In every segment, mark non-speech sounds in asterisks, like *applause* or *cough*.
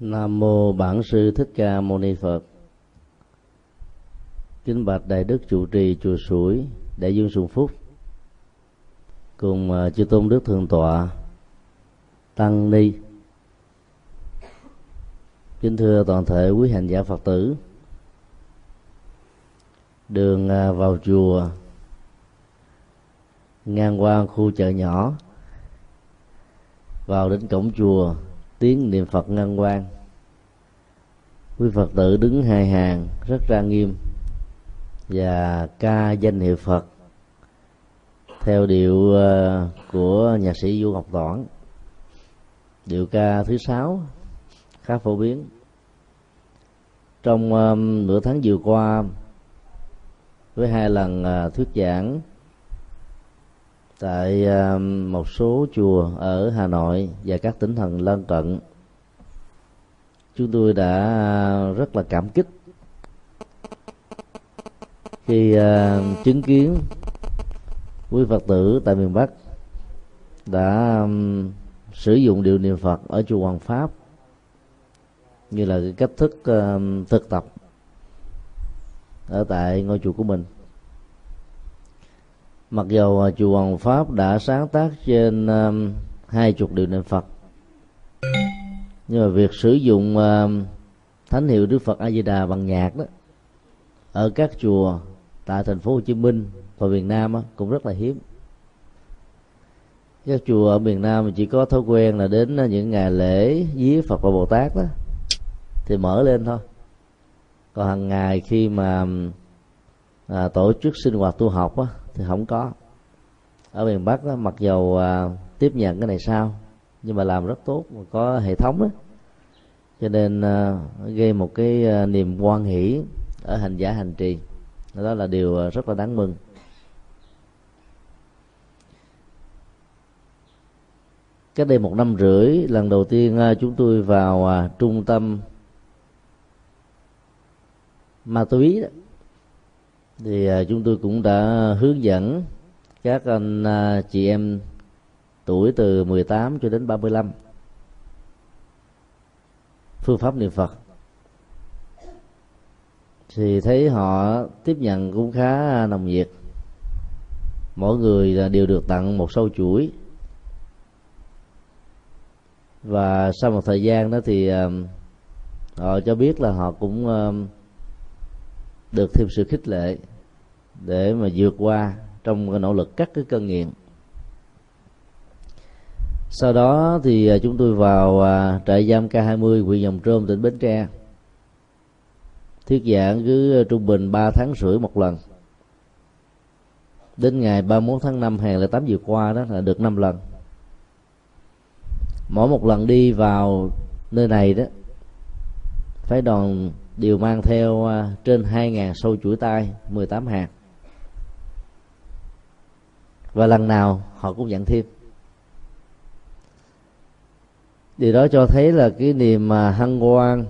Nam mô Bản sư Thích Ca Mâu Ni Phật. Kính bạch đại đức trụ trì chùa Suối, đại dương Xuân Phúc. Cùng à, chư tôn đức thượng tọa Tăng Ni. Kính thưa toàn thể quý hành giả Phật tử. Đường à, vào chùa ngang qua khu chợ nhỏ vào đến cổng chùa tiếng niệm phật ngân quan quý phật tử đứng hai hàng rất trang nghiêm và ca danh hiệu phật theo điệu ờ, của nhạc sĩ du ngọc toản. Điệu ca thứ sáu khá phổ biến. Trong um, nửa tháng vừa qua với hai lần uh, thuyết giảng tại uh, một số chùa ở Hà Nội và các tỉnh thành lân cận chúng tôi đã à, rất là cảm kích. Khi uh, chứng kiến quý Phật tử tại miền Bắc đã um, sử dụng điều niệm Phật ở chùa Hoàng Pháp như là cái cách thức uh, thực tập ở tại ngôi chùa của mình. Mặc dầu chùa Hoàng Pháp đã sáng tác trên hai chục điều niệm Phật nhưng mà việc sử dụng uh, thánh hiệu Đức Phật A Di Đà bằng nhạc đó ở các chùa tại thành phố Hồ Chí Minh và miền Nam đó, cũng rất là hiếm. Các chùa ở miền Nam chỉ có thói quen là đến ờ, những ngày lễ vía Phật và Bồ Tát đó thì mở lên thôi. Còn hàng ngày khi mà à, tổ chức sinh hoạt tu học á, thì không có. Ở miền bắc đó, mặc dầu à, tiếp nhận cái này sao nhưng mà làm rất tốt và có hệ thống đó. Cho nên à, gây một cái à, niềm quan hỷ ở hành giả hành trì. Đó là điều à, rất là đáng mừng. Cách đây một năm rưỡi, lần đầu tiên chúng tôi vào trung tâm ma túy đó. Thì chúng tôi cũng đã hướng dẫn các anh chị em tuổi từ 18 cho đến 35 phương pháp niệm Phật. Thì thấy họ tiếp nhận cũng khá nồng nhiệt. Mỗi người đều được tặng một sâu chuỗi. Và sau một thời gian đó thì họ cho biết là họ cũng được thêm sự khích lệ để mà vượt qua trong cái nỗ lực cắt cái cơn nghiện sau đó thì à, chúng tôi vào à, trại giam K20 huyện Dòng Trôm, tỉnh Bến Tre. Thuyết giảng cứ à, trung bình 3 tháng rưỡi một lần. Đến ngày 31 tháng 5 hàng 2008 vừa qua đó là được 5 lần. Mỗi một lần đi vào nơi này đó, phái đoàn đều mang theo trên 2.000 sâu chuỗi tay 18 hạt. Và lần nào họ cũng nhận thêm điều đó cho thấy là cái niềm mà hân hoan,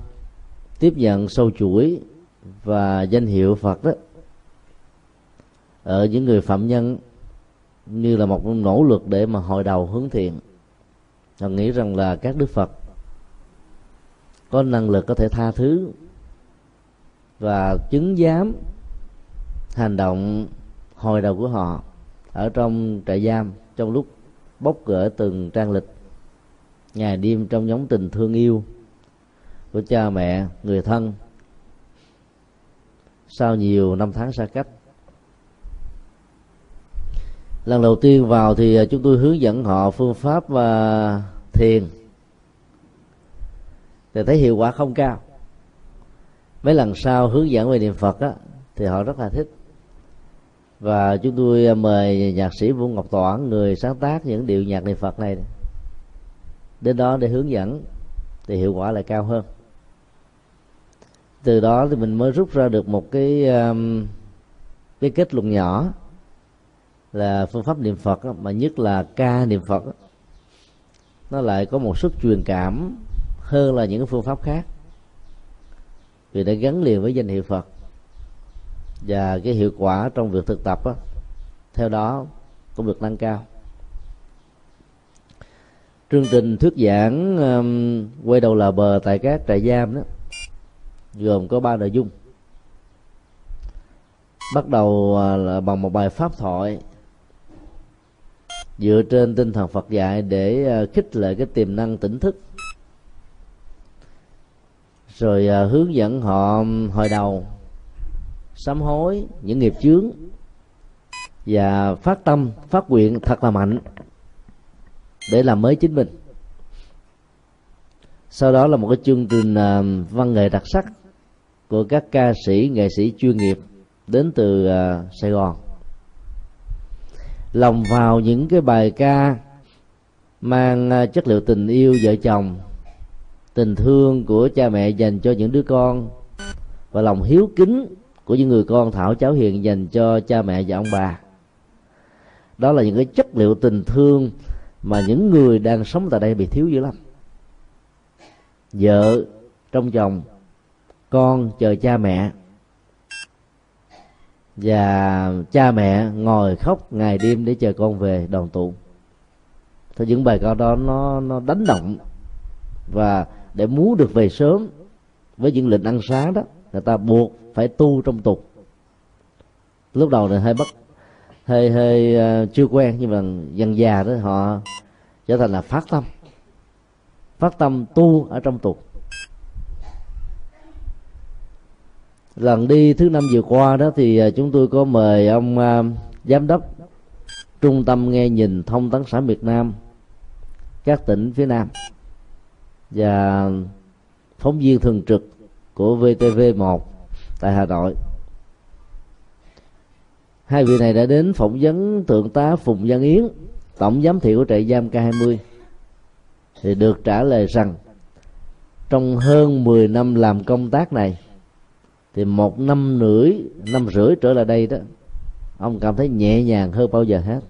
tiếp nhận sâu chuỗi và danh hiệu Phật đó, ở những người phạm nhân như là một nỗ lực để mà hồi đầu hướng thiện. Họ nghĩ rằng là các đức Phật có năng lực có thể tha thứ và chứng giám hành động hồi đầu của họ ở trong trại giam, trong lúc bóc gỡ từng trang lịch ngày đêm trong nhóm tình thương yêu của cha mẹ, người thân. Sau nhiều năm tháng xa cách, lần đầu tiên vào thì chúng tôi hướng dẫn họ phương pháp và thiền. Thì thấy hiệu quả không cao. Mấy lần sau hướng dẫn về niệm phật á, thì họ rất là thích. Và chúng tôi mời nhạc sĩ Vũ Ngọc Toản, người sáng tác những điệu nhạc niệm Phật này đến đó để hướng dẫn thì hiệu quả lại cao hơn. Từ đó thì mình mới rút ra được một cái um, cái kết luận nhỏ là phương pháp niệm Phật mà nhất là ca niệm Phật nó lại có một sức truyền cảm hơn là những phương pháp khác. Vì đã gắn liền với danh hiệu Phật và cái hiệu quả trong việc thực tập đó, theo đó cũng được nâng cao chương trình thuyết giảng um, quay đầu là bờ tại các trại giam đó. Gồm có ba nội dung. Bắt đầu à, là bằng một bài pháp thoại dựa trên tinh thần Phật dạy để à, khích lệ cái tiềm năng tỉnh thức. Rồi à, hướng dẫn họ um, hồi đầu sám hối những nghiệp chướng và phát tâm phát nguyện thật là mạnh để làm mới chính mình. Sau đó là một cái chương trình uh, văn nghệ đặc sắc của các ca sĩ nghệ sĩ chuyên nghiệp đến từ uh, Sài Gòn. Lòng vào những cái bài ca mang uh, chất liệu tình yêu vợ chồng tình thương của cha mẹ dành cho những đứa con và lòng hiếu kính của những người con thảo cháu hiền dành cho cha mẹ và ông bà. Đó là những cái chất liệu tình thương mà những người đang sống tại đây bị thiếu dữ lắm. Vợ trong chồng, con chờ cha mẹ. Và cha mẹ ngồi khóc ngày đêm để chờ con về đoàn tụ. Thì những bài ca đó nó nó đánh động. Và để muốn được về sớm với những lệnh ăn sáng đó, người ta buộc phải tu trong tục. Lúc đầu thì hơi bất hơi hơi uh, chưa quen nhưng mà dần già đó họ trở thành là phát tâm. Phát tâm tu ở trong tục lần đi thứ năm vừa qua đó thì ờ, chúng tôi có mời ông uh, giám đốc trung tâm nghe nhìn thông tấn xã Việt Nam các tỉnh phía Nam và phóng viên thường trực của VTV1 tại Hà Nội hai vị này đã đến phỏng vấn thượng tá phùng văn yến tổng giám thị của trại giam k20 thì được trả lời rằng trong hơn 10 năm làm công tác này thì một năm rưỡi năm rưỡi trở lại đây đó ông cảm thấy nhẹ nhàng hơn bao giờ hết.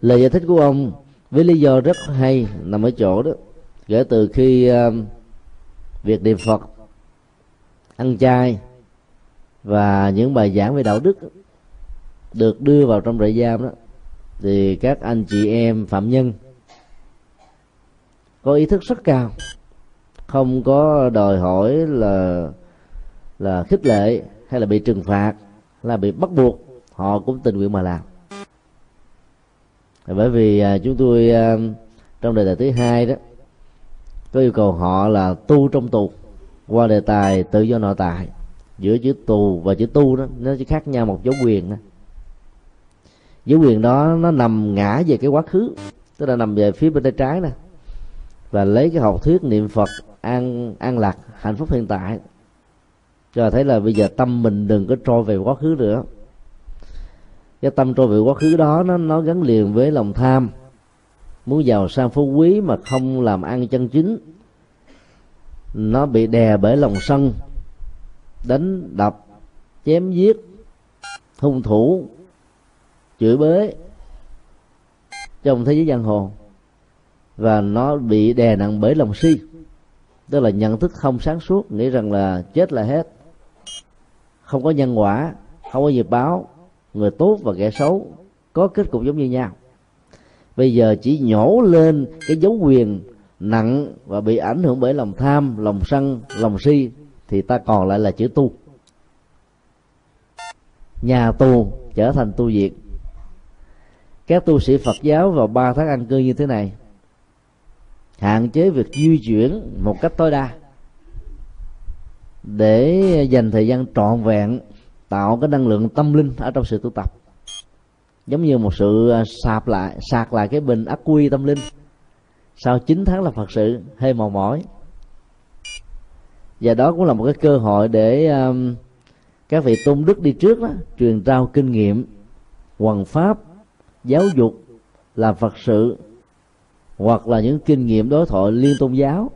Lời giải thích của ông với lý do rất hay nằm ở chỗ đó kể từ khi uh, việc niệm phật ăn chay và những bài giảng về đạo đức được đưa vào trong trại giam đó, thì các anh chị em phạm nhân có ý thức rất cao, không có đòi hỏi là là khích lệ hay là bị trừng phạt là bị bắt buộc, họ cũng tình nguyện mà làm. Bởi vì à, chúng tôi à, trong đề tài thứ hai đó, có yêu cầu họ là tu trong tù, qua đề tài tự do nội tại giữa chữ tù và chữ tu đó, nó chỉ khác nhau một dấu quyền đó. dấu quyền đó nó nằm ngã về cái quá khứ, tức là nằm về phía bên tay trái nè, và lấy cái học thuyết niệm phật an an lạc, hạnh phúc hiện tại. Cho thấy là bây giờ tâm mình đừng có trôi về quá khứ nữa. Cái tâm trôi về quá khứ đó, nó nó gắn liền với lòng tham. Muốn giàu sang phú quý mà không làm ăn chân chính, nó bị đè bởi lòng sân đánh đập, chém giết, hung thủ, chửi bới trong thế giới giang hồ. Và nó bị đè nặng bởi lòng si, tức là nhận thức không sáng suốt, nghĩ rằng là chết là hết. Không có nhân quả, không có nghiệp báo, người tốt và kẻ xấu, có kết cục giống như nhau. Bây giờ chỉ nhổ lên cái dấu quyền nặng và bị ảnh hưởng bởi lòng tham, lòng sân, lòng si thì ta còn lại là chữ tu. Nhà tu trở thành tu viện. Các tu sĩ phật giáo vào ba tháng ăn cư như thế này, hạn chế việc di chuyển một cách tối đa để dành thời gian trọn vẹn, tạo cái năng lượng tâm linh ở trong sự tu tập. Giống như một sự sạc sạp lại, sạc lại cái bình ắc quy tâm linh. Sau 9 tháng là phật sự, hơi mòn mỏi và đó cũng là một cái cơ hội để um, các vị tôn đức đi trước đó truyền trao kinh nghiệm hoằng pháp giáo dục làm phật sự hoặc là những kinh nghiệm đối thoại liên tôn giáo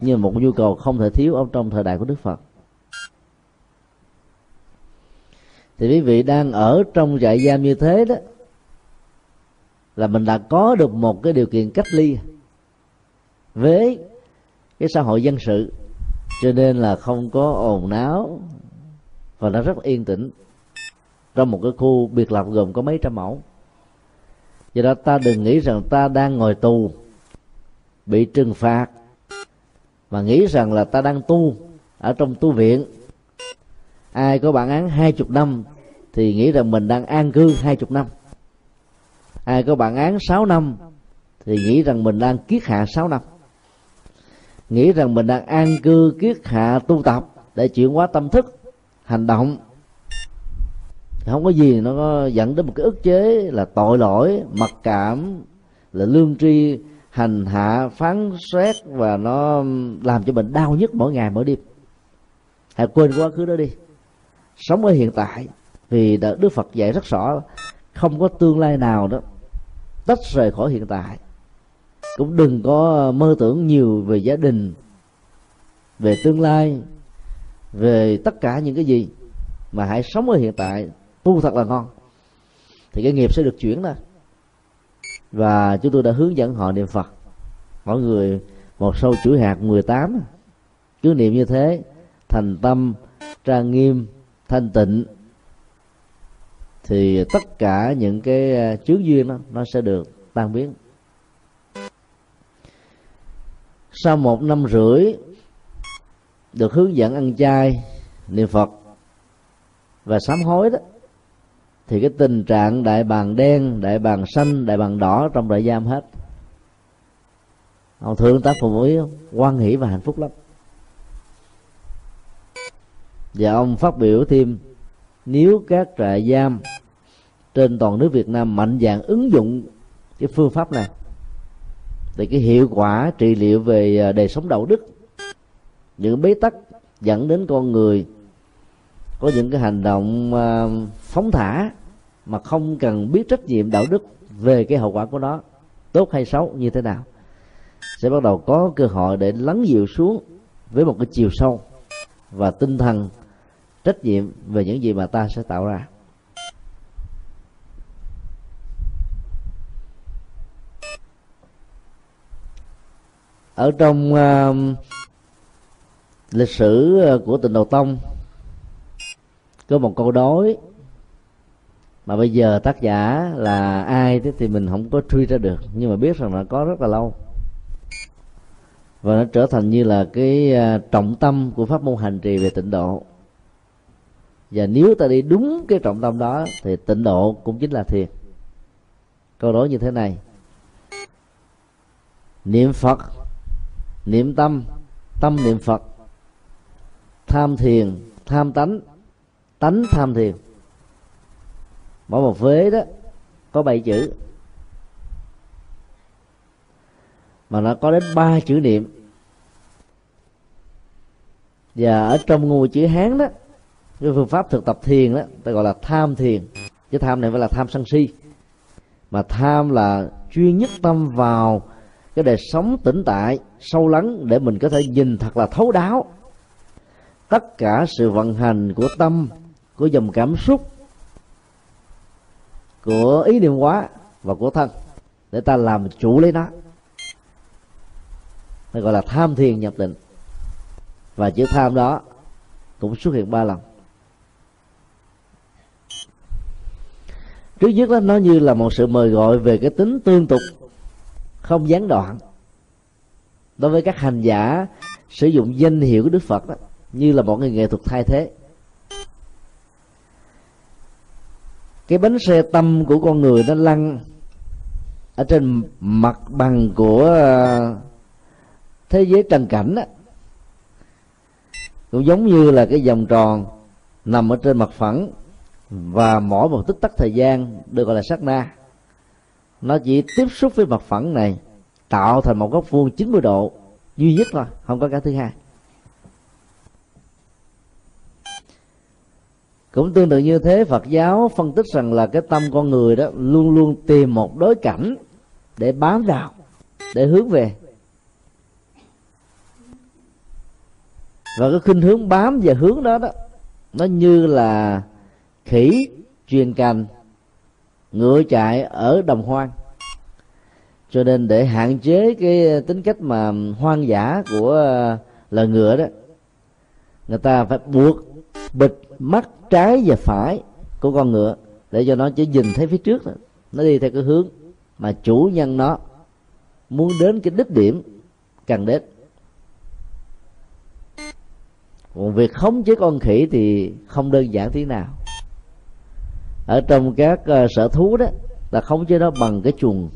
như một nhu cầu không thể thiếu ở trong thời đại của đức phật. Thì quý vị đang ở trong trại giam như thế đó là mình đã có được một cái điều kiện cách ly với cái xã hội dân sự cho nên là không có ồn náo và nó rất yên tĩnh. Trong một cái khu biệt lập gồm có mấy trăm mẫu. Do đó ta đừng nghĩ rằng ta đang ngồi tù, bị trừng phạt, mà nghĩ rằng là ta đang tu ở trong tu viện. Ai có bản án hai chục năm thì nghĩ rằng mình đang an cư hai chục năm. Ai có bản án sáu năm thì nghĩ rằng mình đang kiết hạ sáu năm nghĩ rằng mình đang an cư kiết hạ tu tập để chuyển hóa tâm thức, hành động. Không có gì nó có dẫn đến một cái ức chế là tội lỗi, mặc cảm, là lương tri, hành hạ, phán xét và nó làm cho mình đau nhất mỗi ngày mỗi đêm. Hãy quên quá khứ đó đi. Sống ở hiện tại vì đức phật dạy rất rõ không có tương lai nào đó tách rời khỏi hiện tại cũng đừng có ờ, mơ tưởng nhiều về gia đình, về tương lai, về tất cả những cái gì mà hãy sống ở hiện tại. Tu thật là ngon. Thì cái nghiệp sẽ được chuyển ra. Và chúng tôi đã hướng dẫn họ niệm Phật. Mỗi người một sâu chuỗi hạt 18 cứ niệm như thế, thành tâm, trang nghiêm, thanh tịnh, thì tất cả những cái ờ, chướng duyên đó, nó sẽ được tan biến. Sau một năm rưỡi được hướng dẫn ăn chay niệm phật và sám hối đó, thì cái tình trạng đại bàng đen, đại bàng xanh, đại bàng đỏ trong trại giam hết. Ông thương tác phục ý quan hỷ và hạnh phúc lắm. Và ông phát biểu thêm, nếu các trại giam trên toàn nước Việt Nam mạnh dạng ứng dụng cái phương pháp này thì cái hiệu quả trị liệu về à, đời sống đạo đức, những bế tắc dẫn đến con người có những cái hành động à, phóng thả mà không cần biết trách nhiệm đạo đức về cái hậu quả của nó, tốt hay xấu, như thế nào, sẽ bắt đầu có cơ hội để lắng dịu xuống với một cái chiều sâu và tinh thần trách nhiệm về những gì mà ta sẽ tạo ra. Ở trong uh, lịch sử ờ, của tịnh độ tông có một câu đối mà bây giờ tác giả là ai thế thì mình không có truy ra được nhưng mà biết rằng là có rất là lâu. Và nó trở thành như là cái ờ, trọng tâm của pháp môn hành trì về tịnh độ. Và nếu ta đi đúng cái trọng tâm đó thì tịnh độ cũng chính là thiền. Câu đối như thế này. Niệm phật niệm tâm tâm niệm phật. Tham thiền, tham tánh tánh tham thiền. Mỗi một vế đó, có bảy chữ. Mà nó có đến ba chữ niệm. Và ở trong ngôi chữ hán đó, cái phương pháp thực tập thiền đó, ta gọi là tham thiền. Chứ tham này phải là tham sân si. Mà tham là chuyên nhất tâm vào cái đời sống tĩnh tại, sâu lắng để mình có thể nhìn thật là thấu đáo. Tất cả sự vận hành của tâm, của dòng cảm xúc, của ý niệm hóa và của thân để ta làm chủ lấy nó. Nó gọi là tham thiền nhập định. Và chữ tham đó cũng xuất hiện ba lần. Trước nhất là nó như là một sự mời gọi về cái tính tương tục không gián đoạn. Đối với các hành giả sử dụng danh hiệu của đức phật đó, như là một người nghệ thuật thay thế. Cái bánh xe tâm của con người nó lăn ở trên mặt bằng của ờ, thế giới trần cảnh đó. Cũng giống như là cái vòng tròn nằm ở trên mặt phẳng và mỗi một tích tắc thời gian được gọi là sát na nó chỉ tiếp xúc với mặt phẳng này, tạo thành một góc vuông 90 độ, duy nhất thôi, không có cái thứ hai. Cũng tương tự như thế, Phật giáo phân tích rằng là cái tâm con người đó luôn luôn tìm một đối cảnh để bám vào, để hướng về. Và cái khuynh hướng bám và hướng đó đó, nó như là khỉ truyền cành ngựa chạy ở đồng hoang. Cho nên để hạn chế cái ờ, tính cách mà hoang dã của ờ, loài ngựa đó, người ta phải buộc bịt mắt trái và phải của con ngựa để cho nó chỉ nhìn thấy phía trước đó. nó đi theo cái hướng mà chủ nhân nó muốn đến cái đích điểm cần đến. Còn việc khống chế con khỉ thì không đơn giản thế nào ở trong các uh, sở thú đó là khống chế nó bằng cái chuồng.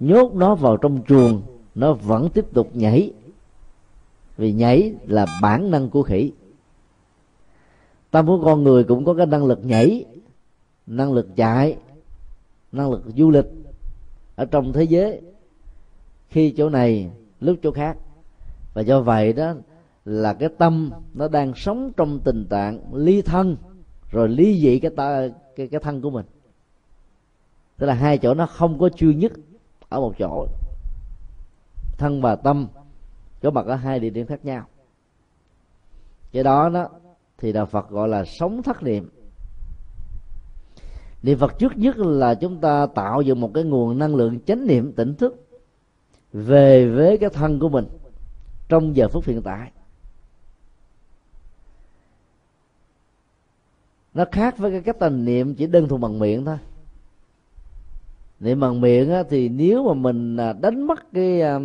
Nhốt nó vào trong chuồng nó vẫn tiếp tục nhảy. Vì nhảy là bản năng của khỉ. Tâm của con người cũng có cái năng lực nhảy năng lực chạy năng lực du lịch. Ở trong thế giới khi chỗ này lúc chỗ khác. Và do vậy đó là cái tâm nó đang sống trong tình trạng ly thân rồi lý dị cái ta, cái cái thân của mình. Tức là hai chỗ nó không có chuyên nhất ở một chỗ. Thân và tâm có mặt ở hai địa điểm khác nhau. Cái đó đó thì đạo Phật gọi là sống thất niệm. Niệm Phật trước nhất là chúng ta tạo dựng một cái nguồn năng lượng chánh niệm tỉnh thức về với cái thân của mình trong giờ phút hiện tại. Nó khác với cái cách ta niệm chỉ đơn thuần bằng miệng thôi. Niệm bằng miệng á, thì nếu mà mình à, đánh mất cái à,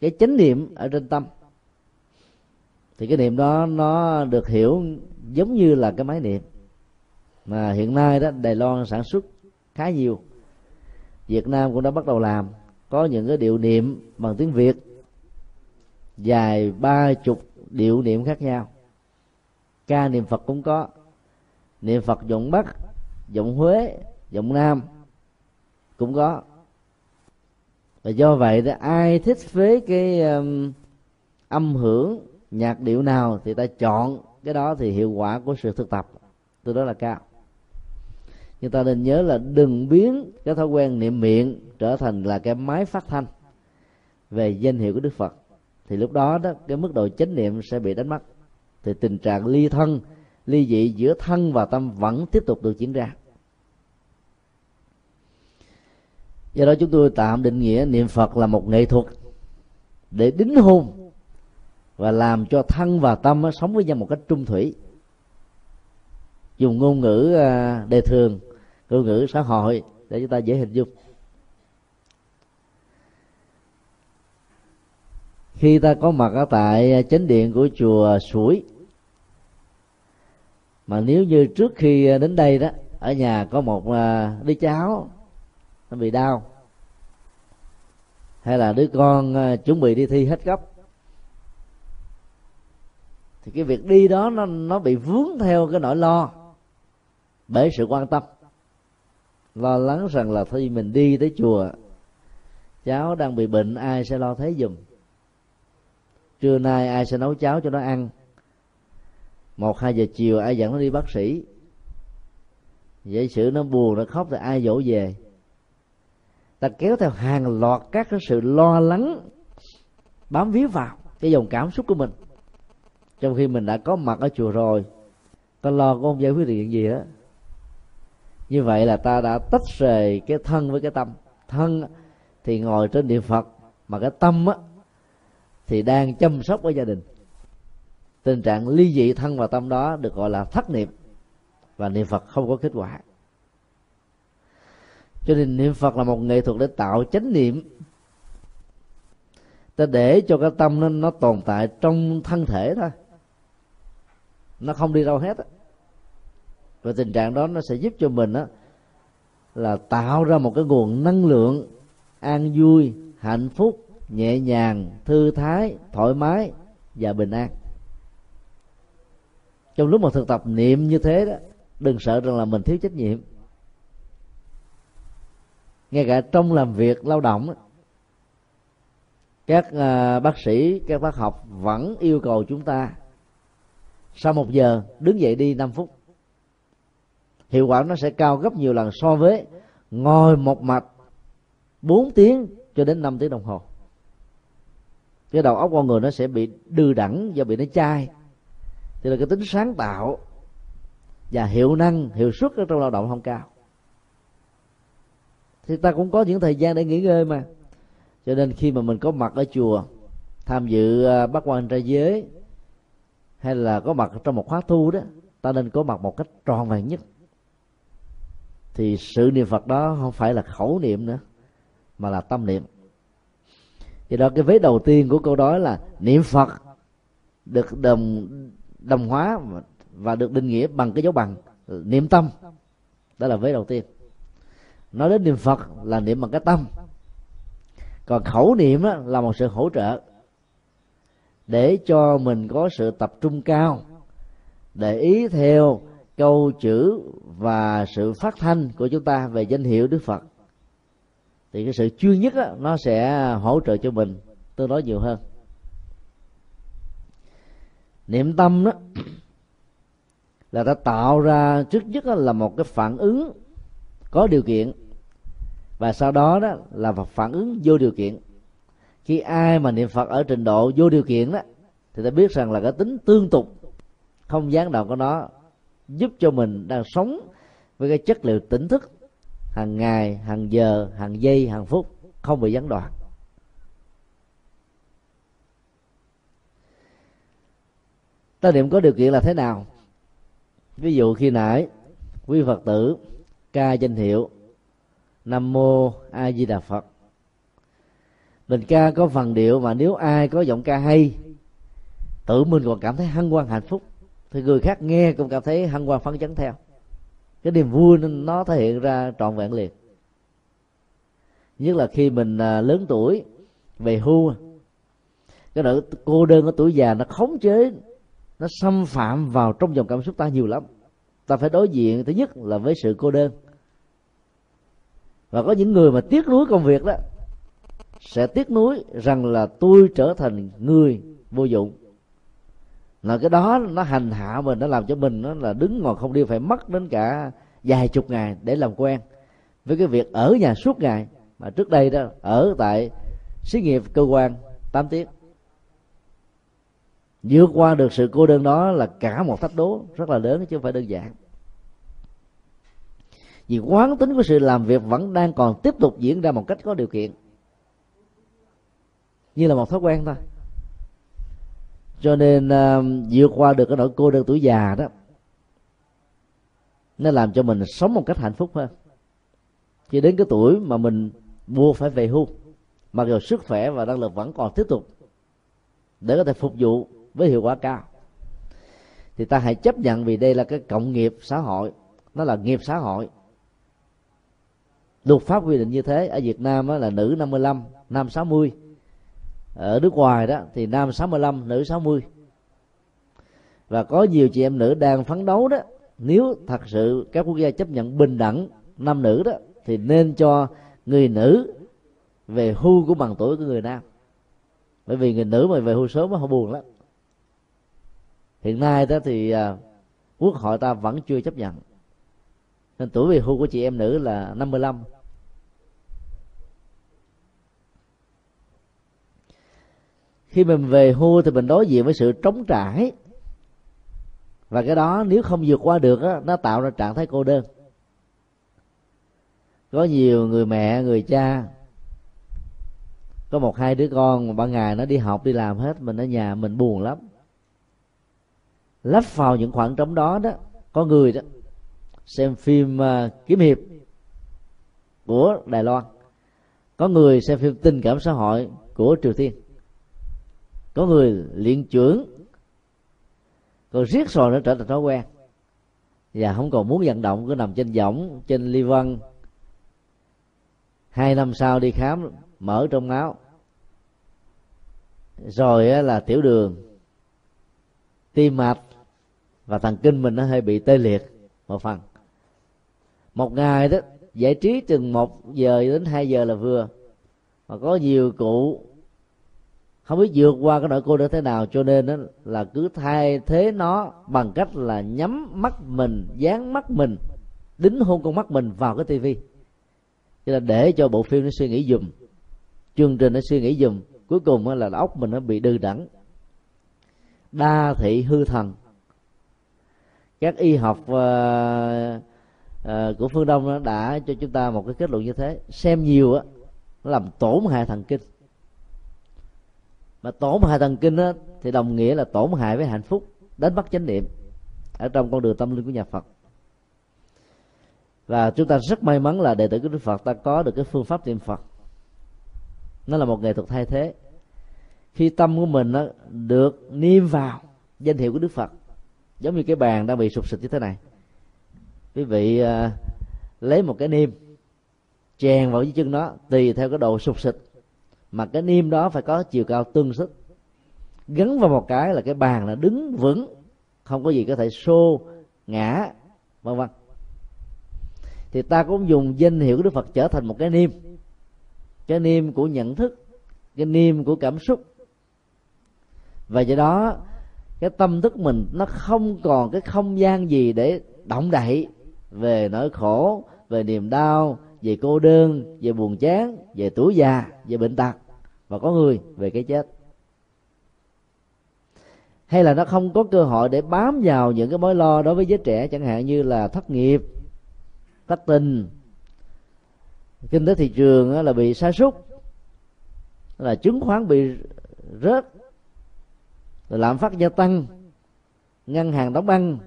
cái chánh niệm ở trên tâm thì cái niệm đó nó được hiểu giống như là cái máy niệm. Mà hiện nay đó Đài Loan sản xuất khá nhiều. Việt Nam cũng đã bắt đầu làm. Có những cái điệu niệm bằng tiếng Việt dài ba chục điệu niệm khác nhau. Ca niệm Phật cũng có niệm Phật giọng Bắc giọng Huế giọng Nam cũng có. Và do vậy thì ai thích với cái um, âm hưởng nhạc điệu nào thì ta chọn cái đó thì hiệu quả của sự thực tập từ đó là cao. Nhưng ta nên nhớ là đừng biến cái thói quen niệm miệng trở thành là cái máy phát thanh về danh hiệu của đức phật. Thì lúc đó đó cái mức độ chánh niệm sẽ bị đánh mất. Thì tình trạng ly thân ly dị giữa thân và tâm vẫn tiếp tục được diễn ra. Do đó chúng tôi tạm định nghĩa niệm phật là một nghệ thuật để đính hôn và làm cho thân và tâm sống với nhau một cách trung thủy. Dùng ngôn ngữ à, đề thường, ngôn ngữ xã hội để chúng ta dễ hình dung. Khi ta có mặt ở tại à, chánh điện của chùa suối mà nếu như trước khi à, đến đây đó, ở nhà có một à, đứa cháu, nó bị đau, hay là đứa con à, chuẩn bị đi thi hết cấp thì cái việc đi đó nó nó bị vướng theo cái nỗi lo bởi sự quan tâm. Lo lắng rằng là khi mình đi tới chùa, cháu đang bị bệnh, ai sẽ lo thế giùm? Trưa nay ai sẽ nấu cháo cho nó ăn? Một, hai giờ chiều, ai dẫn nó đi bác sĩ. Vậy sự nó buồn, nó khóc thì ai dỗ về? Ta kéo theo hàng loạt các cái sự lo lắng, bám víu vào cái dòng cảm xúc của mình. Trong khi mình đã có mặt ở chùa rồi, ta lo có không giải quyết được chuyện gì đó. Như vậy là ta đã tách rời cái thân với cái tâm. Thân thì ngồi trên điện phật, mà cái tâm á, thì đang chăm sóc ở gia đình tình trạng ly dị thân và tâm đó được gọi là thất niệm và niệm phật không có kết quả. Cho nên niệm phật là một nghệ thuật để tạo chánh niệm. Ta để cho cái tâm nó, nó tồn tại trong thân thể thôi. Nó không đi đâu hết và tình trạng đó nó sẽ giúp cho mình á là tạo ra một cái nguồn năng lượng an vui hạnh phúc nhẹ nhàng thư thái thoải mái và bình an trong lúc mà thực tập niệm như thế đó đừng sợ rằng là mình thiếu trách nhiệm. Ngay cả trong làm việc lao động các uh, bác sĩ các bác học vẫn yêu cầu chúng ta sau một giờ đứng dậy đi 5 phút. Hiệu quả nó sẽ cao gấp nhiều lần so với ngồi một mạch 4 tiếng cho đến 5 tiếng đồng hồ. Cái đầu óc con người nó sẽ bị đư đẳng do bị nó chai thì là cái tính sáng tạo và hiệu năng, hiệu suất ở trong lao động không cao. Thì ta cũng có những thời gian để nghỉ ngơi mà. Cho nên khi mà mình có mặt ở chùa, tham dự à, bác quan trai giới, hay là có mặt trong một khóa tu đó, ta nên có mặt một cách tròn vẹn nhất. Thì sự niệm phật đó không phải là khẩu niệm nữa, mà là tâm niệm. Do đó, cái vế đầu tiên của câu đó là niệm phật được đồng đồng hóa và được định nghĩa bằng cái dấu bằng niệm tâm. Đó là vế đầu tiên. Nói đến niệm phật là niệm bằng cái tâm. Còn khẩu niệm đó, là một sự hỗ trợ để cho mình có sự tập trung cao để ý theo câu chữ và sự phát thanh của chúng ta về danh hiệu đức phật. Thì cái sự chuyên nhất đó, nó sẽ hỗ trợ cho mình tương đối nhiều hơn niệm tâm đó là ta tạo ra trước nhất là một cái phản ứng có điều kiện. Và sau đó đó là phản ứng vô điều kiện. Khi ai mà niệm phật ở trình độ vô điều kiện đó, thì ta biết rằng là cái tính tương tục, không gián đoạn của nó, giúp cho mình đang sống với cái chất liệu tỉnh thức hàng ngày, hàng giờ, hàng giây, hàng phút, không bị gián đoạn. Ta niệm có điều kiện là thế nào? Ví dụ khi nãy, quý phật tử ca danh hiệu nam mô a di đà phật. Mình ca có phần điệu mà nếu ai có giọng ca hay, tự mình còn cảm thấy hân hoan, hạnh phúc. Thì người khác nghe cũng cảm thấy hân hoan, phấn chấn theo. Cái niềm vui nó thể hiện ra trọn vẹn liền. Nhất là khi mình à, lớn tuổi, về hưu, cái nỗi cô đơn ở tuổi già nó khống chế nó xâm phạm vào trong dòng cảm xúc ta nhiều lắm. Ta phải đối diện thứ nhất là với sự cô đơn. Và có những người mà tiếc nuối công việc đó, sẽ tiếc nuối rằng là tôi trở thành người vô dụng. Là cái đó nó hành hạ mình, nó làm cho mình nó là đứng ngồi không đi, phải mất đến cả vài chục ngày để làm quen với cái việc ở nhà suốt ngày. Mà trước đây đó, ở tại xí nghiệp cơ quan 8 tiếng vượt qua được sự cô đơn đó là cả một thách đố rất là lớn chứ không phải đơn giản. Vì quán tính của sự làm việc vẫn đang còn tiếp tục diễn ra một cách có điều kiện. Như là một thói quen thôi. Cho nên uh, vượt qua được cái nỗi cô đơn tuổi già đó nó làm cho mình sống một cách hạnh phúc hơn. Khi đến cái tuổi mà mình buộc phải về hưu mặc dù sức khỏe và năng lực vẫn còn tiếp tục để có thể phục vụ với hiệu quả cao. Thì ta hãy chấp nhận vì đây là cái cộng nghiệp xã hội. Nó là nghiệp xã hội. Luật pháp quy định như thế, ở Việt Nam là nữ 55 nam 60 ở nước ngoài đó, thì nam 65 nữ 60 và có nhiều chị em nữ đang phấn đấu đó, nếu thật sự các quốc gia chấp nhận bình đẳng nam nữ đó, thì nên cho người nữ về hưu của bằng tuổi của người nam. Bởi vì người nữ mà về hưu sớm họ buồn lắm hiện nay đó thì à, quốc hội ta vẫn chưa chấp nhận. Nên tuổi về hưu của chị em nữ là 55 khi mình về hưu thì mình đối diện với sự trống trải. Và cái đó nếu không vượt qua được á, nó tạo ra trạng thái cô đơn. Có nhiều người mẹ người cha có một hai đứa con mà ban ngày nó đi học đi làm hết mình ở nhà mình buồn lắm lắp vào những khoảng trống đó đó có người đó xem phim uh, kiếm hiệp của đài loan. Có người xem phim tình cảm xã hội của triều tiên. Có người luyện trưởng còn riết rồi nó trở thành thói quen. Và không còn muốn vận động cứ nằm trên võng trên ly văn hai năm sau đi khám mở trong máu rồi là tiểu đường tim mạch và thần kinh mình nó hơi bị tê liệt một phần. Một ngày đó, giải trí chừng một giờ đến hai giờ là vừa. Mà có nhiều cụ, không biết vượt qua cái nỗi cô đơn thế nào, cho nên đó là cứ thay thế nó bằng cách là nhắm mắt mình, dán mắt mình, đính hôn con mắt mình vào cái tivi cho là để cho bộ phim nó suy nghĩ dùm, chương trình nó suy nghĩ dùm, cuối cùng là óc mình nó bị đư đẳng. Đa thị hư thần các y học uh, uh, của phương đông đã cho chúng ta một cái kết luận như thế. Xem nhiều á nó làm tổn hại thần kinh. Mà tổn hại thần kinh á, thì đồng nghĩa là tổn hại với hạnh phúc đánh mất chánh niệm ở trong con đường tâm linh của nhà Phật. Và chúng ta rất may mắn là đệ tử của đức phật ta có được cái phương pháp niệm phật. Nó là một nghệ thuật thay thế. Khi tâm của mình nó được niêm vào danh hiệu của đức phật giống như cái bàn đang bị sụp sịch như thế này. Quý vị uh, lấy một cái niêm chèn vào dưới chân nó tùy theo cái độ sụp sịch, mà cái niêm đó phải có chiều cao tương xứng. Gắn vào một cái là cái bàn là đứng vững không có gì có thể xô ngã vân vân. Thì ta cũng dùng danh hiệu của đức phật trở thành một cái niêm. Cái niêm của nhận thức cái niêm của cảm xúc. Và do đó cái tâm thức mình nó không còn cái không gian gì để động đậy về nỗi khổ, về niềm đau, về cô đơn, về buồn chán, về tuổi già, về bệnh tật và có người về cái chết. Hay là nó không có cơ hội để bám vào những cái mối lo đối với giới trẻ, chẳng hạn như là thất nghiệp, thất tình. Kinh tế thị trường là bị sa sút, là chứng khoán bị rớt lạm phát gia tăng ngân hàng đóng băng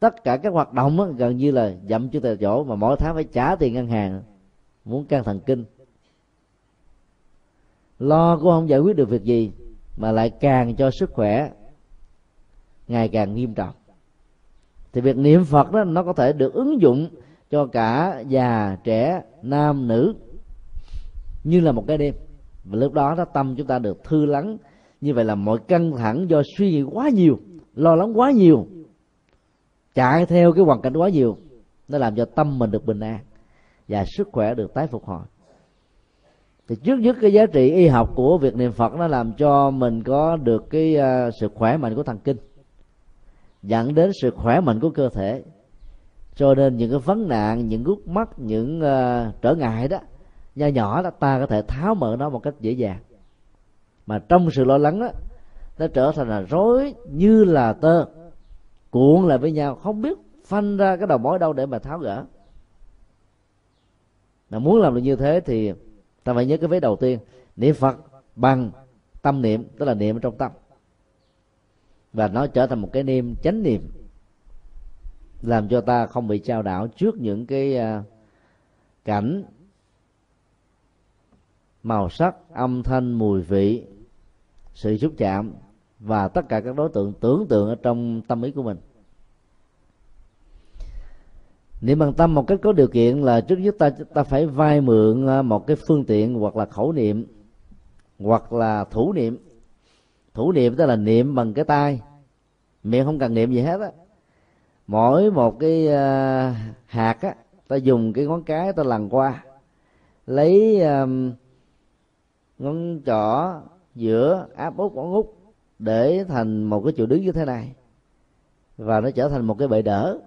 tất cả các hoạt động đó, gần như là dậm chân tại chỗ mà mỗi tháng phải trả tiền ngân hàng muốn căng thần kinh. Lo cũng không giải quyết được việc gì mà lại càng cho sức khỏe ngày càng nghiêm trọng. Thì việc niệm phật đó nó có thể được ứng dụng cho cả già trẻ nam nữ. Như là một cái đêm và lúc đó đó tâm chúng ta được thư lắng như vậy là mọi căng thẳng do suy nghĩ quá nhiều lo lắng quá nhiều chạy theo cái hoàn cảnh quá nhiều nó làm cho tâm mình được bình an và sức khỏe được tái phục hồi. Thì trước nhất cái giá trị y học của việc niệm phật nó làm cho mình có được cái à, sự khỏe mạnh của thần kinh dẫn đến sự khỏe mạnh của cơ thể. Cho nên những cái vấn nạn những gút mắt những uh, trở ngại đó nho nhỏ đó ta có thể tháo mở nó một cách dễ dàng mà trong sự lo lắng đó nó trở thành là rối như là tơ. Cuộn lại với nhau, không biết phanh ra cái đầu mối đâu để mà tháo gỡ. Mà muốn làm được như thế thì ta phải nhớ cái vế đầu tiên, niệm phật bằng tâm niệm, tức là niệm trong tâm. Và nó trở thành một cái niệm chánh niệm, làm cho ta không bị trao đảo trước những cái à, cảnh màu sắc, âm thanh, mùi vị sự xúc chạm và tất cả các đối tượng tưởng tượng ở trong tâm ý của mình. Niệm bằng tâm một cách có điều kiện là trước nhất ta ta phải vay mượn à, một cái phương tiện hoặc là khẩu niệm hoặc là thủ niệm. Thủ niệm tức là niệm bằng cái tay. Miệng không cần niệm gì hết á. Mỗi một cái uh, hạt á ta dùng cái ngón cái ta lần qua lấy um, ngón trỏ giữa áp út ngón út để thành một cái chỗ đứng như thế này. Và nó trở thành một cái bệ đỡ.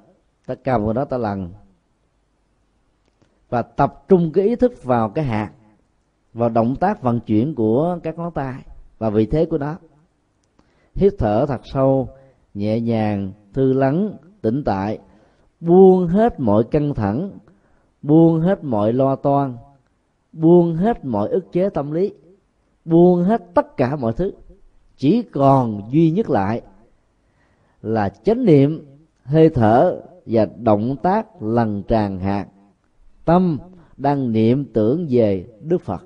Ta cầm vào nó ta lần và tập trung cái ý thức vào cái hạt, vào động tác vận chuyển của các ngón tay và vị thế của nó. Hít thở thật sâu, nhẹ nhàng, thư lắng tĩnh tại, buông hết mọi căng thẳng, buông hết mọi lo toan, buông hết mọi ức chế tâm lý buông hết tất cả mọi thứ. Chỉ còn duy nhất lại là chánh niệm, hơi thở và động tác lần tràn hạt tâm đang niệm tưởng về đức phật.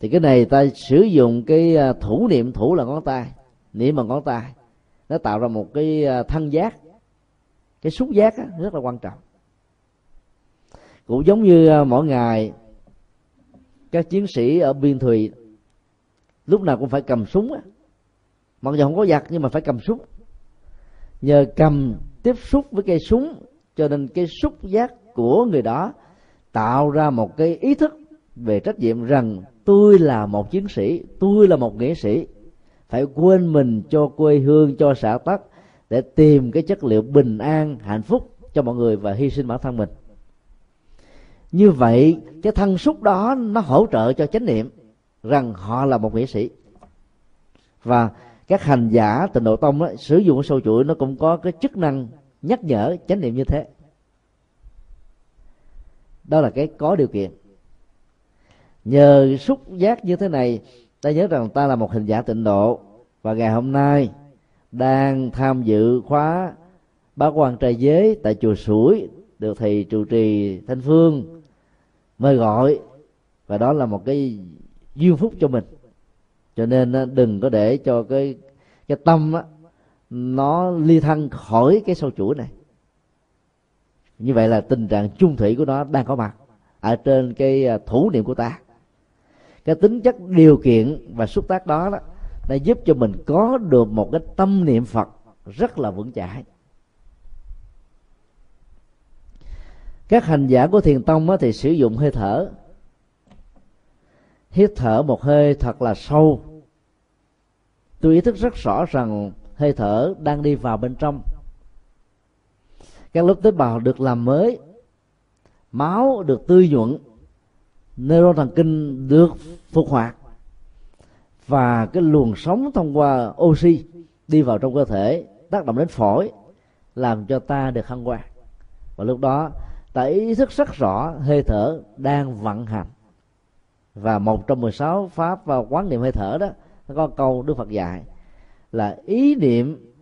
Thì cái này ta sử dụng cái à, thủ niệm thủ là ngón tay, niệm bằng ngón tay. Nó tạo ra một cái à, thân giác. Cái xúc giác rất là quan trọng cũng giống như ờ, mỗi ngày, các chiến sĩ ở biên thùy, lúc nào cũng phải cầm súng á. Mặc dù không có giặc, nhưng mà phải cầm súng. Nhờ cầm tiếp xúc với cây súng, cho nên cái xúc giác của người đó tạo ra một cái ý thức về trách nhiệm rằng tôi là một chiến sĩ, tôi là một nghĩa sĩ. Phải quên mình cho quê hương, cho xã tắc để tìm cái chất liệu bình an, hạnh phúc cho mọi người và hy sinh bản thân mình như vậy cái thân xúc đó nó hỗ trợ cho chánh niệm rằng họ là một nghệ sĩ. Và các hành giả tịnh độ tông đó, sử dụng sâu chuỗi nó cũng có cái chức năng nhắc nhở chánh niệm như thế. Đó là cái có điều kiện. Nhờ xúc giác như thế này ta nhớ rằng ta là một hình giả tịnh độ và ngày hôm nay đang tham dự khóa bá quan trai giới tại chùa sủi được thầy trụ trì thanh phương mời gọi. Và đó là một cái duyên phúc cho mình. Cho nên đừng có để cho cái cái tâm á, nó ly thân khỏi cái sâu chuỗi này. Như vậy là tình trạng chung thủy của nó đang có mặt ở trên cái à, thủ niệm của ta. Cái tính chất điều kiện và xúc tác đó đó nó giúp cho mình có được một cái tâm niệm phật rất là vững chãi. Các hành giả của thiền tông thì sử dụng hơi thở. Hít thở một hơi thật là sâu. Tôi ý thức rất rõ rằng hơi thở đang đi vào bên trong. Các lớp tế bào được làm mới, máu được tươi nhuận, neuron thần kinh được phục hoạt, và cái luồng sống thông qua oxy đi vào trong cơ thể tác động đến phổi làm cho ta được hăng hoa. Và lúc đó ta ý thức rất rõ, hơi thở đang vận hành. Và một trong 16 pháp và quán niệm hơi thở đó, nó có câu Đức Phật dạy là ý niệm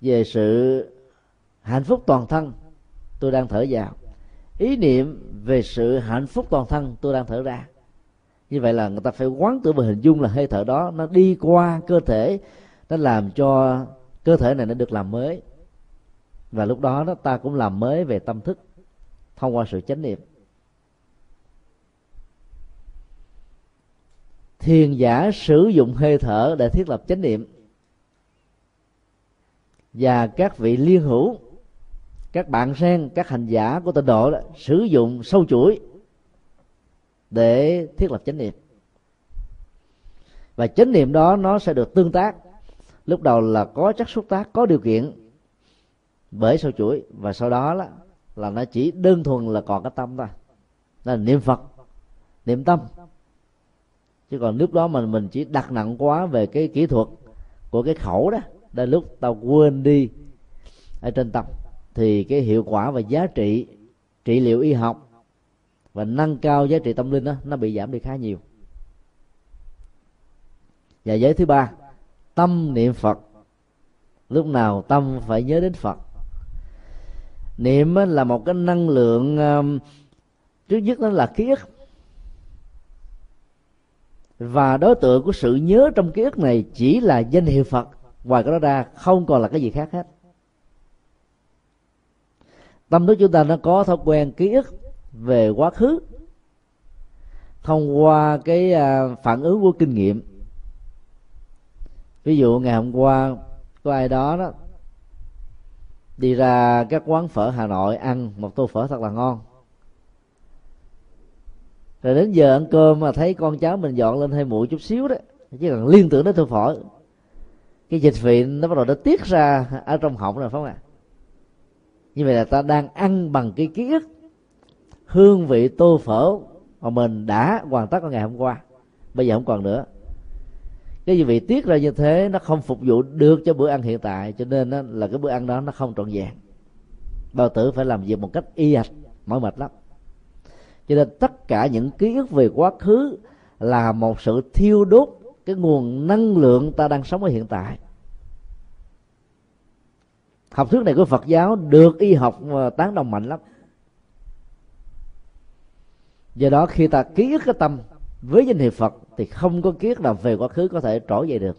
về sự hạnh phúc toàn thân, tôi đang thở vào. Ý niệm về sự hạnh phúc toàn thân, tôi đang thở ra. Như vậy là người ta phải quán tưởng và hình dung là hơi thở đó, nó đi qua cơ thể, nó làm cho cơ thể này nó được làm mới. Và lúc đó đó, ta cũng làm mới về tâm thức thông qua sự chánh niệm. Thiền giả sử dụng hơi thở để thiết lập chánh niệm. Và các vị liên hữu các bạn sen các hành giả của tịnh độ đó, sử dụng sâu chuỗi để thiết lập chánh niệm. Và chánh niệm đó nó sẽ được tương tác. Lúc đầu là có chất xúc tác có điều kiện bởi sâu chuỗi và sau đó là, là nó chỉ đơn thuần là còn cái tâm thôi. Là niệm phật, niệm tâm. Chứ còn lúc đó mình mình chỉ đặt nặng quá về cái kỹ thuật của cái khẩu đó, đến lúc tao quên đi ở trên tâm, thì cái hiệu quả và giá trị trị liệu y học và nâng cao giá trị tâm linh đó, nó bị giảm đi khá nhiều. Và giới thứ ba, tâm niệm phật. Lúc nào tâm phải nhớ đến phật niệm là một cái năng lượng um, trước nhất đó là ký ức. Và đối tượng của sự nhớ trong ký ức này chỉ là danh hiệu phật, ngoài cái đó ra không còn là cái gì khác hết. Tâm thức chúng ta nó có thói quen ký ức về quá khứ, thông qua cái à, phản ứng của kinh nghiệm. Ví dụ ngày hôm qua có ai đó đó đi ra các quán phở hà nội ăn một tô phở thật là ngon. Rồi đến giờ ăn cơm mà thấy con cháu mình dọn lên hơi muội chút xíu đó chỉ cần liên tưởng đến tô phở. Cái dịch vị nó bắt đầu nó tiết ra ở trong họng rồi phải không ạ? Như vậy là ta đang ăn bằng cái ký ức hương vị tô phở mà mình đã hoàn tất vào ngày hôm qua. Bây giờ không còn nữa cái gì vị tiết ra như thế nó không phục vụ được cho bữa ăn hiện tại cho nên đó, là cái bữa ăn đó nó không trọn vẹn. Bao tử phải làm việc một cách y ạch mỏi mệt lắm. Cho nên tất cả những ký ức về quá khứ là một sự thiêu đốt cái nguồn năng lượng ta đang sống ở hiện tại. Học thuyết này của phật giáo được y học tán đồng mạnh lắm. Do đó khi ta ký ức cái tâm với danh hiệu phật thì không có kiết nào về quá khứ có thể trỗi dậy được.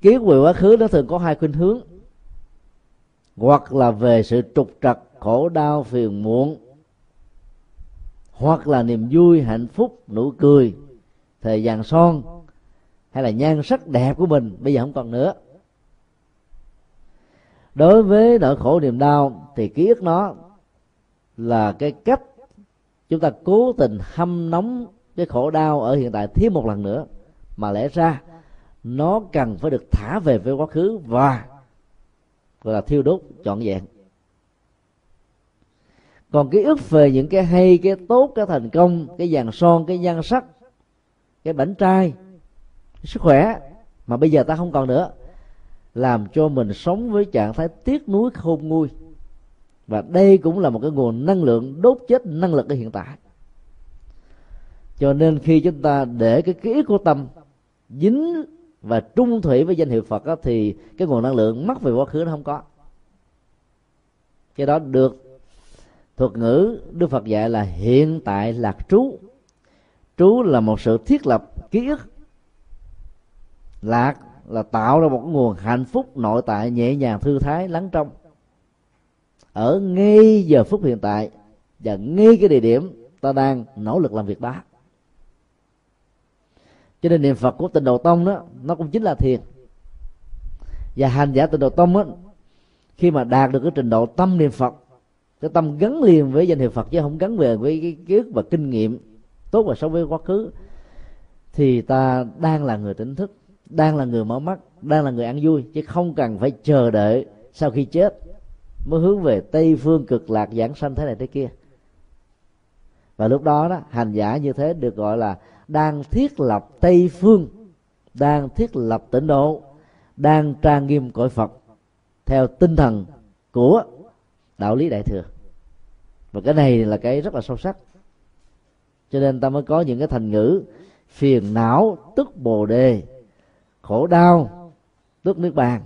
Ký về quá khứ nó thường có hai khuynh hướng. Hoặc là về sự trục trặc, khổ đau, phiền muộn. Hoặc là niềm vui, hạnh phúc, nụ cười, thời gian son, hay là nhan sắc đẹp của mình. Bây giờ không còn nữa. Đối với nỗi khổ niềm đau thì ký ức nó là cái cách chúng ta cố tình hâm nóng cái khổ đau ở hiện tại thêm một lần nữa. Mà lẽ ra, nó cần phải được thả về với quá khứ và, gọi là thiêu đốt trọn vẹn. Còn ký ức về những cái hay, cái tốt, cái thành công, cái vàng son, cái nhan sắc, cái bảnh trai sức khỏe mà bây giờ ta không còn nữa, làm cho mình sống với trạng thái tiếc nuối khôn nguôi và đây cũng là một cái nguồn năng lượng đốt chết năng lực ở hiện tại. Cho nên khi chúng ta để cái ký ức của tâm dính và trung thủy với danh hiệu phật đó, thì cái nguồn năng lượng mất về quá khứ nó không có. Cái đó được thuật ngữ đức phật dạy là hiện tại lạc trú. Trú là một sự thiết lập ký ức. Lạc là tạo ra một nguồn hạnh phúc nội tại nhẹ nhàng thư thái lắng trong ở ngay giờ phút hiện tại và ngay cái địa điểm ta đang nỗ lực làm việc đó. Cho nên niệm phật của tịnh độ tông đó, nó cũng chính là thiền. Và hành giả tịnh độ tông á, khi mà đạt được cái trình độ tâm niệm phật, cái tâm gắn liền với danh hiệu phật chứ không gắn về với cái ký ức và kinh nghiệm tốt và xấu với quá khứ, thì ta đang là người tỉnh thức, đang là người mở mắt, đang là người ăn vui, chứ không cần phải chờ đợi sau khi chết mới hướng về tây phương cực lạc giảng sanh thế này thế kia. Và lúc đó đó, hành giả như thế được gọi là đang thiết lập tây phương, đang thiết lập tịnh độ, đang trang nghiêm cõi phật theo tinh thần của đạo lý đại thừa. Và cái này là cái rất là sâu sắc. Cho nên ta mới có những cái thành ngữ phiền não, tức bồ đề, khổ đau, tức nước bàn.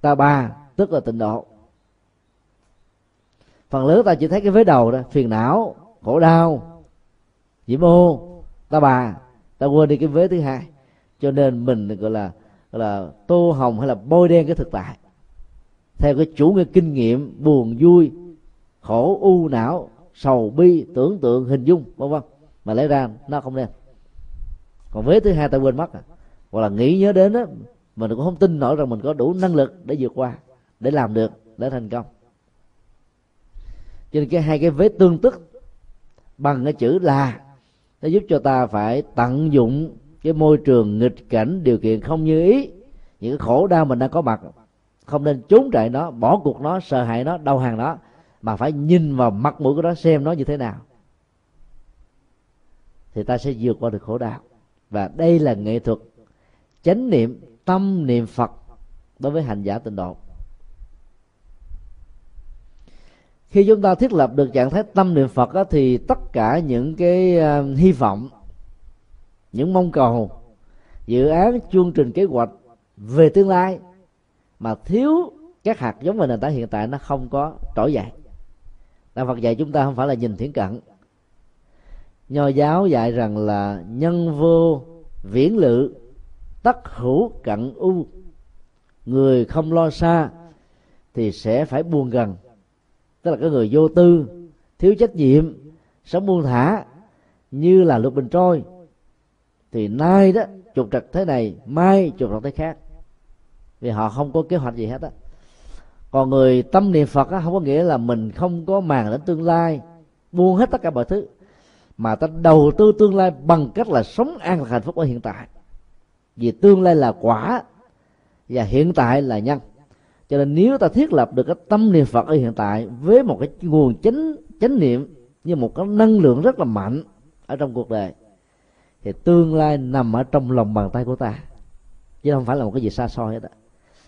Ta ba, tức là tịnh độ phần lớn ta chỉ thấy cái vế đầu đó, phiền não, khổ đau. Nhiễm ô ta bà, ta quên đi cái vế thứ hai. Cho nên mình gọi là gọi là tô hồng hay là bôi đen cái thực tại. Theo cái chủ nghĩa kinh nghiệm, buồn vui, khổ, u não, sầu bi, tưởng tượng, hình dung, vân vân. Mà lấy ra, nó không nên còn vế thứ hai ta quên mất à. Hoặc là nghĩ nhớ đến đó mình cũng không tin nổi rằng mình có đủ năng lực để vượt qua, để làm được, để thành công cho nên cái hai cái vế tương tức bằng cái chữ là, nó giúp cho ta phải tận dụng cái môi trường nghịch cảnh điều kiện không như ý. Những cái khổ đau mình đang có mặt, không nên trốn chạy nó, bỏ cuộc nó, sợ hãi nó, đau hàng nó, mà phải nhìn vào mặt mũi của nó xem nó như thế nào. Thì ta sẽ vượt qua được khổ đau. Và đây là nghệ thuật chánh niệm, tâm niệm phật đối với hành giả tịnh độ. Khi chúng ta thiết lập được trạng thái tâm niệm phật đó, thì tất cả những cái uh, hy vọng những mong cầu dự án chương trình kế hoạch về tương lai mà thiếu các hạt giống về nền tảng hiện tại nó không có trỗi dậy. Đạo phật dạy chúng ta không phải là nhìn thiển cận. Nho giáo dạy rằng là nhân vô viễn lự tất hữu cận u. Người không lo xa thì sẽ phải buồn gần tức là cái người vô tư thiếu trách nhiệm sống buông thả như là lục bình trôi. Thì nay đó trục trặc thế này mai trục trặc thế khác. Vì họ không có kế hoạch gì hết á. Còn người tâm niệm phật á, không có nghĩa là mình không có màng đến tương lai buông hết tất cả mọi thứ mà ta đầu tư tương lai bằng cách là sống an lạc hạnh phúc ở hiện tại. Vì tương lai là quả và hiện tại là nhân cho nên nếu ta thiết lập được cái tâm niệm phật ở hiện tại với một cái nguồn chánh chánh niệm như một cái năng lượng rất là mạnh ở trong cuộc đời, thì tương lai nằm ở trong lòng bàn tay của ta. Chứ không phải là một cái gì xa xôi hết á.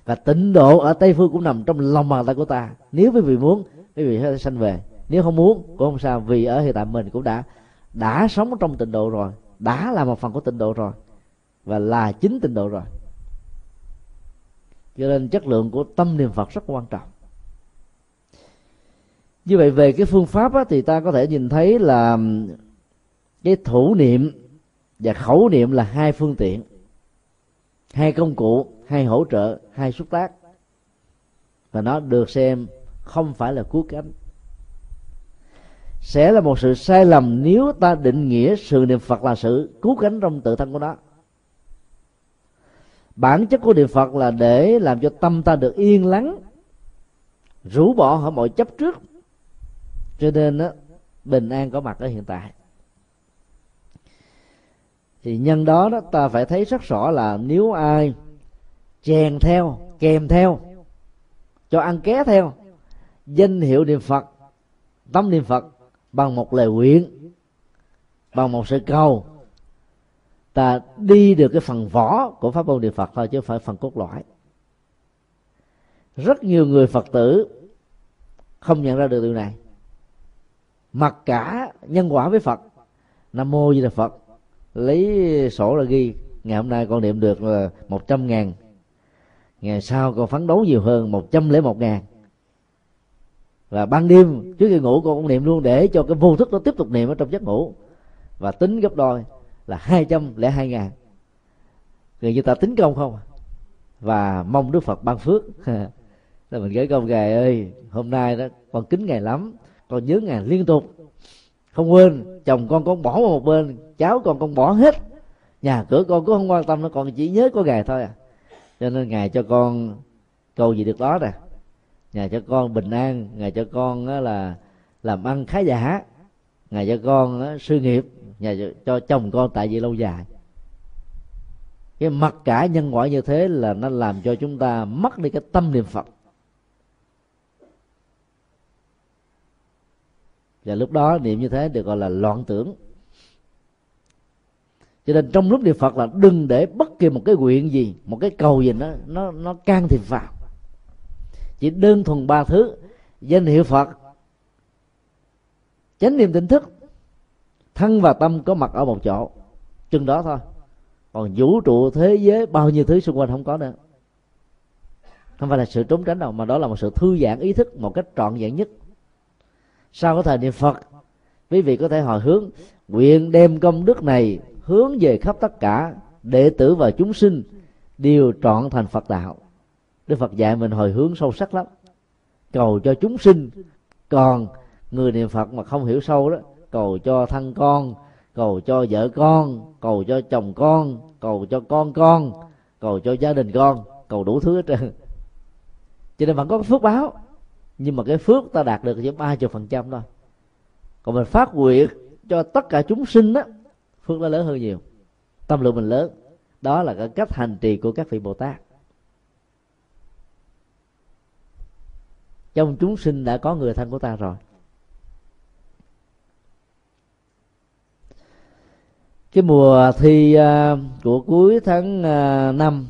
Và tịnh độ ở tây phương cũng nằm trong lòng bàn tay của ta. Nếu quý vị muốn, quý vị sẽ sanh về. Nếu không muốn, cũng không sao, vì ở hiện tại mình cũng đã đã sống trong tịnh độ rồi, đã là một phần của tịnh độ rồi, và là chính tịnh độ rồi cho nên chất lượng của tâm niệm phật rất quan trọng. Như vậy về cái phương pháp á, thì ta có thể nhìn thấy là cái thủ niệm và khẩu niệm là hai phương tiện. Hai công cụ hai hỗ trợ hai xúc tác. Và nó được xem không phải là cứu cánh. Sẽ là một sự sai lầm nếu ta định nghĩa sự niệm phật là sự cứu cánh trong tự thân của nó bản chất của niệm phật là để làm cho tâm ta được yên lắng rũ bỏ họ mọi chấp trước. Cho nên đó, bình an có mặt ở hiện tại. Thì nhân đó đó ta phải thấy rất rõ là nếu ai chèn theo kèm theo cho ăn ké theo danh hiệu niệm phật tâm niệm phật bằng một lời nguyện bằng một sự cầu ta đi được cái phần vỏ của pháp môn niệm phật thôi, chứ không phải phần cốt lõi. Rất nhiều người phật tử không nhận ra được điều này. Mặc cả nhân quả với phật, nam mô di đà phật, lấy sổ là ghi, ngày hôm nay con niệm được là một trăm ngàn. Ngày sau con phấn đấu nhiều hơn một trăm lẻ một ngàn. Và ban đêm, trước khi ngủ, con cũng niệm luôn để cho cái vô thức nó tiếp tục niệm ở trong giấc ngủ. Và tính gấp đôi là hai trăm lẻ hai ngàn. Người như ta tính công không? Và mong đức phật ban phước. *laughs* Là mình gửi công, ngài ơi, hôm nay đó con kính ngài lắm, con nhớ ngài liên tục. Không quên, chồng con con bỏ một bên, cháu con con bỏ hết. Nhà cửa con cũng không quan tâm nó còn chỉ nhớ có ngài thôi à. Cho nên ngài cho con cầu gì được đó nè. Ngài cho con bình an, ngài cho con là làm ăn khá giả. Ngài cho con sự nghiệp nhà cho, cho chồng con tại vì lâu dài. Cái mặc cả nhân quả như thế là nó làm cho chúng ta mất đi cái tâm niệm phật. Và lúc đó niệm như thế được gọi là loạn tưởng. Cho nên trong lúc niệm phật là đừng để bất kỳ một cái nguyện gì một cái cầu gì nó nó nó can thiệp vào. Chỉ đơn thuần ba thứ. Danh hiệu phật chánh niệm tỉnh thức thân và tâm có mặt ở một chỗ, chừng đó thôi. Còn vũ trụ thế giới, bao nhiêu thứ xung quanh không có nữa. Không phải là sự trốn tránh đâu, mà đó là một sự thư giãn ý thức, một cách trọn vẹn nhất. Sau cái thời niệm phật, quý vị có thể hồi hướng, nguyện đem công đức này hướng về khắp tất cả đệ tử và chúng sinh, đều trọn thành phật đạo. Đức phật dạy mình hồi hướng sâu sắc lắm. Cầu cho chúng sinh, còn người niệm phật mà không hiểu sâu đó cầu cho thân con, cầu cho vợ con, cầu cho chồng con, cầu cho con con, cầu cho gia đình con, cầu đủ thứ hết trơn. Cho nên vẫn có phước báo, nhưng mà cái phước ta đạt được chỉ ba chục phần trăm thôi. Còn mình phát nguyện cho tất cả chúng sinh đó phước nó lớn hơn nhiều, tâm lượng mình lớn. Đó là cái cách hành trì của các vị bồ tát trong chúng sinh đã có người thân của ta rồi cái mùa thi uh, của cuối tháng à, uh, 5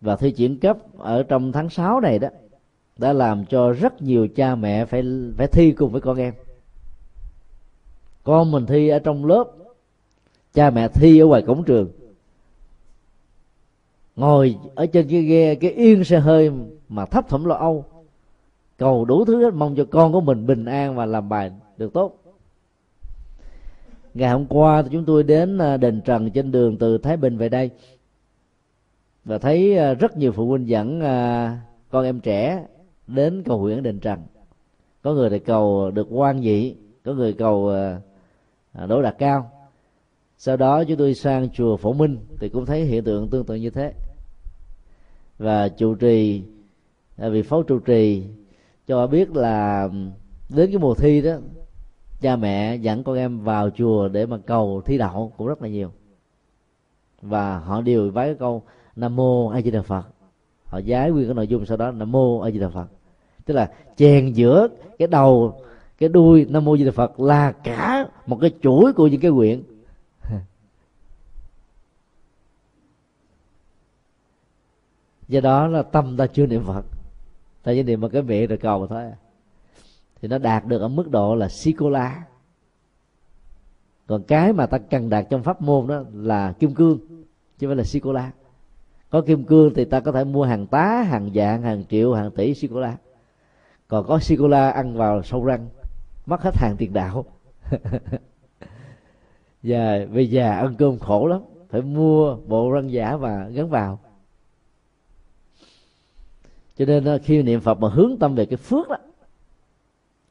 và thi chuyển cấp ở trong tháng 6 này đó đã làm cho rất nhiều cha mẹ phải phải thi cùng với con em. Con mình thi ở trong lớp cha mẹ thi ở ngoài cổng trường. Ngồi ở trên cái ghe cái yên xe hơi mà thấp thỏm lo âu cầu đủ thứ hết mong cho con của mình bình an và làm bài được tốt ngày hôm qua thì chúng tôi đến à, đền trần trên đường từ thái bình về đây. Và thấy à, rất nhiều phụ huynh dẫn à, con em trẻ đến cầu nguyện đền trần. Có người thì cầu được quan dị có người cầu đỗ đạt cao. Sau đó chúng tôi sang chùa phổ minh thì cũng thấy hiện tượng tương tự như thế. Và trụ trì vị phó trụ trì cho biết là đến cái mùa thi đó cha mẹ dẫn con em vào chùa để mà cầu thi đậu cũng rất là nhiều. Và họ đều vái cái câu nam mô a di đà phật. Họ giái nguyên cái nội dung sau đó, nam mô a di đà phật. Tức là chèn giữa cái đầu, cái đuôi nam mô di đà phật là cả một cái chuỗi của những cái quyển *laughs* do đó là tâm ta chưa niệm phật. Ta chỉ niệm một cái miệng rồi cầu thôi thì nó đạt được ở mức độ là sikola còn cái mà ta cần đạt trong pháp môn đó là kim cương, chứ không phải là sikola có kim cương thì ta có thể mua hàng tá, hàng dạng hàng triệu, hàng tỷ sikola còn có sikola ăn vào sâu răng, mất hết hàng tiền đạo. *laughs* Và bây giờ ăn cơm khổ lắm, phải mua bộ răng giả và gắn vào. Cho nên ờ, khi niệm phật mà hướng tâm về cái phước đó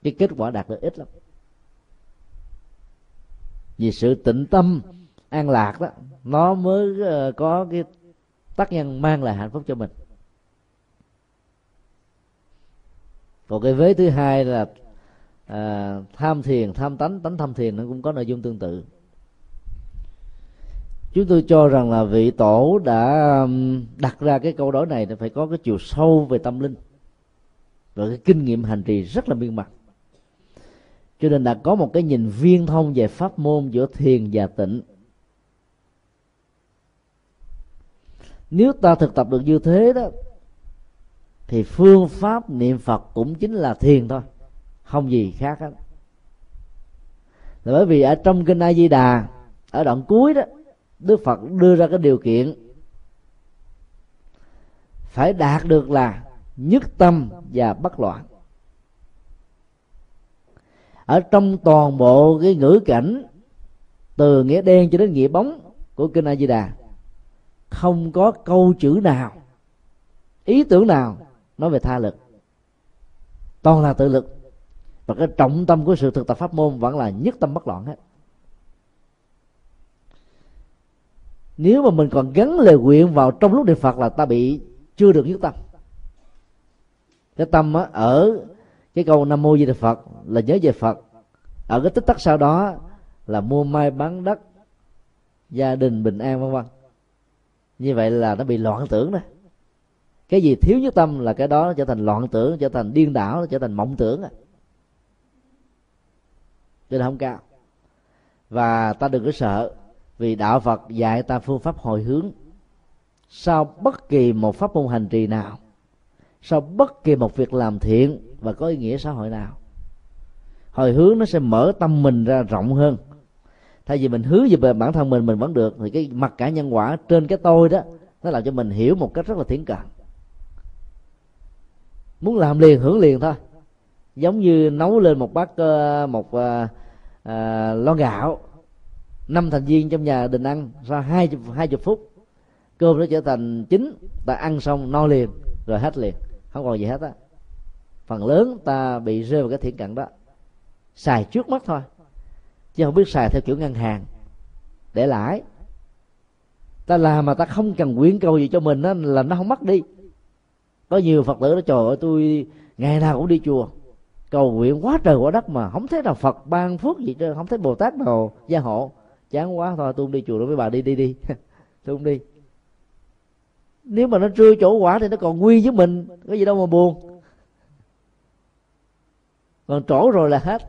cái kết quả đạt được ít lắm. Vì sự tịnh tâm an lạc đó nó mới ờ, có cái tác nhân mang lại hạnh phúc cho mình. Còn cái vế thứ hai là à, tham thiền tham tánh tánh tham thiền nó cũng có nội dung tương tự. Chúng tôi cho rằng là vị tổ đã đặt ra cái câu hỏi này phải có cái chiều sâu về tâm linh. Và cái kinh nghiệm hành trì rất là miên mật cho nên đã có một cái nhìn viên thông về pháp môn giữa thiền và tịnh. Nếu ta thực tập được như thế đó, thì phương pháp niệm phật cũng chính là thiền thôi, không gì khác hết. Là bởi vì ở trong kinh a di đà, ở đoạn cuối đó, đức phật đưa ra cái điều kiện phải đạt được là nhất tâm và bất loạn ở trong toàn bộ cái ngữ cảnh từ nghĩa đen cho đến nghĩa bóng của kinh A Di Đà không có câu chữ nào ý tưởng nào nói về tha lực. Toàn là tự lực. Và cái trọng tâm của sự thực tập pháp môn vẫn là nhất tâm bất loạn hết. Nếu mà mình còn gắn lời nguyện vào trong lúc niệm phật là ta bị chưa được nhất tâm. Cái tâm á, ở cái câu nam mô di đà phật là nhớ về phật. Ở cái tích tắc sau đó là mua mai bán đất, gia đình bình an, vân vân. Như vậy là nó bị loạn tưởng đó. Cái gì thiếu nhất tâm là cái đó nó trở thành loạn tưởng, trở thành điên đảo, nó trở thành mộng tưởng à. Cho nên không cao. Và ta đừng có sợ, vì đạo phật dạy ta phương pháp hồi hướng. Sau bất kỳ một pháp môn hành trì nào, sau bất kỳ một việc làm thiện và có ý nghĩa xã hội nào? Hồi hướng nó sẽ mở tâm mình ra rộng hơn. Thay vì mình hướng về bản thân mình mình vẫn được. Thì cái mặt cả nhân quả trên cái tôi đó nó làm cho mình hiểu một cách rất là thiển cận. Muốn làm liền hưởng liền thôi. Giống như nấu lên một bát ờ, một ờ, ờ, à, à, lo gạo năm thành viên trong nhà đình ăn sau hai chục hai chục phút. Cơm nó trở thành chín ta ăn xong no liền rồi hết liền. Không còn gì hết á phần lớn ta bị rơi vào cái thiện cận đó. Xài trước mắt thôi chứ không biết xài theo kiểu ngân hàng. Để lãi ta làm mà ta không cần quyến cầu gì cho mình đó, là nó không mất đi. Có nhiều phật tử đó trời ơi tôi ngày nào cũng đi chùa. Cầu nguyện quá trời quá đất mà không thấy nào phật ban phước gì chứ không thấy bồ tát nào gia hộ. Chán quá thôi tôi không đi chùa đối với bà đi đi đi. *laughs* Tôi không đi. Nếu mà nó trưa chỗ quả thì nó còn nguy với mình có gì đâu mà buồn còn trổ rồi là hết.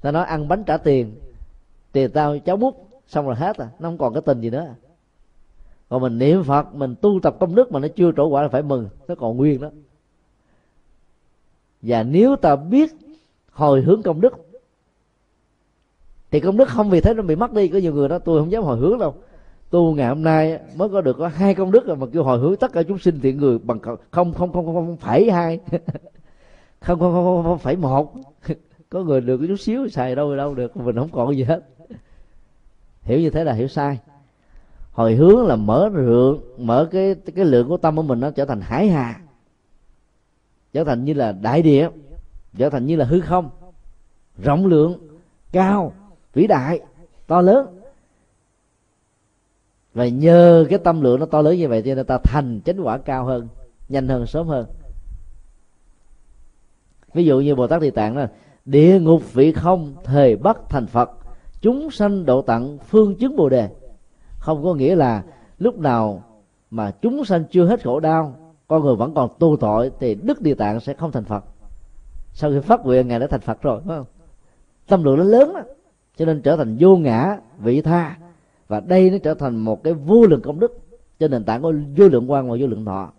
Ta nói ăn bánh trả tiền. Tiền tao cháu mút xong rồi hết à. Nó không còn cái tình gì nữa. Còn mình niệm phật, mình tu tập công đức mà nó chưa trổ quả là phải mừng. Nó còn nguyên đó. Và nếu ta biết hồi hướng công đức, thì công đức không vì thế nó bị mất đi. Có nhiều người đó, tôi không dám hồi hướng đâu. Tu ngày hôm nay mới có được có hai công đức mà kêu hồi hướng tất cả chúng sinh thiện người bằng không không không không không phải hai. *laughs* không không không không, phải một. *laughs* Có người được chút xíu xài đâu đâu được mình không còn gì hết. Hiểu như thế là hiểu sai. Hồi hướng là mở lượng mở cái cái lượng của tâm của mình nó trở thành hải hà. Trở thành như là đại địa, trở thành như là hư không. Rộng lượng, cao, vĩ đại, to lớn. Và nhờ cái tâm lượng nó to lớn như vậy cho nên ta thành chánh quả cao hơn, nhanh hơn, sớm hơn ví dụ như bồ tát địa tạng là địa ngục vị không, thời bắt thành phật, chúng sanh độ tận phương chứng bồ đề. Không có nghĩa là lúc nào mà chúng sanh chưa hết khổ đau, con người vẫn còn tu tội thì đức địa tạng sẽ không thành phật. Sau khi phát nguyện, ngài đã thành phật rồi, phải không? Tâm lượng nó lớn đó cho nên trở thành vô ngã, vị tha. Và đây nó trở thành một cái vô lượng công đức trên nền tảng của vô lượng quan và vô lượng thọ.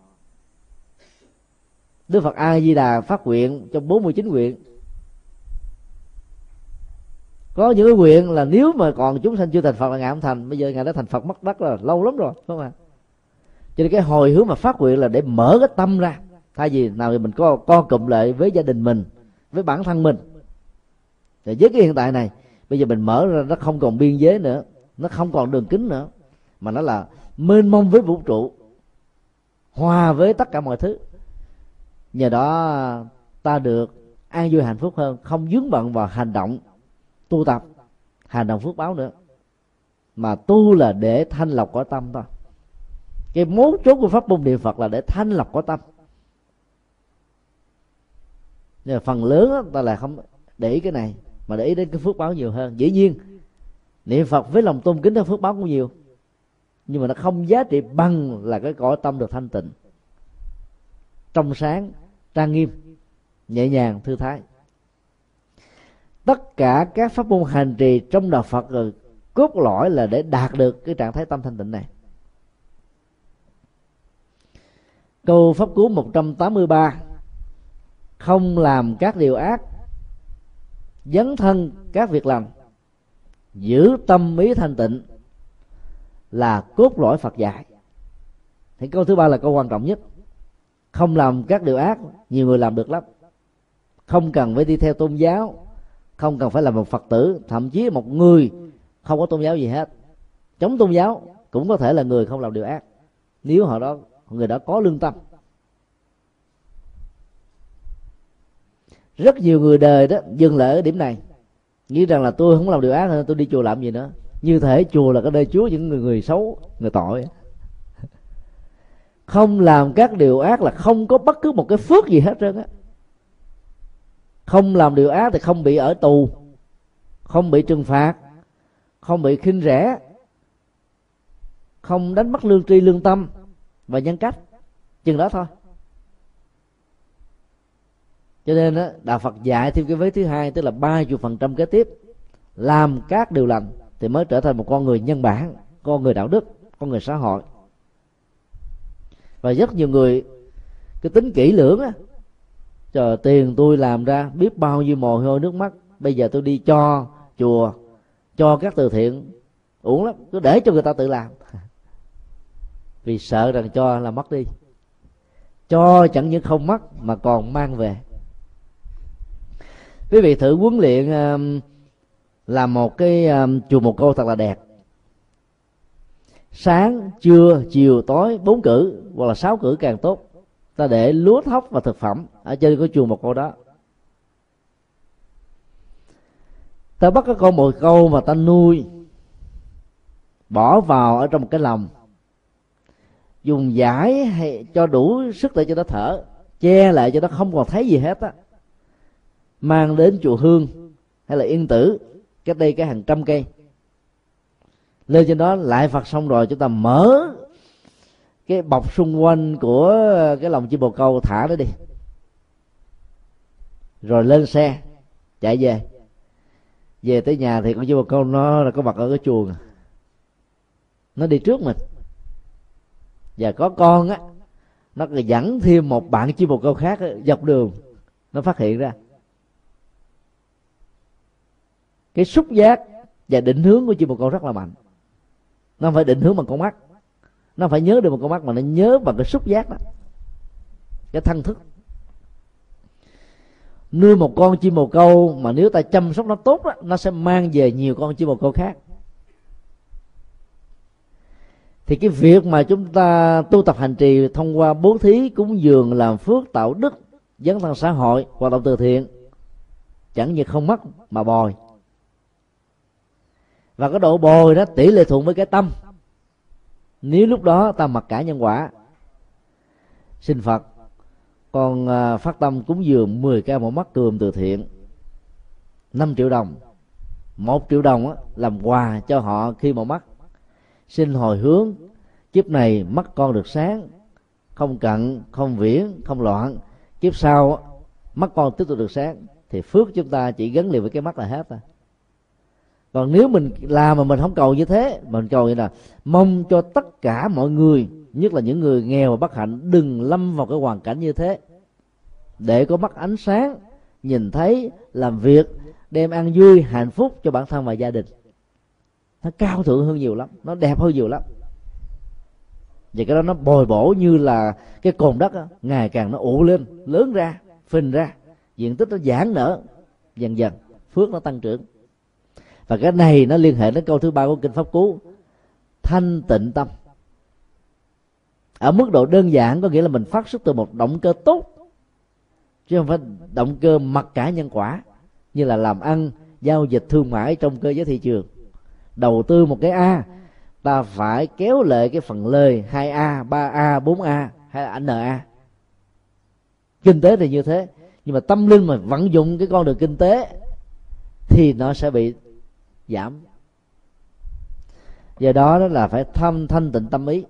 Đức Phật A Di Đà phát nguyện trong 49 nguyện. Có những cái nguyện là nếu mà còn chúng sanh chưa thành Phật là ngài không thành. Bây giờ ngài đã thành Phật mất đất là lâu lắm rồi đúng không ạ? Cho nên cái hồi hướng mà phát nguyện là để mở cái tâm ra. Thay vì nào thì mình có co cụm lại với gia đình mình, với bản thân mình. Thì với cái hiện tại này, bây giờ mình mở ra, nó không còn biên giới nữa, nó không còn đường kính nữa, mà nó là mênh mông với vũ trụ, hòa với tất cả mọi thứ nhờ đó ta được an vui hạnh phúc hơn không dướng bận vào hành động tu tập hành động phước báo nữa. Mà tu là để thanh lọc cõi tâm thôi. Cái mấu chốt của pháp môn niệm phật là để thanh lọc cõi tâm. Nhưng mà phần lớn đó, ta là không để ý cái này mà để ý đến cái phước báo nhiều hơn. Dĩ nhiên niệm phật với lòng tôn kính theo phước báo cũng nhiều nhưng mà nó không giá trị bằng là cái cõi tâm được thanh tịnh trong sáng, trang nghiêm, nhẹ nhàng, thư thái. Tất cả các pháp môn hành trì trong đạo Phật rồi, cốt lõi là để đạt được cái trạng thái tâm thanh tịnh này. Câu pháp cú 183 không làm các điều ác, dấn thân các việc lành, giữ tâm ý thanh tịnh là cốt lõi phật dạy. Thì câu thứ ba là câu quan trọng nhất không làm các điều ác, nhiều người làm được lắm. Không cần phải đi theo tôn giáo, không cần phải là một phật tử, thậm chí một người không có tôn giáo gì hết. Chống tôn giáo cũng có thể là người không làm điều ác. Nếu họ đó, người đó có lương tâm. Rất nhiều người đời đó dừng lại ở điểm này. Nghĩ rằng là tôi không làm điều ác nên tôi đi chùa làm gì nữa. Như thể chùa là cái nơi chúa, những người người xấu, người tội không làm các điều ác là không có bất cứ một cái phước gì hết trơn á. Không làm điều ác thì không bị ở tù không bị trừng phạt không bị khinh rẻ không đánh mất lương tri lương tâm và nhân cách chừng đó thôi. Cho nên đó, đạo Phật dạy thêm cái vế thứ hai tức là ba chục phần trăm kế tiếp. Làm các điều lành thì mới trở thành một con người nhân bản con người đạo đức con người xã hội và rất nhiều người cái tính kỹ lưỡng á. Chờ tiền tôi làm ra biết bao nhiêu mồ hôi nước mắt. Bây giờ tôi đi cho chùa, cho các từ thiện. Uổng lắm, cứ để cho người ta tự làm. *laughs* Vì sợ rằng cho là mất đi. Cho chẳng những không mất, mà còn mang về. Quý vị thử huấn luyện um, làm một cái um, chùa một câu thật là đẹp sáng trưa chiều tối bốn cử hoặc là sáu cử càng tốt. Ta để lúa thóc và thực phẩm ở trên cái chuồng một câu đó. Ta bắt cái con một câu mà ta nuôi bỏ vào ở trong một cái lồng, dùng giải hay cho đủ sức để cho nó thở che lại cho nó không còn thấy gì hết á. Mang đến chùa hương hay là yên tử cách đây cái hàng trăm cây lên trên đó lại phật xong rồi chúng ta mở cái bọc xung quanh của cái lòng chim bồ câu thả nó đi. Rồi lên xe, chạy về. Về tới nhà thì con chim bồ câu nó là có mặt ở cái chuồng à. nó đi trước mình. Và có con á, nó dẫn thêm một bạn chim bồ câu khác dọc đường. Nó phát hiện ra. Cái xúc giác và định hướng của chim bồ câu rất là mạnh nó không phải định hướng bằng con mắt. Nó phải nhớ được bằng con mắt mà nó nhớ bằng cái xúc giác đó. Cái thân thức. Nuôi một con chim bồ câu mà nếu ta chăm sóc nó tốt đó, nó sẽ mang về nhiều con chim bồ câu khác. Thì cái việc mà chúng ta tu tập hành trì thông qua bố thí cúng dường làm phước tạo đức dấn thân xã hội hoạt động từ thiện chẳng như không mất mà bồi và cái độ bồi đó tỷ lệ thuận với cái tâm. Nếu lúc đó ta mặc cả nhân quả xin phật con à, phát tâm cúng dường 10 ca một mắt cườm từ thiện 5 triệu đồng. Một triệu đồng á, làm quà cho họ khi mà mắt. Xin hồi hướng kiếp này mắt con được sáng không cận không viễn không loạn. Kiếp sau mắt con tiếp tục được sáng thì phước chúng ta chỉ gắn liền với cái mắt là hết thôi còn nếu mình làm mà mình không cầu như thế mình cầu như là mong cho tất cả mọi người nhất là những người nghèo và bất hạnh đừng lâm vào cái hoàn cảnh như thế. Để có mắt ánh sáng nhìn thấy làm việc đem ăn vui hạnh phúc cho bản thân và gia đình. Nó cao thượng hơn nhiều lắm nó đẹp hơn nhiều lắm. Và cái đó nó bồi bổ như là cái cồn đất đó, ngày càng nó ụ lên lớn ra phình ra diện tích nó giãn nở dần dần phước nó tăng trưởng và cái này nó liên hệ đến câu thứ ba của kinh pháp cú. Thanh tịnh tâm. Ở mức độ đơn giản có nghĩa là mình phát xuất từ một động cơ tốt chứ không phải động cơ mặc cả nhân quả như là làm ăn giao dịch thương mại trong cơ giới thị trường. Đầu tư một cái a ta phải kéo lệ cái phần lời 2A, 3A, 4A hay là NA. Kinh tế thì như thế, nhưng mà tâm linh mà vận dụng cái con đường kinh tế thì nó sẽ bị giảm. Do đó đó là phải thâm thanh tịnh tâm ý.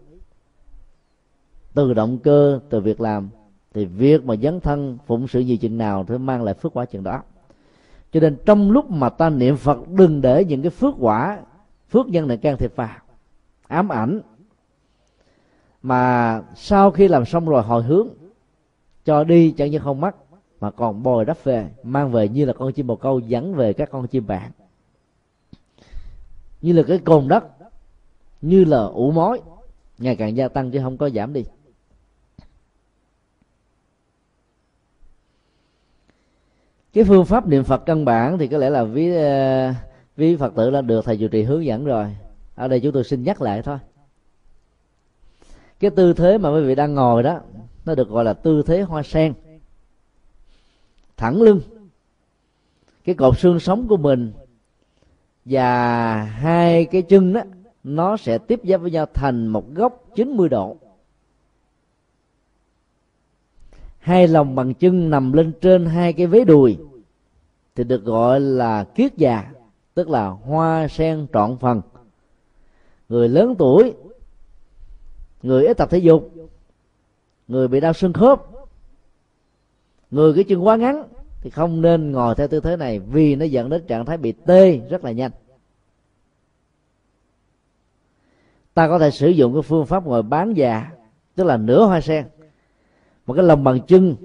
Từ động cơ, từ việc làm thì việc mà dấn thân phụng sự gì chừng nào thì mang lại phước quả chừng đó. Cho nên trong lúc mà ta niệm Phật đừng để những cái phước quả, phước nhân này can thiệp vào ám ảnh mà sau khi làm xong rồi hồi hướng cho đi chẳng như không mất mà còn bồi đắp về mang về như là con chim bồ câu dẫn về các con chim bạn như là cái cồn đất, như là ủ mối. Ngày càng gia tăng chứ không có giảm đi. Cái phương pháp niệm phật căn bản thì có lẽ là ví ờ, ví phật tử đã được thầy chủ trì hướng dẫn rồi. Ở đây chúng tôi xin nhắc lại thôi. Cái tư thế mà quý vị đang ngồi đó, nó được gọi là tư thế hoa sen. Thẳng lưng. Cái cột xương sống của mình và hai cái chân đó nó sẽ tiếp giáp với nhau thành một góc 90 độ. Hai lòng bằng chân nằm lên trên hai cái vế đùi, thì được gọi là kiết già, tức là hoa sen trọn phần. Người lớn tuổi, người ít tập thể dục, người bị đau xương khớp, người cái chân quá ngắn thì không nên ngồi theo tư thế này vì nó dẫn đến trạng thái bị tê rất là nhanh. Ta có thể sử dụng cái phương pháp ngồi bán già, tức là nửa hoa sen, một cái lòng bằng chân,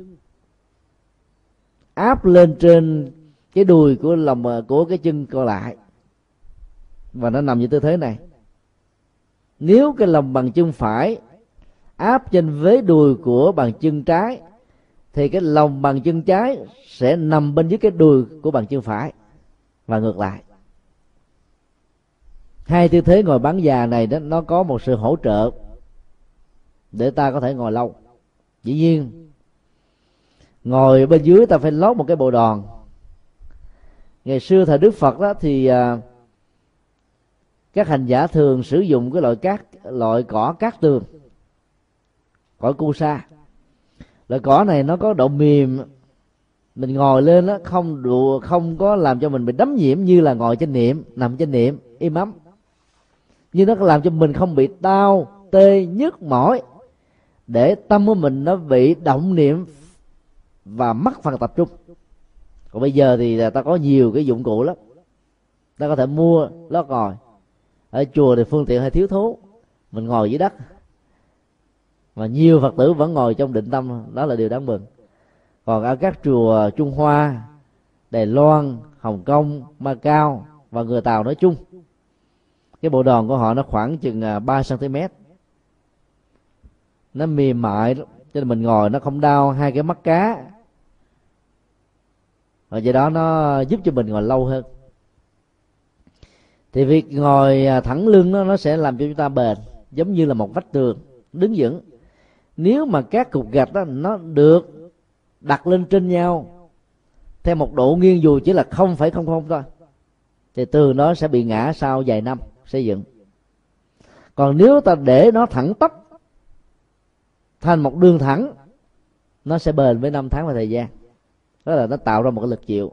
áp lên trên cái đùi của lòng, của cái chân còn lại. Và nó nằm như tư thế này. Nếu cái lòng bằng chân phải áp trên vế đùi của bàn chân trái thì cái lòng bàn chân trái sẽ nằm bên dưới cái đùi của bàn chân phải và ngược lại. Hai tư thế ngồi bán già này đó nó có một sự hỗ trợ để ta có thể ngồi lâu. Dĩ nhiên ngồi bên dưới ta phải lót một cái bộ đòn. Ngày xưa thời đức phật đó thì à, các hành giả thường sử dụng cái loại cát loại cỏ cát tường cỏ cu sa loại cỏ này nó có độ mềm. Mình ngồi lên nó không đủ không có làm cho mình bị đấm nhiễm như là ngồi trên niệm nằm trên niệm im ấm. Nhưng nó làm cho mình không bị đau, tê, nhức mỏi. Để tâm của mình nó bị động niệm và mất phần tập trung. Còn bây giờ thì ta có nhiều cái dụng cụ lắm. Ta có thể mua, lót ngồi ở chùa thì phương tiện hơi thiếu thốn. Mình ngồi dưới đất mà nhiều phật tử vẫn ngồi trong định tâm, đó là điều đáng mừng. Còn ở các chùa trung hoa, đài loan, hồng kông, macau và người tàu nói chung, cái bộ đòn của họ nó khoảng chừng à, 3 cm nó mềm mại, cho nên mình ngồi nó không đau hai cái mắt cá. Và do đó nó giúp cho mình ngồi lâu hơn. Thì việc ngồi à, thẳng lưng nó nó sẽ làm cho chúng ta bền, giống như là một vách tường, đứng vững nếu mà các cục gạch đó nó được đặt lên trên nhau, theo một độ nghiêng dù chỉ là không phải không không thôi, thì tường nó sẽ bị ngã sau vài năm xây dựng. Còn nếu ta để nó thẳng tắp thành một đường thẳng, nó sẽ bền với năm tháng và thời gian. Đó là nó tạo ra một cái lực chịu.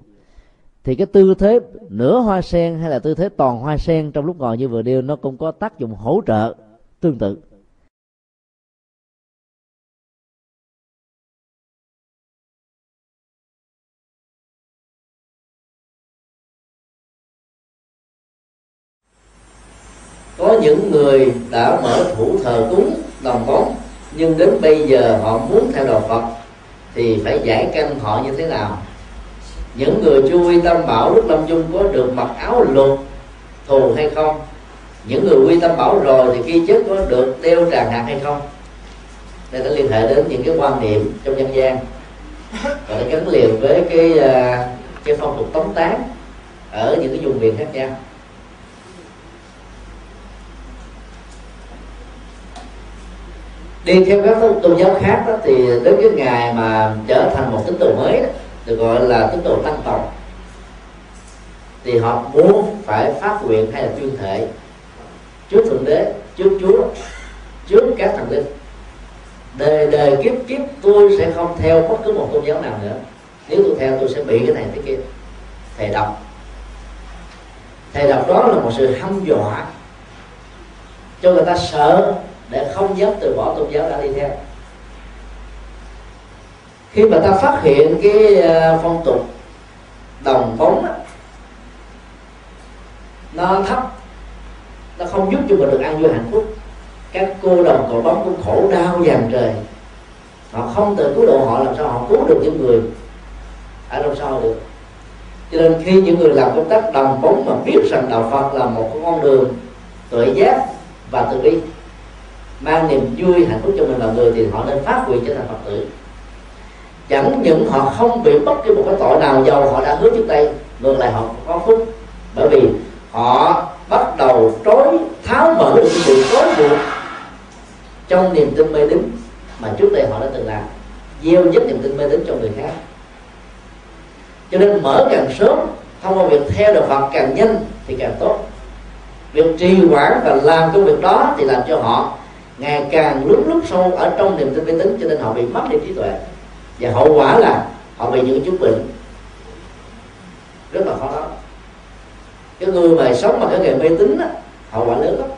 Thì cái tư thế nửa hoa sen hay là tư thế toàn hoa sen trong lúc ngồi như vừa điêu nó cũng có tác dụng hỗ trợ tương tự. Có những người đã mở thủ thờ cúng đồng bóng nhưng đến bây giờ họ muốn theo đạo phật thì phải giải căn họ như thế nào? Những người chưa quy tâm bảo lúc lâm chung có được mặc áo lục thù hay không? Những người quy tâm bảo rồi thì khi chết có được đeo tràng hạt hay không? Đây nó liên hệ đến những cái quan niệm trong dân gian. Và nó gắn liền với cái à, cái phong tục tống tán ở những cái vùng miền khác nhau. Đi theo các tôn giáo khác đó, thì đến cái ngày mà trở thành một tín đồ mới đó, được gọi là tín đồ tăng tộc thì họ muốn phải phát nguyện hay là tuyên thệ trước thượng đế trước chúa trước các thần linh. Đời đời kiếp kiếp tôi sẽ không theo bất cứ một tôn giáo nào nữa. Nếu tôi theo tôi sẽ bị cái này cái kia. Thầy đọc. Thầy đọc đó là một sự hăm dọa cho người ta sợ để không dám từ bỏ tôn giáo đã đi theo. Khi mà ta phát hiện cái ờ, phong tục đồng phóng đó, nó thấp nó không giúp cho mình được an vui hạnh phúc. Các cô đồng cội bóng cũng khổ đau dàn trời. Họ không tự cứu độ họ làm sao họ cứu được những người ở đâu sau được? Cho nên khi những người làm công tác đồng bóng mà biết rằng đạo phật là một con đường tuệ giác và từ bi mang niềm vui, hạnh phúc cho mình là người thì họ nên phát nguyện trở thành phật tử. Chẳng những họ không bị bất kỳ một cái tội nào giàu họ đã hứa trước đây, ngược lại họ có phúc. Bởi vì họ bắt đầu trói tháo mở được sự trói buộc trong niềm tin mê tín mà trước đây họ đã từng làm, gieo giúp niềm tin mê tín cho người khác. Cho nên mở càng sớm, thông qua việc theo đạo Phật càng nhanh thì càng tốt. Việc trì hoãn và làm công việc đó thì làm cho họ ngày càng lúc lúc sâu ở trong niềm tin mê tín cho nên họ bị mất đi trí tuệ. Và hậu quả là họ bị những chứng bệnh rất là khó đó cái người mà sống bằng cái nghề mê tín á, hậu quả lớn lắm.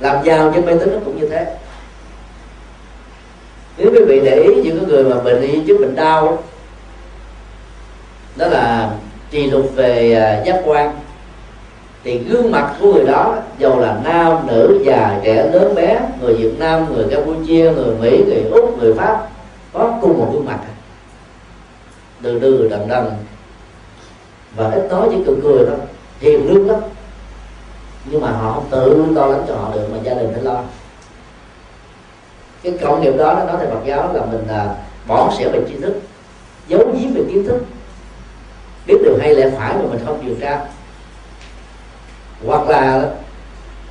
Làm giàu trên mê tín nó cũng như thế. Nếu quý vị để ý những cái người mà bệnh đi chứng bệnh đau đó là trì lục về à, giác quan thì gương mặt của người đó, dầu là nam, nữ, già, trẻ, lớn, bé, người việt nam, người campuchia, người mỹ, người úc, người pháp, có cùng một gương mặt. Từ từ đần đần. Và ít nói chỉ cười cười thôi, hiền lương lắm. Nhưng mà họ không tự lo lắng cho họ được mà gia đình phải lo. Cái cộng nghiệp đó, nó nói theo Phật giáo là mình là bỏ sẻ về tri thức, giấu giếm về kiến thức. Biết điều hay lẽ phải mà mình không điều tra hoặc là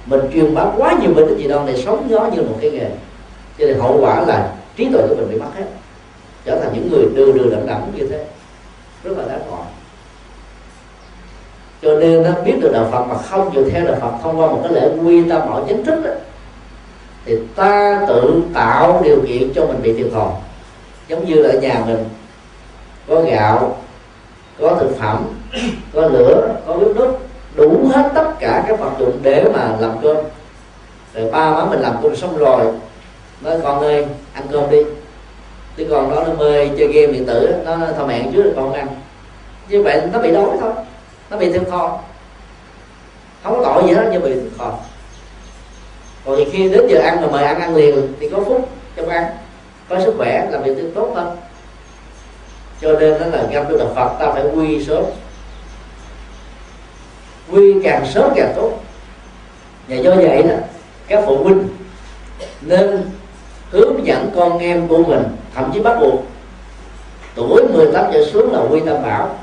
mình truyền bá quá nhiều bệnh gì đâu để sống nó như một cái nghề. Cho nên hậu quả là trí tuệ của mình bị mất hết. Trở thành những người đưa đưa đẳng đẳng như thế. Rất là đáng gọi cho nên nó biết được đạo Phật mà không chịu theo đạo Phật thông qua một cái lễ quy tâm bảo chính thức đó, thì ta tự tạo điều kiện cho mình bị thiệt thòi. Giống như là ở nhà mình có gạo có thực phẩm có lửa có bếp đốt đủ hết tất cả các vật dụng để mà làm cơm. Rồi ba má mình làm cơm xong rồi, nói, con ơi, ăn cơm đi. Chứ còn đó nó mê chơi game điện tử, nó thôi mẹ trước rồi con ăn. Như vậy nó bị đói thôi, nó bị thêm thòi không có tội gì hết, nhưng bị thêm thòi còn thì khi đến giờ ăn rồi mời ăn ăn liền thì có phúc trong ăn, có sức khỏe, làm việc tốt hơn cho nên đó là gặp được đạo Phật, ta phải quy sớm quy càng sớm càng tốt. Và do vậy đó các phụ huynh nên hướng dẫn con em của mình thậm chí bắt buộc tuổi 18 trở xuống là quy tam bảo.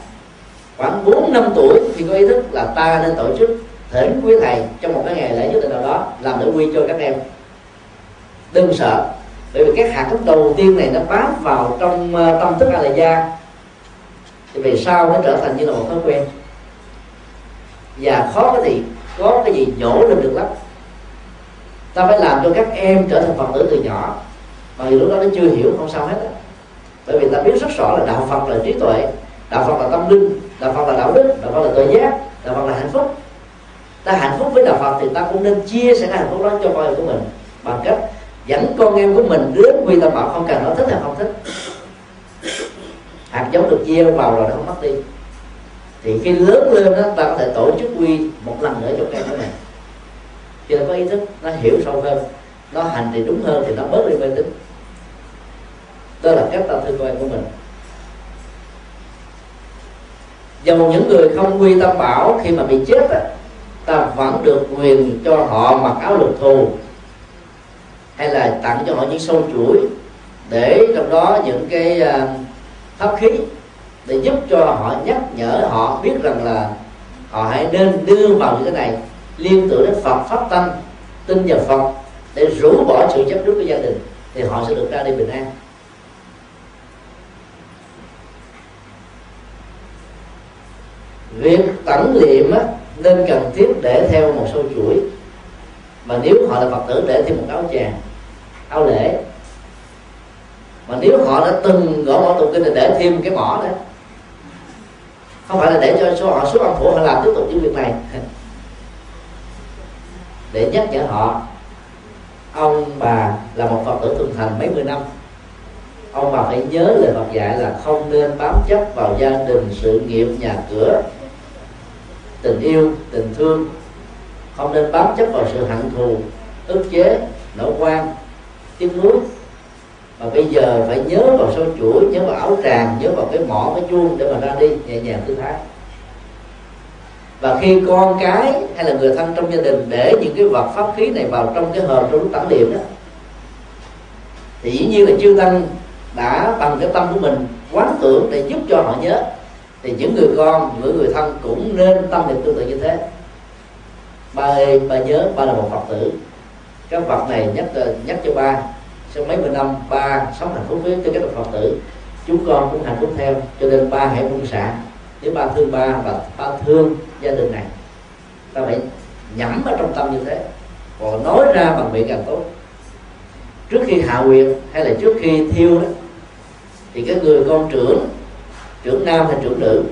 Khoảng 4 năm tuổi thì có ý thức là ta nên tổ chức thỉnh quý thầy trong một cái ngày lễ nhất định nào đó làm để quy cho các em. Đừng sợ bởi vì các hạt thức đầu tiên này nó bám vào trong uh, tâm thức a la gia thì về sau nó trở thành như là một thói quen và khó cái gì, có cái gì nhổ lên được lắm. Ta phải làm cho các em trở thành phật tử từ nhỏ. Mà lúc đó nó chưa hiểu, không sao hết á. Bởi vì ta biết rất rõ là đạo phật là trí tuệ, đạo phật là tâm linh, đạo phật là đạo đức, đạo phật là tội giác, đạo phật là hạnh phúc. Ta hạnh phúc với đạo phật thì ta cũng nên chia sẻ cái hạnh phúc đó cho con em của mình bằng cách dẫn con em của mình đến quy tâm bảo không cần nó thích hay không thích. Hạt giống được gieo vào rồi nó không mất đi thì khi lớn lên đó ta có thể tổ chức quy một lần nữa cho các em của mình khi nó có ý thức nó hiểu sâu hơn nó hành thì đúng hơn thì nó bớt đi mê tín. Đó là cách ta thương con em của mình. Dầu những người không quy tâm bảo khi mà bị chết á, ta vẫn được quyền cho họ mặc áo lục thù hay là tặng cho họ những sâu chuỗi để trong đó những cái uh, pháp khí để giúp cho họ nhắc nhở họ biết rằng là họ hãy nên đưa vào những cái này. Liên tưởng đến Phật pháp tăng tin vào Phật để rũ bỏ sự chấp trước của gia đình thì họ sẽ được ra đi bình an. Việc tẩn liệm á, nên cần thiết để theo một số chuỗi. Mà nếu họ là phật tử để thêm một áo chàng áo lễ. Mà nếu họ đã từng gõ mỏ tụng kinh thì để thêm cái mỏ đó không phải là để cho số họ, số âm phủ họ làm tiếp tục những việc này. Để nhắc nhở họ, ông bà là một phật tử thường thành mấy mươi năm. Ông bà phải nhớ lời Phật dạy là không nên bám chấp vào gia đình, sự nghiệp, nhà cửa, tình yêu, tình thương. Không nên bám chấp vào sự hận thù, ức chế nỗi quan, tiếc nuối mà bây giờ phải nhớ vào sâu chuỗi, nhớ vào áo tràng, nhớ vào cái mỏ, cái chuông để mà ra đi, nhẹ nhàng thư thái. Và khi con cái hay là người thân trong gia đình để những cái vật pháp khí này vào trong cái hòm trong lúc tản niệm đó, thì dĩ nhiên là chư tăng đã bằng cái tâm của mình quán tưởng để giúp cho họ nhớ. Thì những người con, những người thân cũng nên tâm niệm tương tự như thế. Ba ơi ba nhớ ba là một phật tử. Các vật này nhắc nhắc cho ba sau mấy mươi năm, ba sống hạnh phúc với tư cách là phật tử chúng con cũng hạnh phúc theo, cho nên ba hãy buông xả. Nếu ba thương ba và ba thương gia đình này, ta phải nhẩm ở trong tâm như thế. Còn nói ra bằng miệng càng tốt. Trước khi hạ quyệt hay là trước khi thiêu đó, thì cái người con trưởng trưởng nam hay trưởng nữ,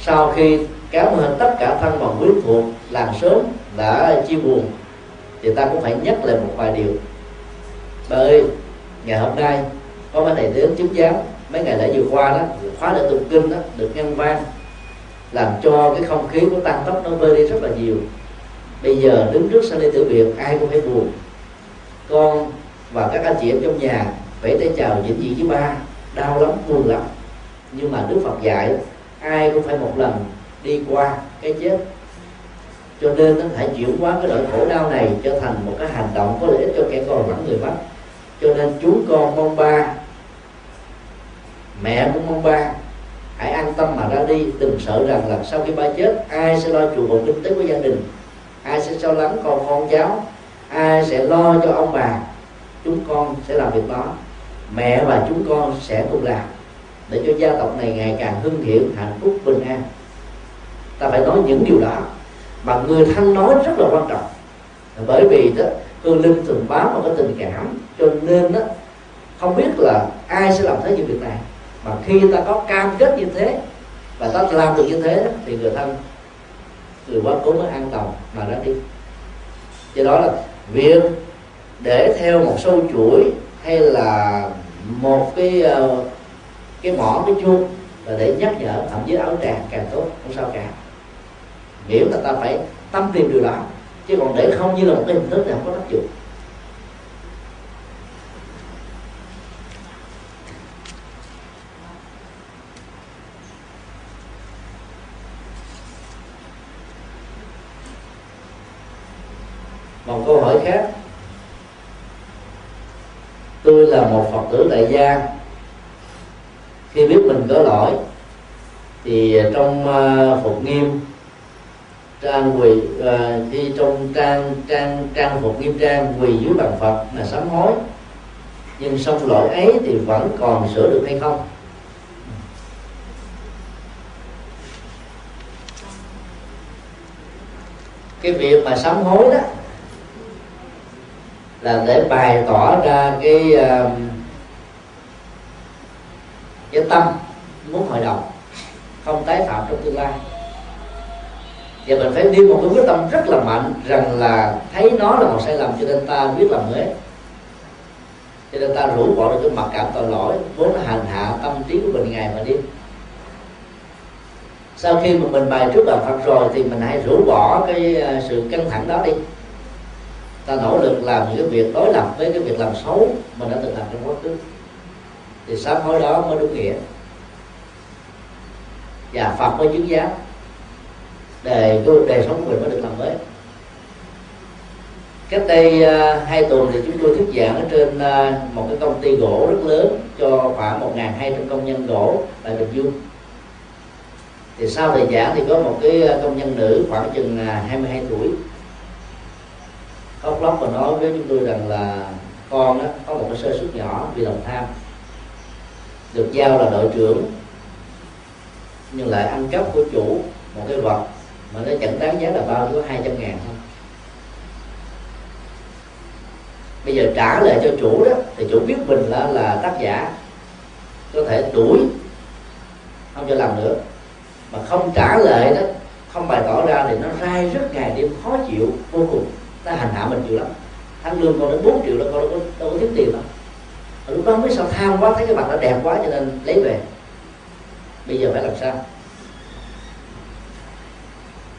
sau khi kéo hơn tất cả thân bằng quyến thuộc làng sớm đã chia buồn, thì ta cũng phải nhắc lại một vài điều ơi ngày hôm nay, có mấy thầy đến chứng giám mấy ngày lễ vừa qua đó khóa lễ tụng kinh đó, được nhân vang, làm cho cái không khí của tăng tốc nó vơi đi rất là nhiều. Bây giờ đứng trước sân đi tử biệt, ai cũng phải buồn. Con và các anh chị em trong nhà phải tay chào vĩnh viễn với ba, đau lắm, buồn lắm. Nhưng mà đức phật dạy, ai cũng phải một lần đi qua cái chết. Cho nên nó phải chuyển hóa cái nỗi khổ đau này trở thành một cái hành động có lợi ích cho kẻ còn vẫn người mất cho nên chú con mong ba. Mẹ cũng mong ba. Hãy an tâm mà ra đi, đừng sợ rằng là sau khi ba chết, ai sẽ lo trụ cột kinh tế của gia đình? Ai sẽ lo lắng con con cháu? Ai sẽ lo cho ông bà? Chúng con sẽ làm việc đó. Mẹ và chúng con sẽ cùng làm, để cho gia tộc này ngày càng hưng thiện, hạnh phúc, bình an. Ta phải nói những điều đó mà người thân nói rất là quan trọng. Bởi vì đó hương linh thường báo vào cái tình cảm cho nên đó không biết là ai sẽ làm thế những việc này. Mà khi ta có cam kết như thế và ta làm được như thế thì người thân, người quá cố mới an toàn mà ra đi. Do đó là việc để theo một sâu chuỗi hay là một cái ờ, cái mỏ, cái chuông là để nhắc nhở, thậm chí áo tràng càng tốt, không sao cả. Miễn là ta phải tâm tìm điều đó chứ còn để không như là một cái hình thức thì không có tác dụng. Một câu hỏi khác. Tôi là một phật tử tại gia khi biết mình có lỗi, thì trong ờ, phục nghiêm trang quỳ ờ, uh, khi trong trang trang trang phục nghiêm trang quỳ dưới bàn phật là sám hối. Nhưng xong lỗi ấy thì vẫn còn sửa được hay không? Cái việc mà sám hối đó là để bày tỏ ra cái uh, cái tâm muốn hội đồng không tái phạm trong tương lai và mình phải đi một cái quyết tâm rất là mạnh rằng là thấy nó là một sai lầm cho nên ta biết làm mới cho nên ta rũ bỏ được cái mặc cảm tội lỗi, vốn là hành hạ tâm trí của mình ngày mà đi. sau khi mà mình bài trước bàn phật rồi thì mình hãy rũ bỏ cái à, sự căng thẳng đó đi. Ta nỗ lực làm những cái việc đối lập với cái việc làm xấu mình đã từng làm trong quá khứ. Thì sám hối đó mới đúng nghĩa. Và phật mới chứng giám để cái đời sống của mình mới được làm mới. Cách đây uh, hai tuần thì chúng tôi thuyết giảng ở trên uh, một cái công ty gỗ rất lớn cho khoảng một hai trăm công nhân gỗ tại bình dương. Thì sau thời giảng thì có một cái à, công nhân nữ khoảng chừng 22 tuổi. Khóc lóc và nói với chúng tôi rằng là con đó có một cái sơ suất nhỏ vì lòng tham. Được giao là đội trưởng nhưng lại ăn cắp của chủ một cái vật mà nó chẳng đáng giá là bao có 200 ngàn thôi. Bây giờ trả lại cho chủ đó thì chủ biết mình là là tác giả. Có thể đuổi không cho làm nữa. Mà không trả lại đó không bày tỏ ra thì nó rai rất ngày đêm khó chịu vô cùng. Nó hành hạ mình nhiều lắm. Tháng lương con đến 4 triệu là con đâu có, đâu có thiếu tiền đâu. Lúc đó mới sao tham quá thấy cái mặt nó đẹp quá cho nên lấy về. Bây giờ phải làm sao?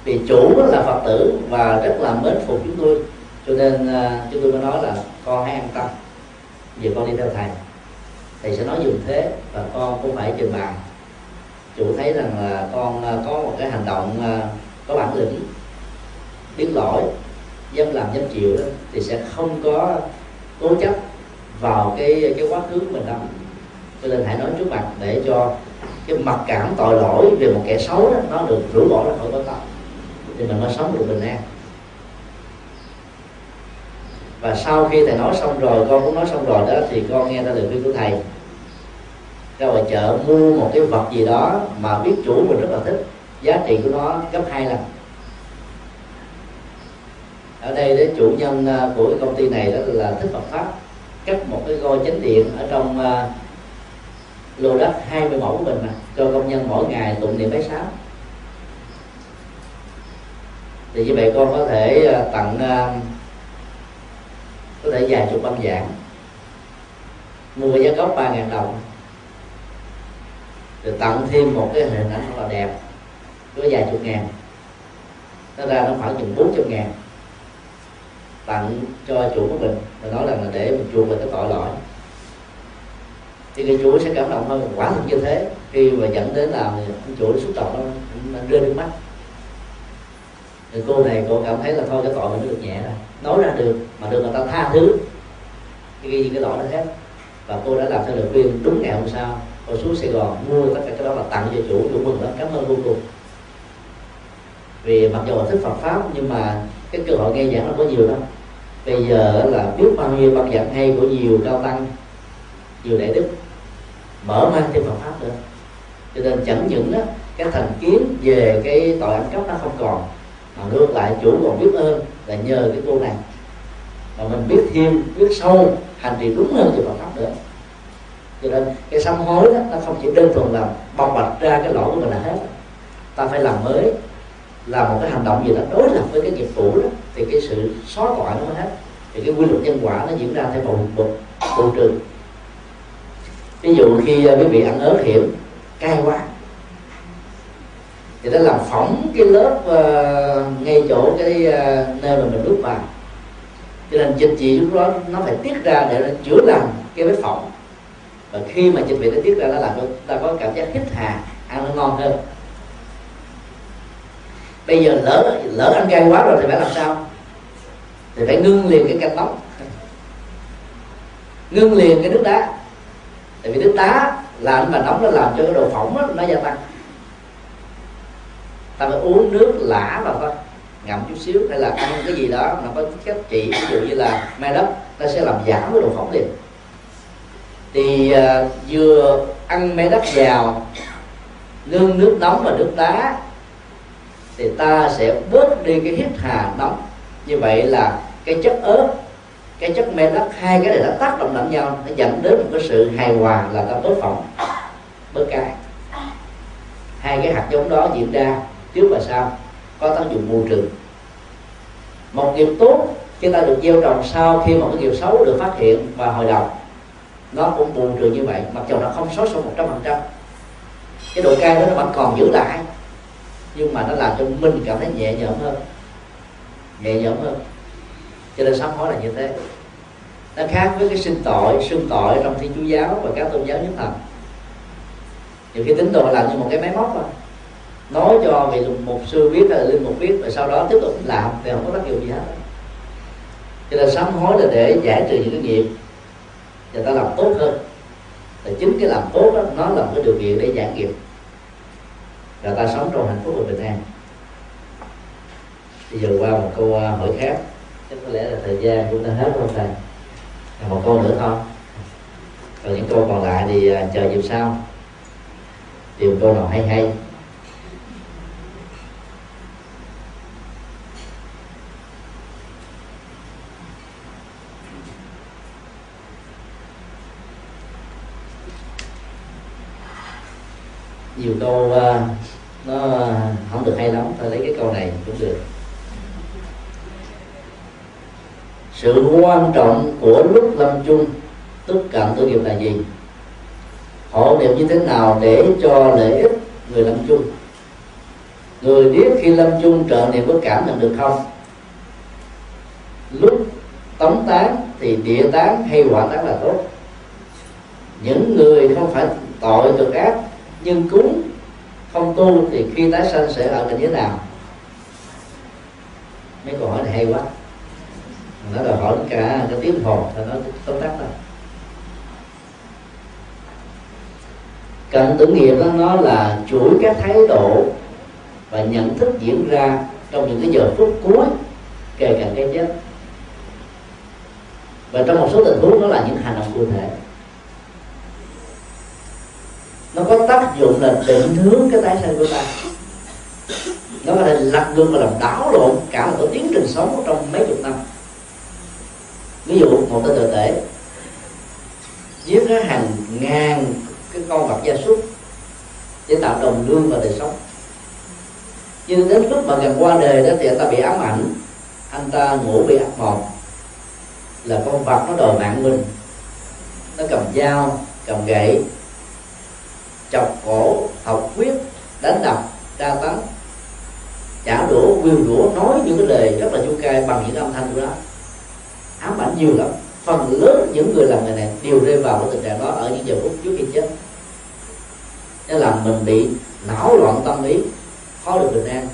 Vì chủ là phật tử và rất là mến phục chúng tôi. Cho nên uh, chúng tôi mới nói là con hãy an tâm. Về con đi theo thầy. Thầy sẽ nói dùng thế và con cũng phải trình bày chủ thấy rằng là con uh, có một cái hành động uh, có bản lĩnh biết lỗi dám làm dám chịu đó thì sẽ không có cố chấp vào cái cái quá khứ của mình đâu. Cho nên hãy nói trước mặt để cho cái mặc cảm tội lỗi về một kẻ xấu đó, nó được rũ bỏ ra khỏi tối tâm thì mình mới sống được bình an. Và sau khi thầy nói xong rồi, con cũng nói xong rồi đó, thì con nghe ra lời khuyên của thầy. Ra ngoài chợ mua một cái vật gì đó mà biết chủ mình rất là thích, giá trị của nó gấp hai lần. Ở đây đấy chủ nhân à, của cái công ty này đó là thích Phật pháp, cắt một cái gói chánh điện ở trong à, lô đất 20 mẫu của mình mà cho công nhân mỗi ngày tụng niệm bái sám thì như vậy con có thể ờ, tặng ờ, có thể vài chục băng giảng mua giá gốc ba ngàn đồng. Rồi tặng thêm một cái hình ảnh rất là đẹp có vài chục ngàn. Nó ra nó khoảng chừng bốn trăm ngàn. Tặng cho chủ của mình, và nói rằng là để mình chuộc về cái tội lỗi. Thì người chủ sẽ cảm động hơn, quả thật như thế. Khi mà dẫn đến là ông chủ xúc động nó rơi nước mắt thì cô này cô cảm thấy là thôi cái tội mình được nhẹ rồi nói ra được mà được người ta tha thứ. Cái ghi cái lỗi đó hết. Và cô đã làm theo lời khuyên đúng ngày hôm sau cô xuống Sài Gòn mua tất cả cái đó là tặng cho chủ chủ mừng lắm. Cảm ơn vô cùng. Vì mặc dù là thích Phật pháp nhưng mà cái cơ hội nghe giảng nó có nhiều lắm. Bây giờ là biết bao nhiêu băng giảng hay của nhiều cao tăng nhiều đại đức mở mang thêm Phật pháp nữa. Cho nên chẳng những đó, cái thành kiến về cái tội ăn cắp nó không còn mà ngược lại, chủ còn biết ơn là nhờ cái cô này. Mà mình biết thêm, biết sâu, hành trì đúng hơn thì Phật pháp nữa. Cho nên cái sám hối đó, nó không chỉ đơn thuần là bộc bạch ra cái lỗi của mình là hết. Ta phải làm mới, làm một cái hành động gì đó đối lập với cái nghiệp cũ đó, thì cái sự xóa tội nó mới hết. Thì cái quy luật nhân quả nó diễn ra theo một bậc bộ trường ví dụ khi à, quý vị ăn ớt hiểm, cay quá thì nó làm phỏng cái lớp uh, ngay chỗ cái uh, nơi mà mình đút vào. Cho nên dịch vị lúc đó nó phải tiết ra để nó chữa lành cái vết phỏng. Và khi mà dịch vị nó tiết ra nó làm cho ta có cảm giác hít hà ăn nó ngon hơn. Bây giờ lỡ lỡ ăn cay quá rồi thì phải làm sao? Thì phải ngưng liền cái canh nóng ngưng liền cái nước đá. Tại vì nước đá làm mà nóng nó làm cho cái độ phỏng đó, nó gia tăng ta phải uống nước lã vào thôi. Ngậm chút xíu hay là ăn cái gì đó nó có cách trị ví dụ như là mai đất nó sẽ làm giảm cái độ phỏng liền. Thì uh, vừa ăn mấy đất vào nương nước nóng và nước đá thì ta sẽ bớt đi cái hít hà nóng. Như vậy là cái chất ớt cái chất men đất hai cái này nó tác động lẫn nhau nó dẫn đến một cái sự hài hòa là ta bớt phỏng bớt cay. Hai cái hạt giống đó diễn ra trước và sau có tác dụng môi trường. Một nghiệp tốt khi ta được gieo trồng sau khi một cái nghiệp xấu được phát hiện và hồi đầu, nó cũng bù trừ như vậy, mặc dù nó không xóa sổ một trăm phần trăm. Cái độ cay đó nó vẫn còn giữ lại, nhưng mà nó làm cho mình cảm thấy nhẹ nhõm hơn. Nhẹ nhõm hơn. Cho nên sám hối là như thế. Nó khác với cái sinh tội xưng tội trong thiên chúa giáo và các tôn giáo nhất thần. Nhiều khi tính đồ làm như một cái máy móc mà nói cho vị một sư biết hay là linh mục biết và sau đó tiếp tục làm thì không có tác dụng gì hết. Cho nên sám hối là để giải trừ những cái nghiệp và ta làm tốt hơn. Là chính cái làm tốt đó, nó là một cái điều kiện để giải nghiệp. Và ta sống trong hạnh phúc và bình an. Bây giờ qua một câu à, hỏi khác. Chắc có lẽ là thời gian cũng ta hết rồi thầy. Một câu nữa thôi còn những câu còn lại thì à, chờ dịp sau. Tìm câu nào hay hay. Nhiều câu uh, nó không được hay lắm tôi lấy cái câu này cũng được. Sự quan trọng của lúc lâm chung tức cận tử nghiệp là gì? Hộ niệm như thế nào để cho lợi ích người lâm chung? Người biết khi lâm chung trợ niệm có cảm nhận được không? Lúc tống tán thì địa tán hay quả tán là tốt. Những người không phải tội cực ác nhưng cúng, không tu thì khi tái sanh sẽ ở cảnh giới nào? Mấy câu hỏi này hay quá. Nó đòi hỏi cả cái tiếng hồn cho nó tóm tắt thôi. Cận tử nghiệp đó, nó là chuỗi các thái độ và nhận thức diễn ra trong những cái giờ phút cuối kề cận cái chết. Và trong một số tình huống, đó là những hành động cụ thể nó có tác dụng là định hướng cái tái sinh của ta. Nó có thể lật ngược và làm đảo lộn cả một cái tiến trình sống trong mấy chục năm. Ví dụ, một tên tự tể giết hàng ngàn cái con vật gia súc để tạo đồng lương và đời sống. Nhưng đến lúc mà gần qua đời đó thì anh ta bị ám ảnh. Anh ta ngủ bị ác mộng. Là con vật nó đòi mạng mình. Nó cầm dao, cầm gậy chọc cổ học quyết, đánh đập, tra tấn. Trả đũa quyêu đũa, nói những cái lời rất là vô cay bằng những âm thanh của nó. Ám ảnh nhiều lắm. Phần lớn những người làm nghề này đều rơi vào cái tình trạng đó ở những giờ phút trước khi chết. Nó làm mình bị não loạn tâm lý, khó được bình an.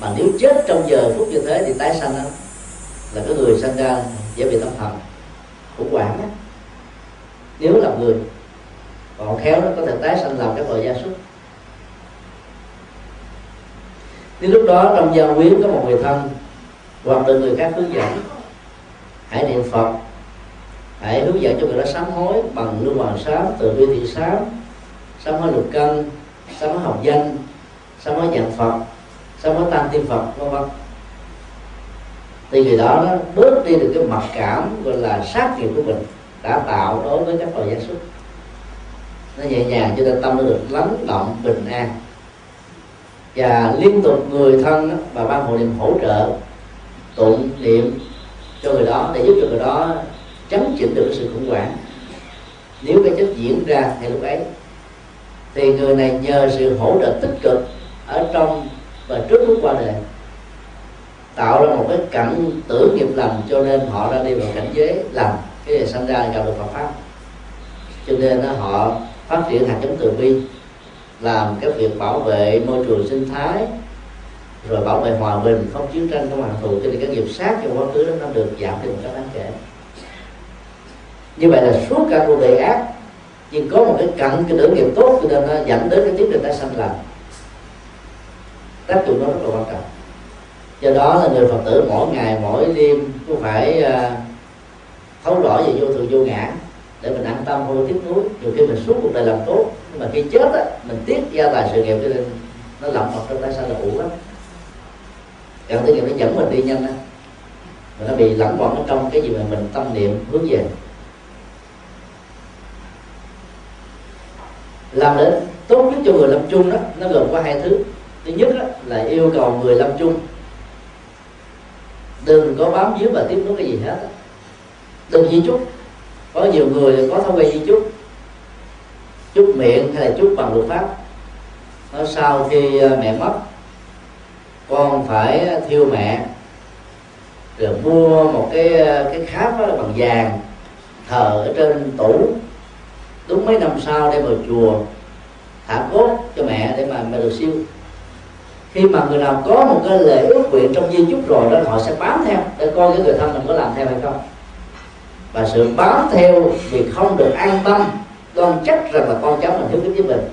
Mà nếu chết trong giờ phút như thế thì tái sanh đó là cái người sanh ra dễ bị tâm thần khủng hoảng á. Nếu là người còn khéo nó có thể tái sanh làm các loài gia súc. Nếu lúc đó, trong gia quyến có một người thân, hoặc được người khác hướng dẫn, hãy niệm phật. Hãy hướng dẫn cho người đó sám hối bằng lưu hoàng sám, từ bi thị sám sám hối lục cân sám hối học danh, sám hối nhận phật, sám hối tăng tiên phật, vân vân. Thì người đó nó bớt đi được cái mặc cảm, gọi là sát nghiệp của mình, đã tạo đối với các loài gia súc nó nhẹ nhàng cho nên tâm nó được lắng động bình an. Và liên tục người thân và ban hộ niệm hỗ trợ tụng niệm cho người đó để giúp cho người đó chấn chỉnh được cái sự khủng hoảng. Nếu cái chất diễn ra ngay lúc ấy thì người này nhờ sự hỗ trợ tích cực ở trong và trước lúc qua đời tạo ra một cái cảnh tưởng nghiệp lầm cho nên họ ra đi vào cảnh giới làm cái này sinh ra gặp được Phật pháp. Cho nên đó, họ phát triển hạt giống từ bi làm cái việc bảo vệ môi trường sinh thái rồi bảo vệ hòa bình không chiến tranh không hoàn thù cho nên cái nghiệp sát trong quá khứ đó nó được giảm đi một cách đáng kể. Như vậy là suốt cả cuộc đời ác nhưng có một cái cận cái tưởng nghiệp tốt cho nên nó dẫn đến cái tiến trình ta sanh lành. Tác dụng nó rất là quan trọng. Do đó là người phật tử mỗi ngày mỗi đêm cũng phải uh, thấu rõ về vô thường vô ngã để mình an tâm không tiếp nối. nhiều khi mình suốt cuộc đời làm tốt nhưng mà khi chết á mình tiếc gia tài sự nghiệp cho nên nó lậm mặt trong tay sao là ủ lắm. Càng tự nghiệp nó dẫn mình đi nhanh á. Mà nó bị lẫn quẩn trong cái gì mà mình tâm niệm hướng về. Làm đến tốt nhất cho người lâm chung đó nó gồm có hai thứ. Thứ nhất đó, là yêu cầu người lâm chung. Đừng có bám víu và tiếp nối cái gì hết đừng di chúc có nhiều người có thói quen di chúc chúc miệng hay là chúc bằng luật pháp. Nó sau khi ờ, mẹ mất, con phải thiêu mẹ, rồi mua một cái ờ, cái kháp bằng vàng, thờ ở trên tủ. Đúng mấy năm sau đem vào chùa, thả cốt cho mẹ để mà mẹ được siêu. Khi mà người nào có một cái lễ ước nguyện trong di chúc rồi đó, họ sẽ bám theo để coi cái người thân mình có làm theo hay không và sự bám theo vì không được an tâm con chắc rằng là con cháu mình hiếu kính với mình.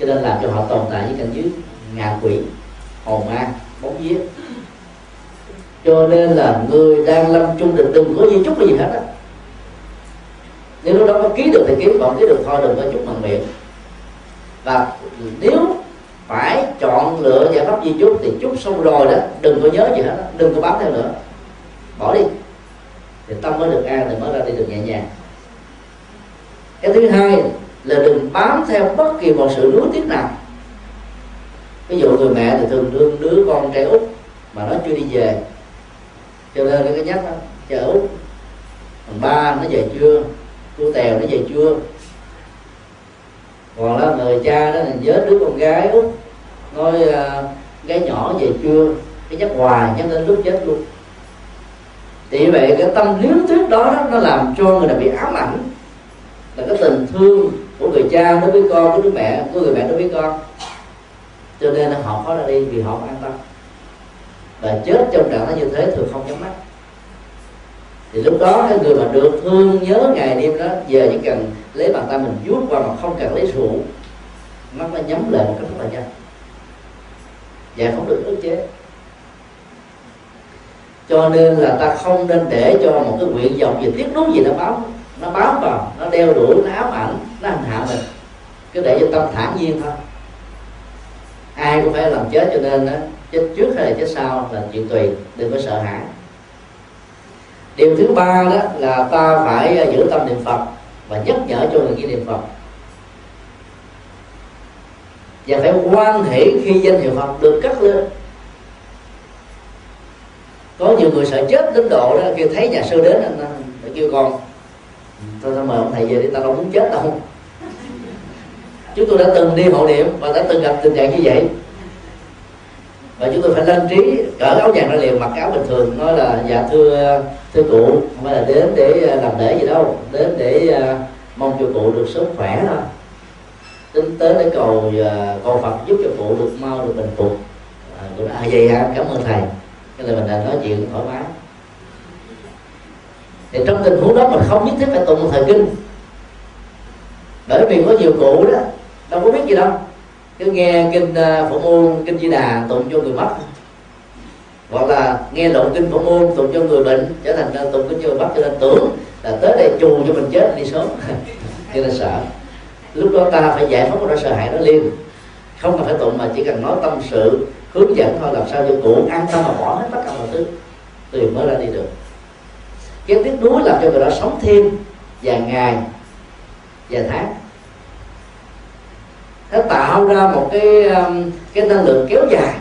Cho nên làm cho họ tồn tại với cảnh giới ngạ quỷ, hồn ma, bóng vía. Cho nên là người đang lâm chung định đừng có di chúc cái gì hết á. Nếu lúc đó có ký được thì ký còn ký được thôi, đừng có chút bằng miệng. Và nếu phải chọn lựa giải pháp di chúc thì chúc xong rồi đó, đừng có nhớ gì hết đó. đừng có bám theo nữa. Bỏ đi thì tâm mới được an thì mới ra đi được nhẹ nhàng. Cái thứ hai là đừng bám theo bất kỳ một sự nuối tiếc nào. Ví dụ người mẹ thì thường đương đứa con trai út mà nó chưa đi về. Cho nên cái nhắc đó chờ út. Thằng ba nó về chưa? Cô tèo nó về chưa? Còn là người cha đó là nhớ đứa con gái út nói uh, gái nhỏ về chưa? Cái nhắc hoài nhắc đến lúc chết luôn thì vậy cái tâm lý thuyết đó, đó nó làm cho người này bị ám ảnh. Là cái tình thương của người cha đối với con của đứa mẹ của người mẹ đối với con. Cho nên là họ khó ra đi vì họ không an tâm. Và chết trong trạng thái như thế thường không nhắm mắt. Thì lúc đó cái người mà được thương nhớ ngày đêm đó giờ chỉ cần lấy bàn tay mình vuốt qua mà không cần lấy rượu mắt nó nhắm lại một cách rất là nhanh. Và không được ức chế cho nên là ta không nên để cho một cái nguyện vọng gì tiếc nuối gì nó báo nó báo vào nó đeo đuổi nó ám ảnh nó hành hạ mình. Cứ để cho tâm thản nhiên thôi. Ai cũng phải làm chết cho nên đó, chết trước hay là chết sau là chuyện tùy đừng có sợ hãi. Điều thứ ba đó là ta phải à, giữ tâm niệm phật và nhắc nhở cho người kia niệm phật. Và phải quan hệ khi danh hiệu phật được cất lên có nhiều người sợ chết đến độ đó kêu thấy nhà sư đến anh kêu con tôi mời ông thầy về đi ta đâu muốn chết đâu. *laughs* Chúng tôi đã từng đi hộ niệm và đã từng gặp tình trạng như vậy. Và chúng tôi phải lên trí cỡ áo vàng ra liền mặc áo bình thường nói là dạ thưa thưa cụ không phải là đến để à, làm lễ gì đâu đến để uh, mong cho cụ được sức khỏe thôi. Tính tới để cầu uh, cầu phật giúp cho cụ được mau được bình phục. À, cũng à vậy ha cảm ơn thầy cái là mình đã nói chuyện thoải mái. Thì trong tình huống đó mình không nhất thiết phải tụng thời kinh. Bởi vì có nhiều cụ đó đâu có biết gì đâu. Cứ nghe kinh à, phổ môn kinh di đà tụng cho người mất. Hoặc là nghe lộn kinh phổ môn tụng cho người bệnh trở thành uh, tụng kinh cho người mất cho nên tưởng là tới đây chù cho mình chết đi sớm. *laughs* Cho nên sợ. Lúc đó ta phải giải phóng cái sợ hãi đó liền. Không cần phải tụng mà chỉ cần nói tâm sự hướng dẫn thôi, làm sao cho cụ an tâm mà bỏ hết tất cả mọi thứ, thì mới ra đi được. Cái tiếc nuối làm cho người đó sống thêm vài ngày, vài tháng. Nó tạo ra một cái um, cái năng lượng kéo dài,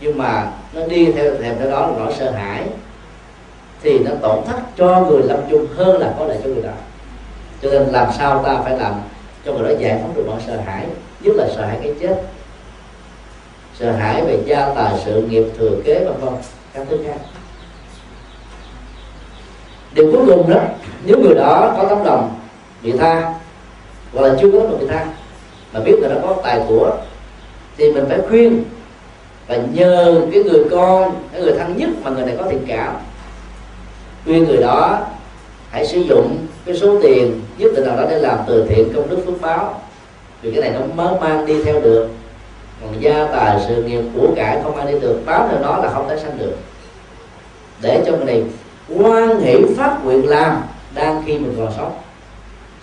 nhưng mà nó đi theo theo theo đó là nỗi sợ hãi. Thì nó tổn thất cho người lâm chung hơn là có lợi cho người đó. Cho nên làm sao ta phải làm cho người đó giải phóng được nỗi sợ hãi, nhất là sợ hãi cái chết sợ hãi về gia tài sự nghiệp thừa kế vân vân. Các thứ khác điều cuối cùng đó, nếu người đó có tấm lòng vị tha, hoặc là chưa có tấm lòng vị tha, mà biết người đó có tài của, thì mình phải khuyên và nhờ cái người con, cái người thân nhất mà người này có tình cảm. Khuyên người đó hãy sử dụng cái số tiền nhất định nào đó để làm từ thiện công đức phước báo. Vì cái này nó mới mang đi theo được còn gia tài sự nghiệp của cải không ai đi được báo theo đó là không thể sanh được. Để cho mình này quan hệ phát nguyện làm đang khi mình còn sống.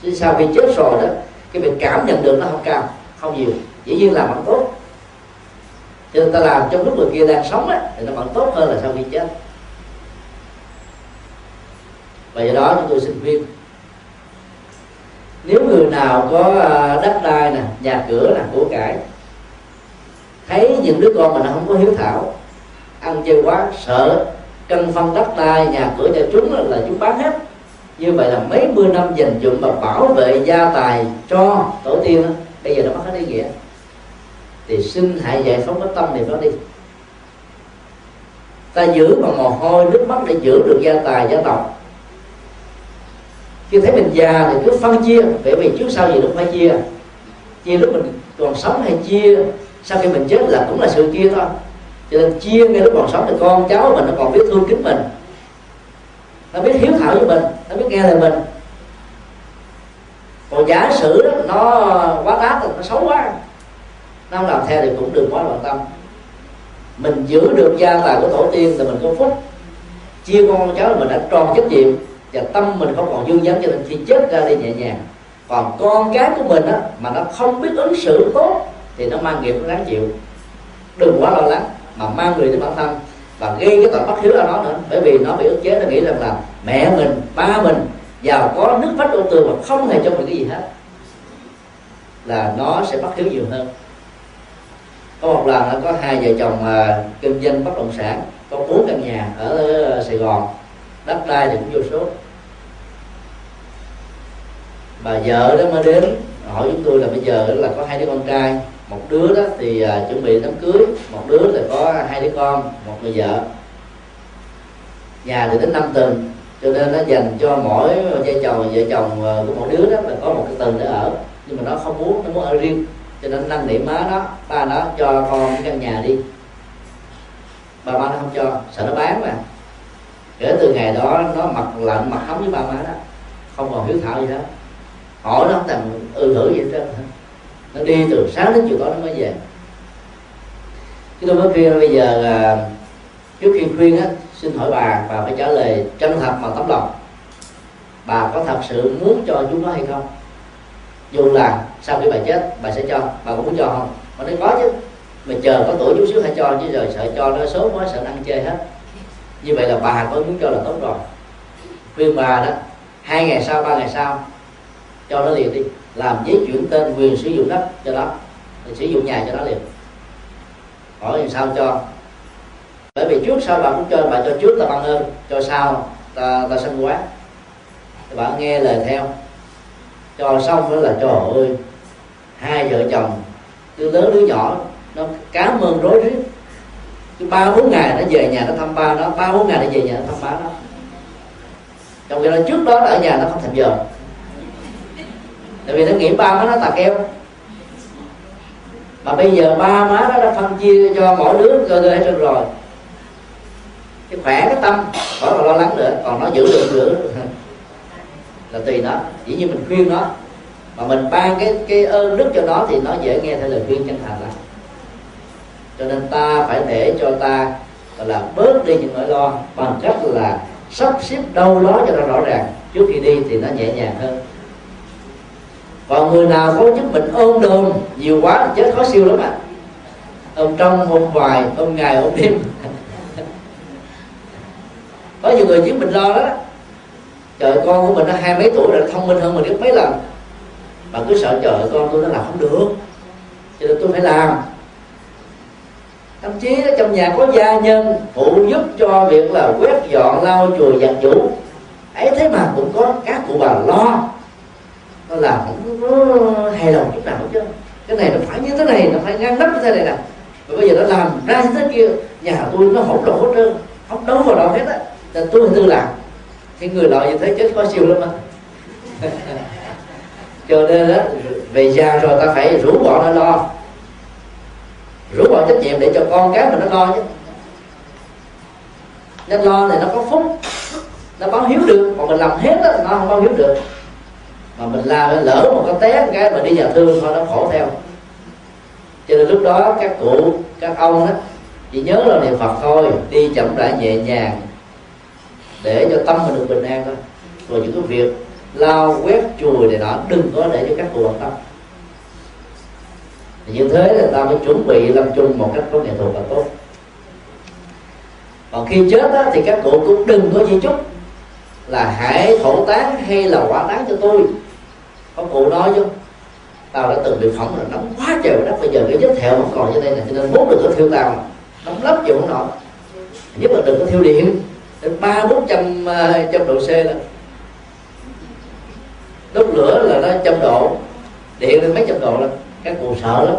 Chứ sau khi chết rồi đó cái việc cảm nhận được nó không cao không nhiều. Dĩ nhiên làm vẫn tốt. Cho nên ta làm trong lúc người kia đang sống á, thì nó vẫn tốt hơn là sau khi chết. Và do đó chúng tôi xin khuyên nếu người nào có à, đất đai nè nhà cửa nè của cải thấy những đứa con mà nó không có hiếu thảo, ăn chơi quá, sợ cân phân đất đai, nhà cửa cho chúng là chúng bán hết. Như vậy là mấy mươi năm dành dụng và bảo vệ gia tài cho tổ tiên bây giờ nó mất hết ý nghĩa thì xin hãy giải phóng cái tâm niệm đó đi. Ta giữ bằng mồ hôi, nước mắt để giữ được gia tài, gia tộc. Khi thấy mình già thì cứ phân chia, bởi vì trước sau gì cũng phải chia. Chia lúc mình còn sống hay chia sau khi mình chết là cũng là sự chia thôi. Cho nên chia ngay lúc còn sống thì con cháu mình nó còn biết thương kính mình. Nó biết hiếu thảo với mình nó biết nghe lời mình. Còn giả sử đó, nó quá tát nó xấu quá. Nó không làm theo thì cũng đừng quá bận tâm. Mình giữ được gia tài của tổ tiên thì mình có phúc. Chia con cháu mình đã tròn trách nhiệm và tâm mình không còn dương vấn cho nên khi chết ra đi nhẹ nhàng. Còn con cái của mình á, mà nó không biết ứng xử tốt thì nó mang nghiệp nó đáng chịu. Đừng quá lo lắng mà mang người đến bản thân. Và gây cái tội bất hiếu ở nó nữa. Bởi vì nó bị ức chế nó nghĩ rằng là mẹ mình ba mình giàu có nước vách ô tường mà không hề cho mình cái gì hết là nó sẽ bất hiếu nhiều hơn. Có một lần nó có hai vợ chồng uh, kinh doanh bất động sản có bốn căn nhà ở ờ, Sài Gòn. Đất đai thì cũng vô số. Bà vợ đó mới đến hỏi chúng tôi là bây giờ là có hai đứa con trai một đứa đó thì uh, chuẩn bị đám cưới. Một đứa thì có hai đứa con một người vợ. Nhà thì đến năm tầng cho nên nó dành cho mỗi vợ chồng vợ chồng à, của một đứa đó là có một cái tầng để ở. Nhưng mà nó không muốn nó muốn ở riêng. Cho nên năn nỉ má nó ba nó cho con cái căn nhà đi. Ba má nó không cho sợ nó bán mà. Kể từ ngày đó nó mặc lạnh mặc hóng với ba má đó. Không còn hiếu thảo gì đó. Hỏi nó thằng ư ừ thử gì hết trơn nó đi từ sáng đến chiều tối nó mới về. Chúng tôi mới khuyên bây giờ là trước khi khuyên á, xin hỏi bà bà phải trả lời chân thật bằng tấm lòng. Bà có thật sự muốn cho chúng nó hay không? Dù là sau khi bà chết, bà sẽ cho, bà có muốn cho không? Mà nói có chứ, mà chờ có tuổi chút xíu hãy cho, chứ rồi sợ cho nó số quá, sợ ăn chơi hết. Như vậy là bà có muốn cho là tốt rồi. Khuyên bà đó, hai ngày sau, ba ngày sau, cho nó liền đi làm giấy chuyển tên quyền sử dụng đất cho nó sử dụng nhà cho nó liền. Hỏi làm sao cho? Bởi vì trước sau bà cũng cho, bà cho trước là bằng ơn, cho sau ta ta sân quá thì bà nghe lời theo. Cho xong đó là trời ơi, hai vợ chồng, đứa lớn đứa nhỏ, nó cám ơn rối rít. Cứ ba bốn ngày nó về nhà nó thăm ba nó, ba bốn ngày nó về nhà nó thăm ba nó. Trong khi đó trước đó ở nhà nó không thèm giờ tại vì nó nghĩ ba má nó tà keo mà bây giờ ba má nó đã phân chia cho mỗi đứa cơ thể hết rồi. Cái khỏe, cái tâm, khỏi còn lo lắng nữa, còn nó giữ được nữa. *laughs* Là tùy nó, chỉ như mình khuyên nó. Mà mình ban cái cái ơn đức cho nó thì nó dễ nghe theo lời khuyên chân thành lắm. Cho nên ta phải để cho ta gọi là bớt đi những nỗi lo bằng cách là sắp xếp đâu đó cho nó rõ ràng. Trước khi đi thì nó nhẹ nhàng hơn còn người nào có giúp mình ôm đồn, nhiều quá thì chết khó siêu lắm ạ. À. ôm trong ôm ngoài ôm ngày ôm đêm *laughs* có nhiều người giúp mình lo đó trời, con của mình nó hai mấy tuổi rồi, thông minh hơn mình gấp mấy lần. Mà cứ sợ trời con tôi nó làm không được. Cho nên tôi phải làm. Thậm chí trong nhà có gia nhân phụ giúp cho việc là quét dọn, lau chùi, giặt giũ. Ấy thế mà cũng có các cụ bà lo nó làm không có hài lòng chút nào chứ cái này nó phải như thế này nó phải ngăn nắp như thế này nè. Rồi bây giờ nó làm ra như thế kia nhà tôi nó hỗn độn hết trơn. Không đấu vào đâu hết á. Là tôi tự làm. Cái người loại như thế chết có siêu lắm á. *laughs* Cho nên đó về già rồi ta phải rủ bỏ nó lo. Rủ bỏ trách nhiệm để cho con cái mình nó lo chứ. Nên lo này nó có phúc. Nó báo hiếu được. Còn mình làm hết đó, nó không báo hiếu được mà mình làm lỡ một cái té cái mà đi nhà thương thôi nó khổ theo. Cho nên lúc đó các cụ các ông đó chỉ nhớ là niệm phật thôi đi chậm rãi nhẹ nhàng để cho tâm mình được bình an thôi. Rồi những cái việc lao quét chùi này nọ đừng có để cho các cụ quan tâm. Như thế là ta mới chuẩn bị lâm chung một cách có nghệ thuật và tốt. Còn khi chết á, thì các cụ cũng đừng có di chúc là hãy thổ tán hay là quả tán cho tôi có cụ nói chứ tao đã từng bị phỏng là nóng quá trời đất bây giờ cái vết thẹo không còn như đây này cho nên bốn đừng có thiêu tao nóng lắm chịu không nổi. Nhất là đừng có thiêu điện đến ba bốn trăm à, trăm độ c là, đốt lửa là nó trăm độ điện lên mấy trăm độ là các cụ sợ lắm.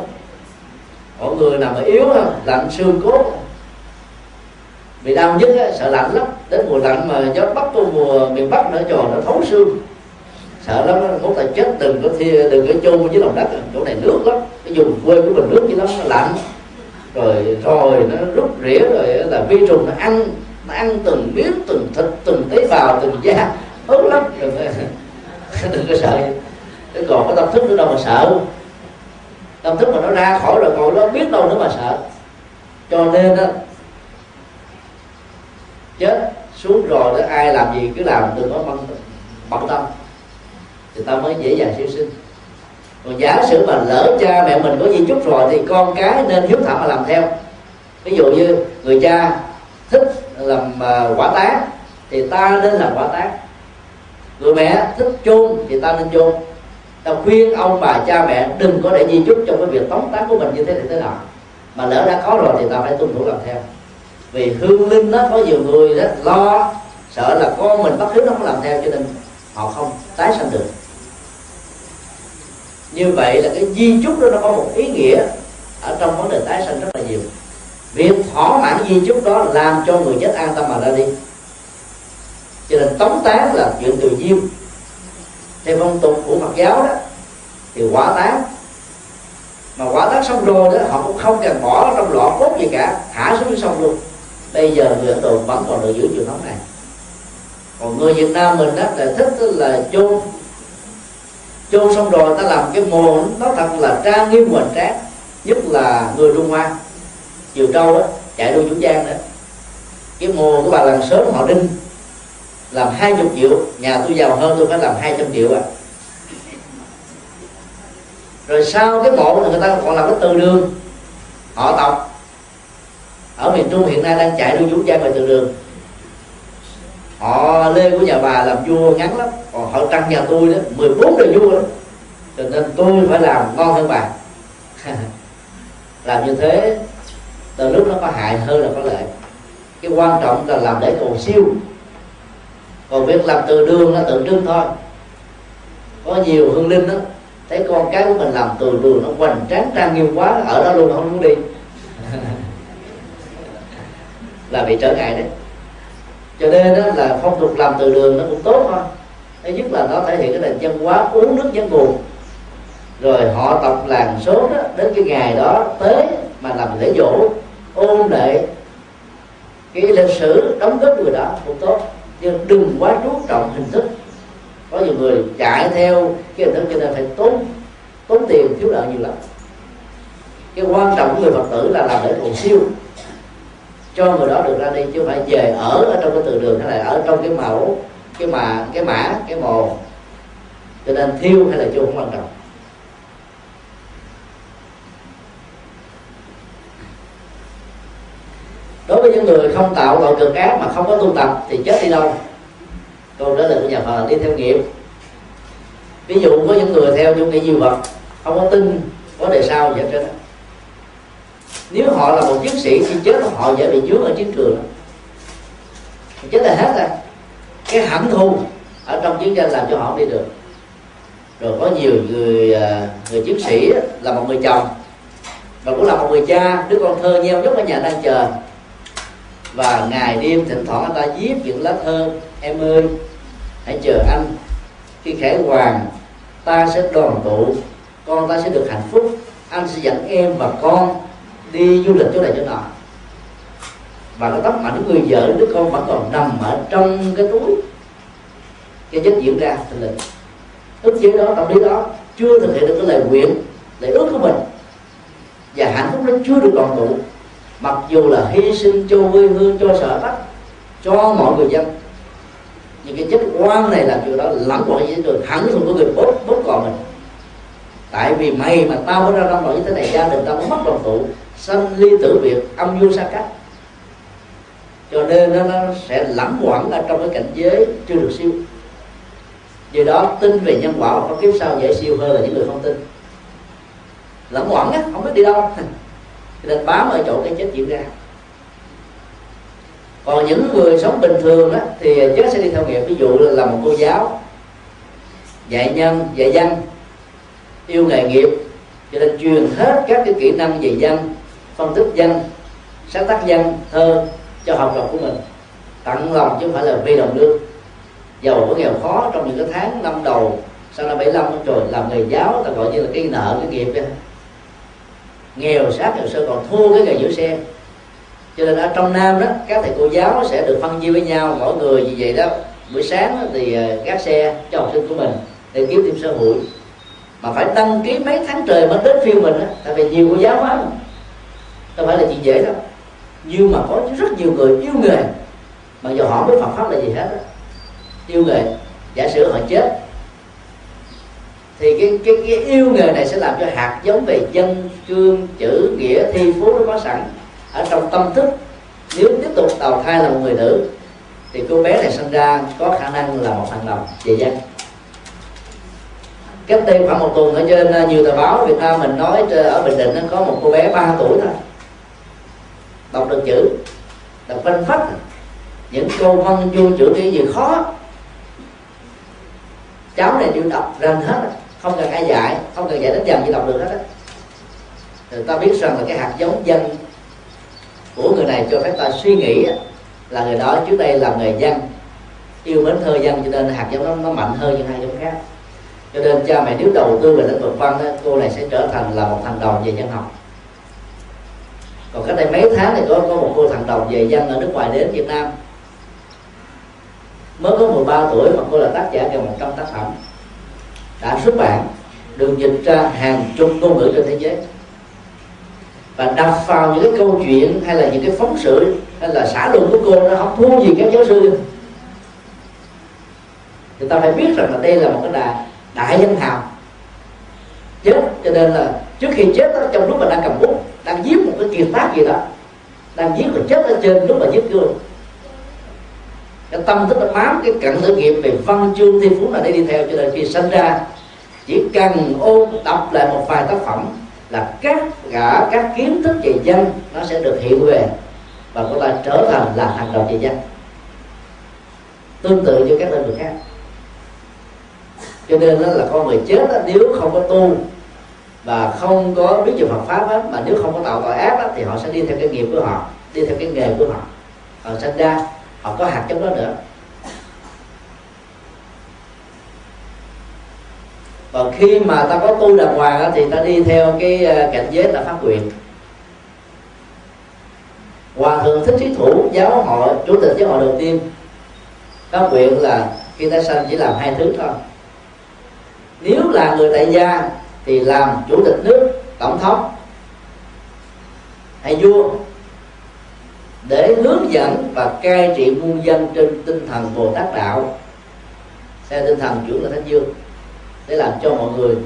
Mọi người nào mà yếu lạnh xương cốt. Bị đau nhất sợ lạnh lắm đến mùa lạnh mà gió bắc của mùa miền bắc nữa tròn nó thấu xương sợ lắm muốn ta chết đừng có thi đừng có chôn dưới lòng đất. Chỗ này nước lắm cái vùng quê của mình nước như lắm nó lạnh. Rồi rồi nó rút rỉa rồi là vi trùng nó ăn nó ăn từng miếng từng thịt từng tế bào từng da. Ớt lắm. Đừng, *laughs* đừng có sợ. Cái còn cái tâm thức nữa đâu mà sợ. Tâm thức mà nó ra khỏi rồi còn nó biết đâu nữa mà sợ. Cho nên đó chết xuống rồi đó ai làm gì cứ làm đừng có bận, bận tâm thì ta mới dễ dàng siêu sinh. Còn giả sử mà lỡ cha mẹ mình có di chúc rồi thì con cái nên hiếu thảo mà làm theo. Ví dụ như người cha thích làm à, quả tán thì ta nên làm quả tán người mẹ thích chôn thì ta nên chôn. Ta khuyên ông bà cha mẹ đừng có để di chúc trong cái việc tống tán của mình như thế này thế nào. Mà lỡ đã có rồi thì ta phải tuân thủ làm theo. Vì hương linh đó có nhiều người đó lo, sợ là con mình bất hiếu nó không làm theo cho nên họ không tái sanh được như vậy là cái di chúc đó nó có một ý nghĩa ở trong vấn đề tái sanh rất là nhiều. Việc thỏa mãn di chúc đó làm cho người chết an tâm mà ra đi. Cho nên tống tán là chuyện từ diêm theo phong tục của Phật giáo đó, thì quả tán, mà quả tán xong rồi đó, họ cũng không cần bỏ trong lọ cốt gì cả, thả xuống dưới sông luôn. Bây giờ người ấn độ vẫn còn được giữ truyền thống này. Còn người việt nam mình đó, là thích là chôn chôn xong rồi ta làm cái mồ nó thật là trang nghiêm hoành tráng, nhất là người trung hoa. Chiều trâu đó chạy đua chủ giang đó cái mồ của bà làng sớm họ đinh, làm hai chục triệu, nhà tôi giàu hơn tôi phải làm hai trăm triệu à. Rồi sau cái mộ người ta còn làm cái từ đường, họ tộc. Ở miền trung hiện nay đang chạy đua vũ trang về từ đường họ lê của nhà bà làm vua ngắn lắm. Còn họ trăng nhà tôi đó 14 đời vua đó. Cho nên tôi phải làm ngon hơn bà. *laughs* Làm như thế từ lúc nó có hại hơn là có lợi. Cái quan trọng là làm để cầu siêu. Còn việc làm từ đường nó tượng trưng thôi. Có nhiều hương linh đó, thấy con cái của mình làm từ đường nó hoành tráng trang nghiêm quá, ở đó luôn, không muốn đi. *laughs* Là bị trở ngại đấy cho nên đó là phong tục làm từ đường nó cũng tốt thôi. Thứ nhất là nó thể hiện cái nền văn hóa uống nước nhấn nguồn rồi họ tập làng số đó, đến cái ngày đó tới mà làm lễ dỗ, ôn lệ cái lịch sử đóng góp người đó cũng tốt. Nhưng đừng quá chú trọng hình thức. Có nhiều người chạy theo cái hình thức cho nên phải tốn tốn tiền thiếu nợ nhiều lắm. Cái quan trọng của người phật tử là làm lễ cầu siêu cho người đó được ra đi, chứ không phải về ở ở trong cái từ đường hay là ở trong cái mẫu, cái mà, cái mã, cái mồ cho nên thiêu hay là chôn không quan trọng. Đối với những người không tạo tội cực ác mà không có tu tập thì chết đi đâu. Câu trả lời của nhà phật là đi theo nghiệp. Ví dụ có những người theo chủ nghĩa duy vật, không có tin, có đề sau gì hết trơn nếu họ là một chiến sĩ thì chết họ dễ bị dướng ở chiến trường. Chết là hết rồi. Cái hẳn thù ở trong chiến tranh làm cho họ đi được. Rồi có nhiều người à, người chiến sĩ là một người chồng, và cũng là một người cha, đứa con thơ nheo nhóc ở nhà đang chờ. Và ngày đêm thỉnh thoảng anh ta viết những lá thơ, em ơi, hãy chờ anh. Khi khải hoàng, ta sẽ đoàn tụ, con ta sẽ được hạnh phúc. Anh sẽ dẫn em và con đi du lịch chỗ này chỗ nọ. Và cái tóc ảnh người vợ, đứa con vẫn còn nằm ở trong cái túi cái chết diễn ra tình lịch ức chế đó, tâm lý đó chưa thực hiện được cái lời nguyện, lời ước của mình. Và hạnh phúc nó chưa được đoàn tụ. Mặc dù là hy sinh, cho quê hương, cho sở tắc, cho mọi người dân. Nhưng cái chết quan này làm điều đó lẫn quẩn với người hẳn không có người bóp bóp cò mình. Tại vì mày mà tao mới ra trong loại như thế này, gia đình tao cũng mất đoàn tụ sanh ly tử biệt âm vô xa cách. Cho nên nó, nó sẽ lãng quẩn ở trong cái cảnh giới chưa được siêu. Vì đó tin về nhân quả và có kiếp sau dễ siêu hơn là những người không tin. Lẫn quẩn á không biết đi đâu. *laughs* Cho nên bám ở chỗ cái chết diễn ra. Còn những người sống bình thường đó thì chết sẽ đi theo nghiệp. Ví dụ là một cô giáo dạy nhân dạy dân yêu nghề nghiệp. Cho nên truyền hết các cái kỹ năng về dân phân tích dân, sáng tác dân thơ cho học trò của mình. Tặng lòng chứ không phải là vi đồng lương. Giàu có nghèo khó trong những cái tháng năm đầu, sau năm 75 rồi, làm nghề giáo, ta gọi như là cái nợ, cái nghiệp vậy nghèo sát nghèo sơ còn thua cái nghề giữ xe. Cho nên ở trong nam đó, các thầy cô giáo sẽ được phân chia với nhau, mỗi người như vậy đó. Buổi sáng thì ờ, gác xe cho học sinh của mình để kiếm thêm sở hội mà phải đăng ký mấy tháng trời mới đến phiêu mình á, tại vì nhiều cô giáo quá không phải là chuyện dễ đâu nhưng mà có rất nhiều người yêu nghề mà giờ họ biết Phật pháp là gì hết đó. yêu nghề giả sử họ chết thì cái, cái cái yêu nghề này sẽ làm cho hạt giống về dân cương chữ nghĩa thi phú nó có sẵn ở trong tâm thức. Nếu tiếp tục đầu thai là một người nữ thì cô bé này sinh ra có khả năng là một thằng đồng về dân. Cách đây khoảng một tuần ở trên à, nhiều tờ báo Việt Nam mình nói ờ, ở Bình Định có một cô bé 3 tuổi thôi đọc được chữ. Đọc văn phách những câu văn vô chữ cái gì khó. Cháu này chịu đọc rành hết. Không cần ai dạy không cần dạy đến dần gì đọc được hết á. Người ta biết rằng là cái hạt giống dân của người này cho phép ta suy nghĩ là người đó trước đây là người dân. Yêu mến thơ dân cho nên hạt giống nó, nó mạnh hơn những hai giống khác. Cho nên cha mẹ nếu đầu tư về lĩnh vực văn đó, cô này sẽ trở thành là một thằng đầu về dân học còn cách đây mấy tháng thì có có một cô thằng đồng về dân ở nước ngoài đến Việt Nam. Mới có 13 tuổi mà cô là tác giả gần 100 tác phẩm. Đã xuất bản được dịch ra hàng chục ngôn ngữ trên thế giới. Và đọc vào những cái câu chuyện hay là những cái phóng sự hay là xã luận của cô nó không thua gì các giáo sư. Thì ta phải biết rằng là đây là một cái đại đại danh hào. Chết cho nên là trước khi chết đó, trong lúc mà đang cầm bút đang viết một cái kiệt tác gì đó. Đang viết rồi chết ở trên lúc mà viết chưa cái tâm thức nó mám cái cận tử nghiệp về văn chương thi phú là để đi theo. Cho nên khi sinh ra chỉ cần ôn đọc lại một vài tác phẩm là các cả các kiến thức về dân nó sẽ được hiện về và cô ta trở thành là hàng đầu về dân tương tự như các lĩnh vực khác. Cho nên đó là con người chết đó, nếu không có tu và không có biết về Phật pháp á, mà nếu không có tạo tội ác á, thì họ sẽ đi theo cái nghiệp của họ đi theo cái nghề của họ. Họ sinh ra họ có hạt trong đó nữa. Và khi mà ta có tu đàng hoàng á, thì ta đi theo cái ờ, cảnh giới là pháp quyền. Hòa thượng thích thí thủ giáo hội chủ tịch giáo hội đầu tiên pháp quyền là khi ta sanh chỉ làm hai thứ thôi. Nếu là người tại gia thì làm chủ tịch nước, tổng thống. Hay vua. Để hướng dẫn và cai trị muôn dân trên tinh thần bồ tát đạo. Theo tinh thần chuyển là thánh dương. Để làm cho mọi người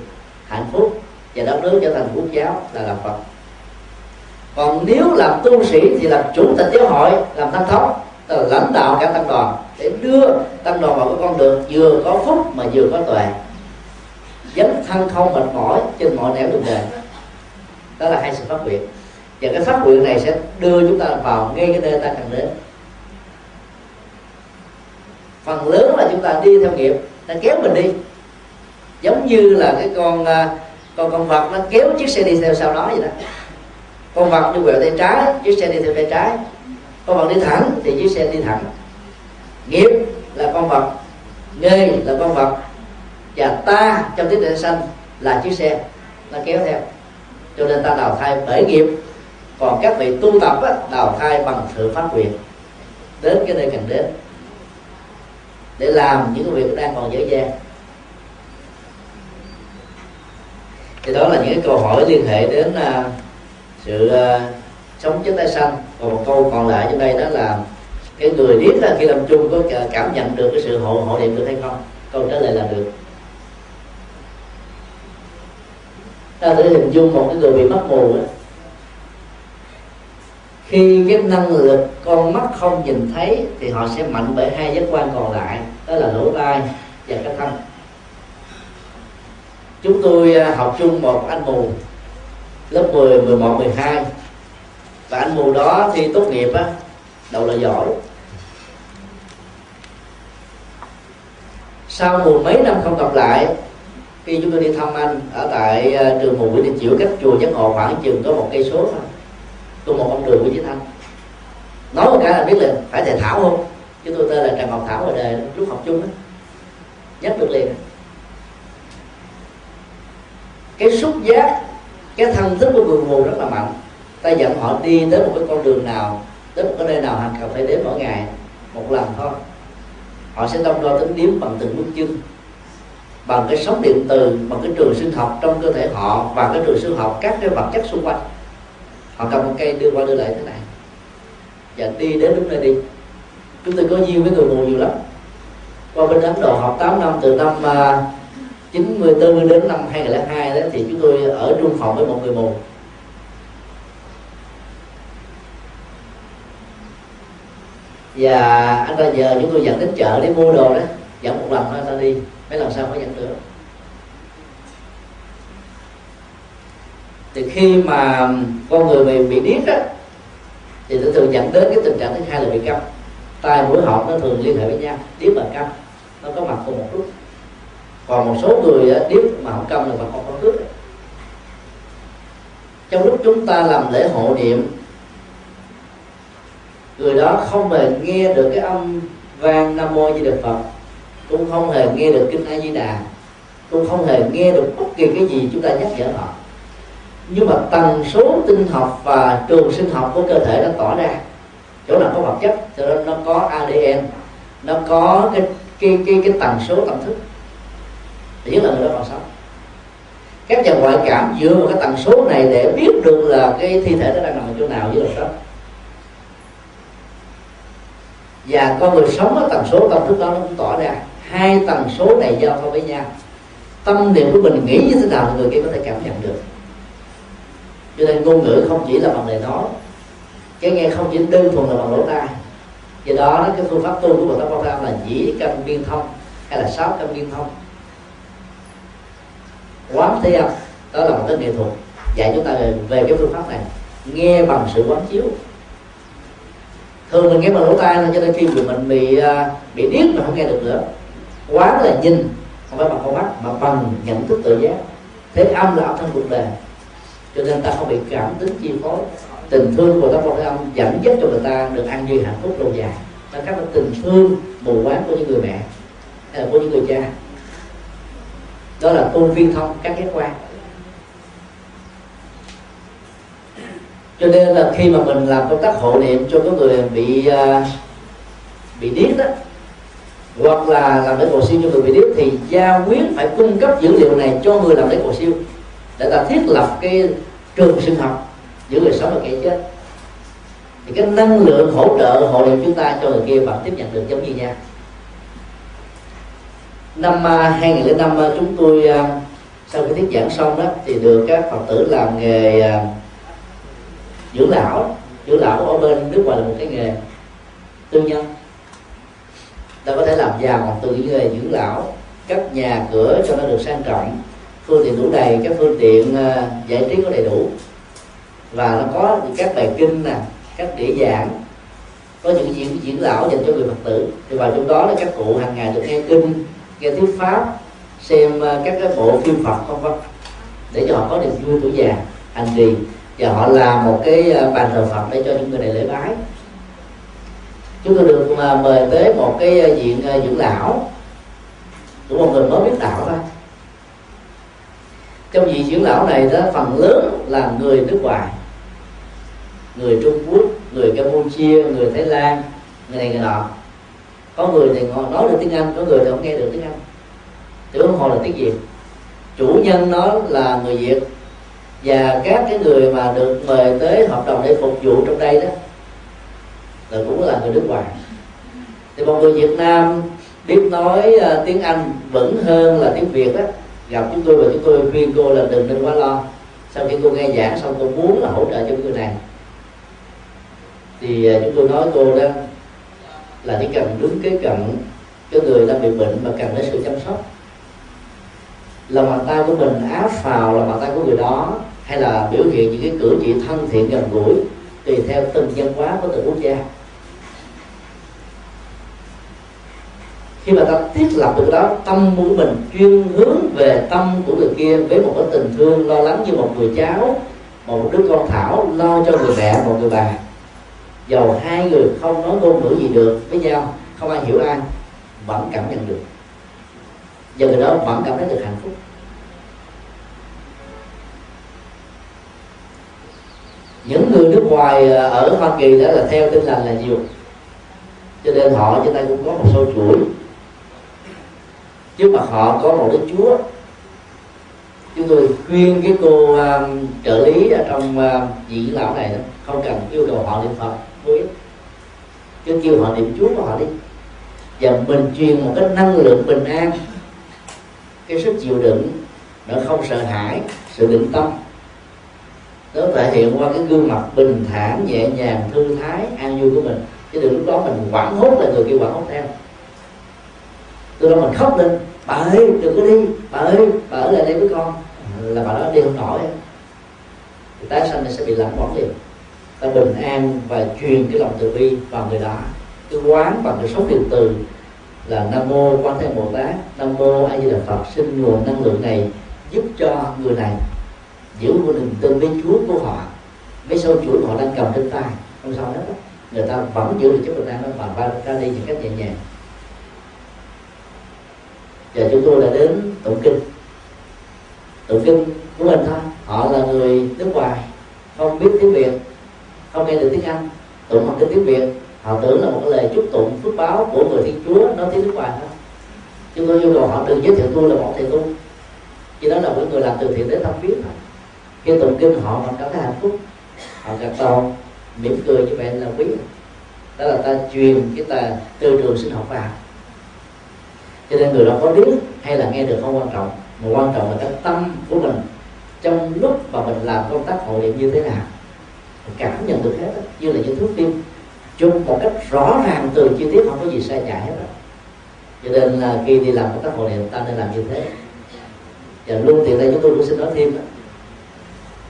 hạnh phúc và đất nước trở thành quốc giáo là làm phật. Còn nếu làm tu sĩ thì làm chủ tịch giáo hội, làm tăng thống là lãnh đạo cả tăng đoàn, để đưa tăng đoàn vào cái con đường vừa có phúc mà vừa có tuệ dấn thân không mệt mỏi trên mọi nẻo đường đời đó là hai sự phát nguyện. Và cái phát nguyện này sẽ đưa chúng ta vào ngay cái nơi ta cần đến. Phần lớn là chúng ta đi theo nghiệp, ta kéo mình đi. Giống như là cái con à, con con vật nó kéo chiếc xe đi theo sau đó vậy đó. Con vật như quẹo tay trái, chiếc xe đi theo tay trái. Con vật đi thẳng thì chiếc xe đi thẳng. Nghiệp là con vật, nghề là con vật và ta trong tiếng địa sanh là chiếc xe nó kéo theo. Cho nên ta đào thai bởi nghiệp. Còn các vị tu tập á, đào thai bằng sự phát nguyện đến cái nơi cần đến. Để làm những cái việc đang còn dễ dàng thì đó là những cái câu hỏi liên hệ đến uh, sự uh, sống chết tái sanh còn một câu còn lại trong đây đó là cái người điếc là khi làm chung có cảm nhận được cái sự hộ hộ niệm được hay không? Câu trả lời là được. Ta thử hình dung một cái người bị mất mù ấy. khi cái năng lực con mắt không nhìn thấy thì họ sẽ mạnh bởi hai giác quan còn lại đó là lỗ tai và cái thân. Chúng tôi à, học chung một anh mù lớp 10, 11, 12 và anh mù đó thi tốt nghiệp á đầu là giỏi. Sau mười mấy năm không gặp lại khi chúng tôi đi thăm anh, ở tại ờ, trường mù Nguyễn Đình Chiểu, cách chùa Giác Ngộ khoảng chừng có một cây số thôi. Tôi một con đường của chính anh. Nói một cái là biết liền phải thầy Thảo không? Chứ tôi tên là Trần Ngọc Thảo ở đề lúc học chung đó nhắc được liền. Cái xúc giác, cái thân thức của người mù rất là mạnh. Ta dẫn họ đi tới một cái con đường nào, tới một cái nơi nào hàng cần phải đến mỗi ngày, một lần thôi. Họ sẽ đông đo tính điếm bằng từng bước chân bằng cái sóng điện từ, bằng cái trường sinh học trong cơ thể họ và cái trường sinh học các cái vật chất xung quanh. Họ cầm một cây đưa qua đưa lại thế này. Và đi đến đúng nơi đi. Chúng tôi có duyên với người mù nhiều lắm. Qua bên Ấn Độ học 8 năm, từ năm à, 94 mươi đến năm 2002 đó thì chúng tôi ở trung phòng với một người mù. Và anh ta giờ chúng tôi dẫn đến chợ để mua đồ đó. Dẫn một lần anh ta đi mấy lần sau mới dẫn được? Thì khi mà con người bị bị điếc á, thì nó thường dẫn đến cái tình trạng thứ hai là bị câm. Tai mũi họng nó thường liên hệ với nhau, điếc và câm. Nó có mặt cùng một lúc. Còn một số người điếc mà không câm là mặt không có cướp. Trong lúc chúng ta làm lễ hộ niệm, người đó không hề nghe được cái âm vang nam mô di đà phật cũng không hề nghe được kinh a di đà. Cũng không hề nghe được bất kỳ cái gì chúng ta nhắc nhở họ. Nhưng mà tần số tinh học và trường sinh học của cơ thể nó tỏ ra. Chỗ nào có vật chất cho nên nó có ADN nó có cái cái cái cái tần số tâm thức. Thì nhất là người đó còn sống. Các nhà ngoại cảm dựa vào cái tần số này để biết được là cái thi thể nó đang nằm ở chỗ nào dưới lòng đất và con người sống ở tần số tâm thức đó nó cũng tỏ ra hai tần số này giao thoa với nhau. Tâm niệm của mình nghĩ như thế nào người kia có thể cảm nhận được. Cho nên ngôn ngữ không chỉ là bằng lời nói, cái nghe không chỉ đơn thuần là bằng lỗ tai. Do đó cái phương pháp tu của Bồ Tát Ba Ram là dĩ căn biên thông hay là sáu căn biên thông. Quán thế âm, đó là một cái nghệ thuật. Dạy chúng ta về cái phương pháp này. Nghe bằng sự quán chiếu. Thường mình nghe bằng lỗ tai cho nên khi mình bị à, bị điếc mà không nghe được nữa quán là nhìn không phải bằng con mắt mà bằng nhận thức tự giác. Thế âm là âm thanh cuộc đời. Cho nên ta không bị cảm tính chi phối. Tình thương của ta con âm dẫn dắt cho người ta được an vui hạnh phúc lâu dài. Nó khác là tình thương mù quáng của những người mẹ hay là của những người cha. Đó là tôn viên thông các giác quan. Cho nên là khi mà mình làm công tác hộ niệm cho cái người bị uh, bị điếc đó hoặc là làm lễ cầu siêu cho người bị điếc, thì gia quyến phải cung cấp dữ liệu này cho người làm lễ cầu siêu để ta thiết lập cái trường sinh học giữa người sống và kẻ chết. Thì cái năng lượng hỗ trợ hộ niệm chúng ta cho người kia vẫn tiếp nhận được giống như nhau. Năm à, 2005 à, chúng tôi à, sau khi thuyết giảng xong đó, thì được các phật tử làm nghề dưỡng lão. Dưỡng lão ở bên nước ngoài là một cái nghề tư nhân ta có thể làm giàu từ nghề dưỡng lão cất nhà cửa cho nó được sang trọng. Phương tiện đủ đầy, các phương tiện ờ, giải trí có đầy đủ. Và nó có các bài kinh nè các địa giảng. Có những diễn diễn lão dành cho người phật tử. Thì vào trong đó là các cụ hàng ngày được nghe kinh, nghe thuyết pháp, xem ờ, các cái bộ phim phật không vân để cho họ có niềm vui tuổi già hành trì. Và họ làm một cái ờ, bàn thờ phật để cho những người này lễ bái chúng tôi được mời tới một cái ờ, diện ờ, dưỡng lão. Của một người mới biết đạo thôi. Trong vị dưỡng lão này đó, phần lớn là người nước ngoài. Người trung quốc, người campuchia, người thái lan, người này, người nọ. Có người thì nói được tiếng anh, có người thì không nghe được tiếng anh. Thì huống hồ là tiếng việt. Chủ nhân nó là người việt. Và các cái người mà được mời tới hợp đồng để phục vụ trong đây đó là cũng là người nước ngoài. Thì một người việt nam biết nói uh, tiếng anh vững hơn là tiếng việt đó gặp chúng tôi và chúng tôi khuyên cô là đừng nên quá lo. Sau khi cô nghe giảng xong tôi muốn là hỗ trợ cho người này. Thì uh, chúng tôi nói cô đó là chỉ cần đứng kế cận cái người đang bị bệnh mà cần đến sự chăm sóc. Là bàn tay của mình áp vào là bàn tay của người đó hay là biểu hiện những cái cử chỉ thân thiện gần gũi tùy theo từng văn hóa của từng quốc gia. Khi mà ta thiết lập được đó, tâm của mình chuyên hướng về tâm của người kia với một cái tình thương lo lắng như một người cháu, một đứa con thảo lo cho người mẹ, một người bà. Dầu hai người không nói ngôn ngữ gì được với nhau, không ai hiểu ai, vẫn cảm nhận được. Và người đó vẫn cảm thấy được hạnh phúc. Những người nước ngoài à, ở Hoa Kỳ đã là theo tinh lành là nhiều. Cho nên họ trên tay cũng có một số chuỗi trước mặt họ có một đức chúa. Chúng tôi khuyên cái cô um, trợ lý ở trong à, um, viện lão này đó không cần yêu cầu họ niệm phật. Với cứ kêu họ niệm chúa của họ đi. Và mình truyền một cái năng lượng bình an. Cái sức chịu đựng nó không sợ hãi sự định tâm. Nó thể hiện qua cái gương mặt bình thản nhẹ nhàng thư thái an vui của mình. Chứ đừng lúc đó mình quảng hốt là người kia quảng hốt theo. Từ đó mình khóc lên bà ơi, đừng có đi. Bà ơi, bà ở lại đây với con. Là bà đó đi không nổi thì tái sanh này sẽ bị lãng quẩn liền. Ta bình an và truyền cái lòng từ bi vào người đó. Cái quán bằng cái số điện từ là nam mô quan thế bồ tát. Nam mô a di đà phật. Xin nguồn năng lượng này giúp cho người này giữ một niềm tin với chúa của họ. Với sâu chuỗi họ đang cầm trên tay. Không sao hết người ta vẫn giữ được chất bình an đó và ra đi những cách nhẹ nhàng và chúng tôi đã đến tụng kinh. Tụng kinh của mình thôi họ là người nước ngoài, không biết tiếng việt, không nghe được tiếng anh. Tụng bằng tiếng việt, họ tưởng là một cái lời chúc tụng, phước báo của người thiên chúa nói tiếng nước ngoài thôi. Chúng tôi yêu cầu họ đừng giới thiệu tôi là một thầy tu chỉ đó là một người làm từ thiện đến thăm viếng thôi khi tụng kinh, họ vẫn cảm thấy hạnh phúc. Họ gật đầu, mỉm cười như vậy là quý. Đó là ta truyền cái ta tư trường sinh học vào cho nên người đó có biết hay là nghe được không quan trọng. Mà quan trọng là cái tâm của mình. Trong lúc mà mình làm công tác hội niệm như thế nào cảm nhận được hết đó. như là những thước phim chung một cách rõ ràng từ chi tiết không có gì sai trái hết rồi. Cho nên là khi đi làm công tác hội niệm, ta nên làm như thế. Và luôn tiện đây chúng tôi cũng xin nói thêm đó.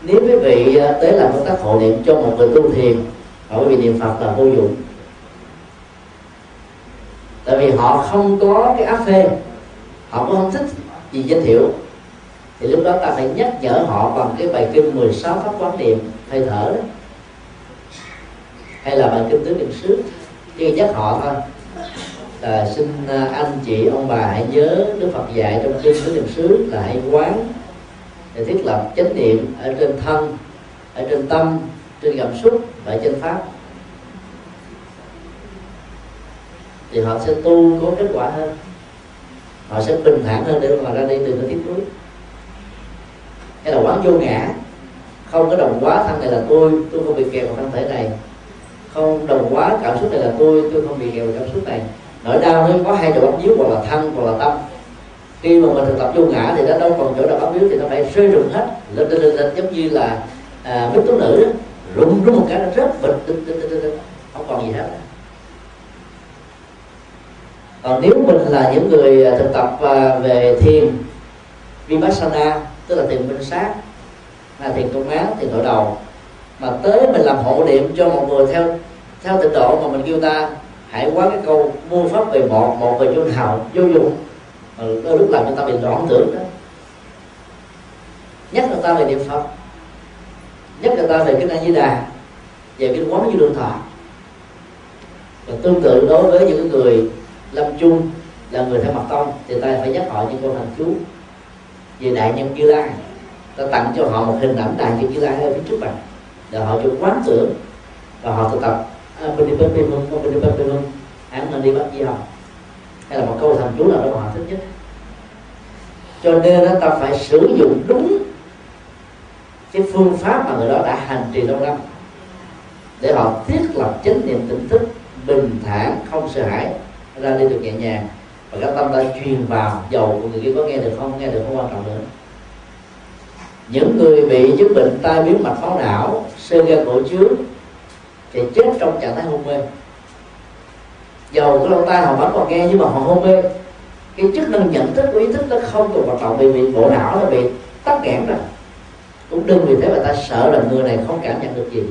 nếu quý vị à, tới làm công tác hộ niệm cho một người tu thiền và quý vị niệm phật là vô dụng tại vì họ không có cái áp phê. Họ cũng không thích gì giới thiệu. Thì lúc đó ta phải nhắc nhở họ bằng cái bài kinh 16 pháp quán niệm, hơi thở đó. Hay là bài kinh tứ niệm xứ. Chỉ nhắc họ thôi. Là xin à, anh chị, ông bà hãy nhớ đức phật dạy trong kinh tứ niệm xứ là hãy quán, để thiết lập chánh niệm ở trên thân, ở trên tâm, trên cảm xúc và trên pháp. Thì họ sẽ tu có kết quả hơn. Họ sẽ bình thản hơn để họ ra đi từ cái tiếp nối. cái là quán vô ngã. Không có đồng hóa thân này là tôi tôi không bị kẹt vào thân thể này. Không đồng hóa cảm xúc này là tôi tôi không bị kẹt vào cảm xúc này. Nỗi đau nó có hai chỗ bám víu hoặc là thân hoặc là tâm. Khi mà mình thực tập vô ngã thì nó đâu còn chỗ nào bám víu thì nó phải rơi rụng hết. Lên lên lên, lên giống như là à, bích tú nữ rụng rụng một cái nó rớt bịch không còn gì hết còn nếu mình là những người à, thực tập à, về thiền, vipassana, tức là thiền minh sát, là thiền công án thiền nội đầu mà tới mình làm hộ niệm cho một người theo theo tịnh độ mà mình kêu ta, hãy quán cái câu mua pháp về một một về chỗ nào vô dụng. Mà đôi lúc làm cho ta bị loạn tưởng đó. Nhắc người ta về niệm phật, nhắc người ta về kinh a di đà, về kinh quán như đường thọ. Và tương tự đối với những người lâm chung là người theo mặt tông thì ta phải nhắc họ những câu thần chú về đại nhân như lai. Ta tặng cho họ một hình ảnh đại nhân như lai ở phía trước mặt để họ cho quán tưởng và họ thực tập. À, Án nên đi bắt gì học hay là một câu thần chú nào đó mà họ thích nhất. Cho nên đó, ta phải sử dụng đúng cái phương pháp mà người đó đã hành trì lâu năm để họ thiết lập chánh niệm tỉnh thức bình thản không sợ hãi ra đi được nhẹ nhàng. Và các tâm đã truyền vào dầu của người kia. Có nghe được không? Nghe được không? Quan trọng nữa những người bị chứng bệnh tai biến mạch máu não sơ gan cổ trướng, thì chết trong trạng thái hôn mê. Dầu cái lỗ tai họ vẫn còn nghe, nhưng mà họ hôn mê. Cái chức năng nhận thức của ý thức nó không còn hoạt động. Vì bị bộ não nó bị tắc nghẽn rồi. Cũng đừng vì thế mà ta sợ là người này không cảm nhận được gì.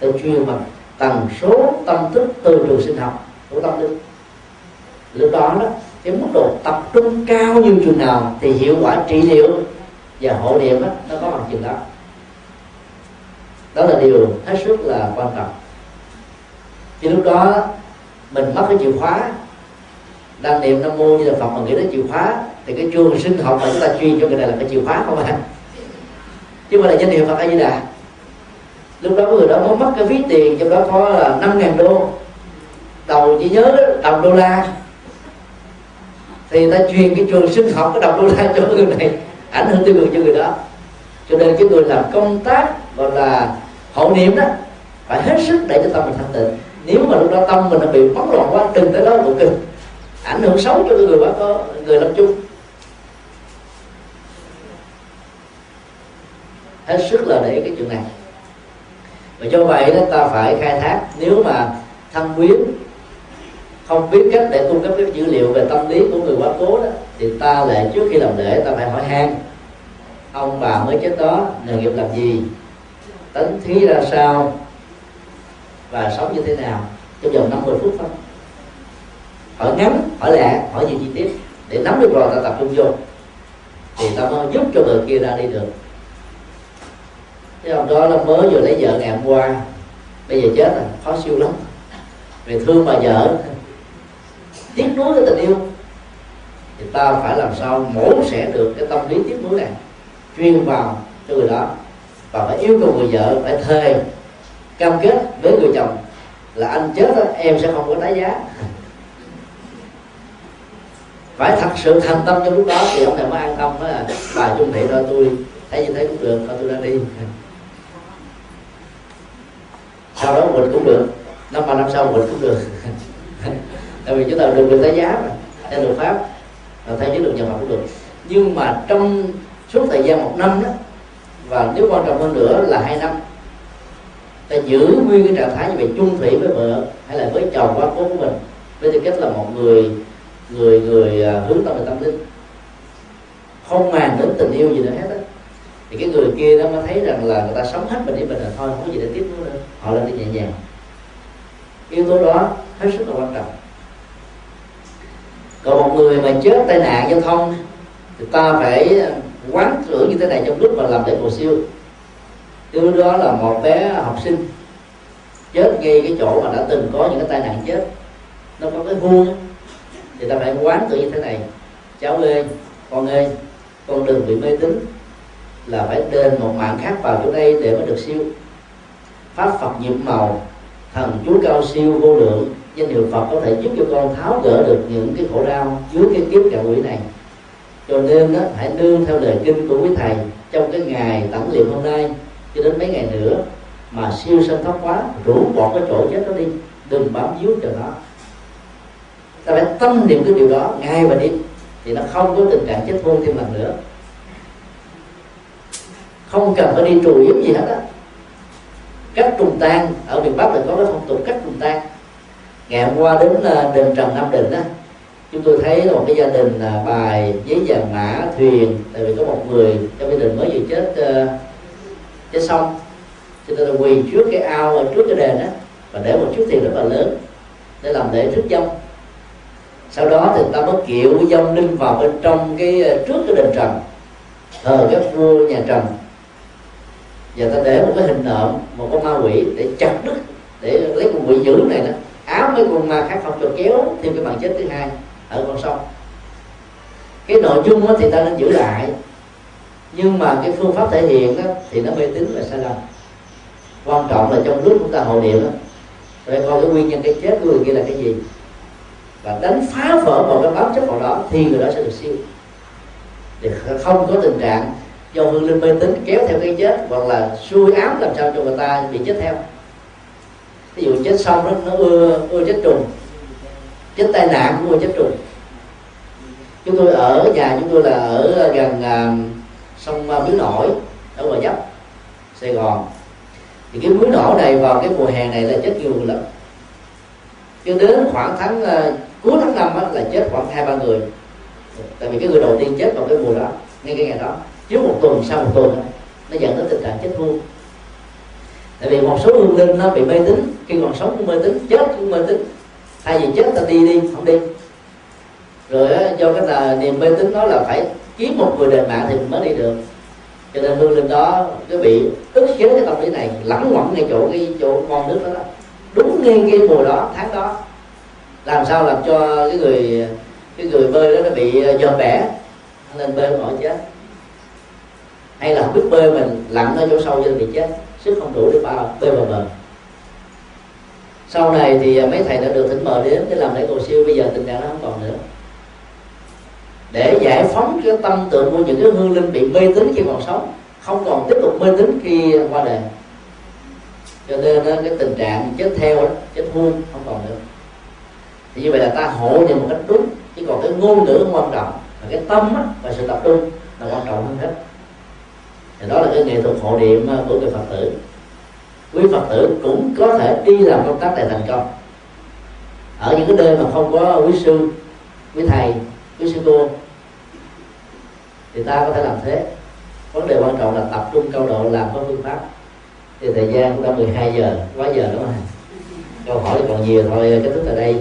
Ta chuyên bằng tần số tâm thức từ trường sinh học của tâm linh lúc đó đó cái mức độ tập trung cao như chừng nào thì hiệu quả trị liệu và hộ niệm đó, nó có bằng chừng đó. Đó là điều hết sức là quan trọng. Thì lúc đó mình mất cái chìa khóa đang niệm nam mô như là phật mà nghĩ đến chìa khóa thì cái chuông sinh học mà chúng ta chuyên cho cái này là cái chìa khóa không ạ chứ mà là danh hiệu phật a di đà lúc đó người đó mới mất cái ví tiền trong đó có là năm ngàn đô. Đầu chỉ nhớ đồng đô la thì ta truyền cái trường sinh học, cái độc đô la cho người này, ảnh hưởng tiêu cực cho người đó. Cho nên cái người làm công tác gọi là hộ niệm đó, phải hết sức để cho tâm mình thanh tịnh. Nếu mà lúc đó tâm mình nó bị bóng loạn quá, từng tới đó tụng kinh ảnh hưởng xấu cho người quá, có người làm chung. Hết sức là để cái chuyện này. Và do vậy đó, ta phải khai thác, nếu mà thân quyến không biết cách để cung cấp các dữ liệu về tâm lý của người quá cố đó, thì ta lại trước khi làm lễ, ta phải hỏi han. Ông bà mới chết đó, nghề nghiệp làm gì? Tính thí ra sao? Và sống như thế nào? Trong vòng 50 phút thôi. Hỏi ngắn, hỏi lẹ, hỏi nhiều chi tiết. Để nắm được rồi, ta tập trung vô. Thì ta mới giúp cho người kia ra đi được. Cái ông đó là mới vừa lấy vợ ngày hôm qua. Bây giờ chết rồi, khó siêu lắm. Vì thương bà vợ tiếc nuối cái tình yêu. Thì ta phải làm sao mổ xẻ được cái tâm lý tiếc nuối này chuyên vào cho người đó. Và phải yêu cầu người vợ phải thề cam kết với người chồng là anh chết đó, em sẽ không có tái giá. Phải thật sự thành tâm trong lúc đó thì ông này mới an tâm đó là bà chung thị thôi tôi thấy như thế cũng được thôi tôi ra đi. Sau đó mình cũng được năm ba năm sau mình cũng được tại vì chúng ta được được tái giá mà, theo luật pháp theo chiến lược nhập học cũng được. Nhưng mà trong suốt thời gian một năm đó, và nếu quan trọng hơn nữa là hai năm, ta giữ nguyên cái trạng thái như vậy chung thủy với vợ hay là với chồng quá cố của mình, với tư cách là một người người người à, hướng tâm về tâm linh. Không màng đến tình yêu gì nữa hết á. Thì cái người kia đó mới thấy rằng là người ta sống hết mình với mình là thôi, không có gì để tiếp nữa nữa. Họ lên đi nhẹ nhàng. Yếu tố đó hết sức là quan trọng còn một người mà chết tai nạn giao thông, thì ta phải quán tưởng như thế này trong lúc mà làm lễ cầu siêu. Chứ đó là một bé học sinh chết ngay cái chỗ mà đã từng có những cái tai nạn chết. Nó có cái vuông thì ta phải quán tưởng như thế này. Cháu ơi con ơi con đừng bị mê tín, là phải đền một mạng khác vào chỗ đây để mới được siêu. Pháp phật nhiệm màu, thần chúa cao siêu vô lượng danh hiệu phật có thể giúp cho con tháo gỡ được những cái khổ đau dưới cái kiếp cạo quỷ này. Cho nên đó, hãy nương theo lời kinh của quý thầy trong cái ngày tẩm liệm hôm nay cho đến mấy ngày nữa mà siêu sanh thoát quá rủ bỏ cái chỗ chết đó đi đừng bám víu cho nó. Ta phải tâm niệm cái điều đó ngay và đi thì nó không có tình trạng chết hôn thêm lần nữa. Không cần phải đi trù yếm gì hết á. Cách trùng tan ở miền bắc thì có cái phong tục cách trùng tan ngày hôm qua đến ờ, đền trần nam định á chúng tôi thấy là một cái gia đình là bài giấy vàng mã thuyền tại vì có một người trong gia đình mới vừa chết uh, chết xong cho nên là quỳ trước cái ao ở trước cái đền á và để một chút tiền rất là lớn để làm lễ thức dông. Sau đó thì ta mới kiệu dông linh vào bên trong cái trước cái đền trần thờ các vua nhà trần. Và ta để một cái hình nộm một con ma quỷ để chặt đứt để lấy con quỷ dữ này đó áo mới cùng mà khác không cho kéo thêm cái bằng chết thứ hai ở con sông. Cái nội dung thì ta nên giữ lại nhưng mà cái phương pháp thể hiện đó, thì nó mê tín và sai lầm. Quan trọng là trong lúc chúng ta hội niệm đó phải coi cái nguyên nhân cái chết của người kia là cái gì. Và đánh phá vỡ một cái bám chấp vào đó thì người đó sẽ được siêu. Thì không có tình trạng do hương linh mê tín kéo theo cái chết hoặc là xui ám làm sao cho người ta bị chết theo ví dụ chết xong đó nó ưa ưa chết trùng. Chết tai nạn cũng ưa chết trùng. Chúng tôi ở nhà chúng tôi là ở gần uh, sông à, uh, miếu nổi ở ngoài dấp sài gòn. Thì cái miếu nổi này vào cái mùa hè này là chết nhiều lắm. Cho đến khoảng tháng uh, cuối tháng năm là chết khoảng hai ba người. Tại vì cái người đầu tiên chết vào cái mùa đó ngay cái ngày đó. Trước một tuần sau một tuần nó dẫn đến tình trạng chết luôn tại vì một số hương linh nó bị mê tín khi còn sống cũng mê tín chết cũng mê tín. Thay vì chết ta đi đi không đi. Rồi do cái là niềm mê tín đó là phải kiếm một người đền mạng thì mình mới đi được. Cho nên hương linh đó cái bị ức chế cái tâm lý này lẳng quẩn ngay chỗ cái chỗ con nước đó, đó. Đúng ngay cái mùa đó tháng đó. Làm sao làm cho cái người cái người bơi đó nó bị ờ, dòm bẻ nên bơi nổi chết. Hay là không biết bơi mình lặn ở chỗ sâu cho nên bị chết sức không đủ để vào bơi vào bờ sau này thì à, mấy thầy đã được thỉnh mời đến để làm lễ cầu siêu bây giờ tình trạng nó không còn nữa. Để giải phóng cái tâm tượng của những cái hương linh bị mê tín khi còn sống không còn tiếp tục mê tín khi qua đời. Cho nên cái tình trạng chết theo đó, chết hương không còn nữa. Thì như vậy là ta hộ niệm một cách đúng chứ còn cái ngôn ngữ không quan trọng mà cái tâm á, và sự tập trung là quan trọng hơn hết thì đó là cái nghệ thuật hộ niệm ờ, của người phật tử. Quý phật tử cũng có thể đi làm công tác này thành công. Ở những cái nơi mà không có quý sư, quý thầy, quý sư cô, thì ta có thể làm thế. Vấn đề quan trọng là tập trung cao độ làm có phương pháp. Thì thời gian cũng đã 12 giờ, quá giờ đúng không câu hỏi còn nhiều thôi, kết thúc tại đây.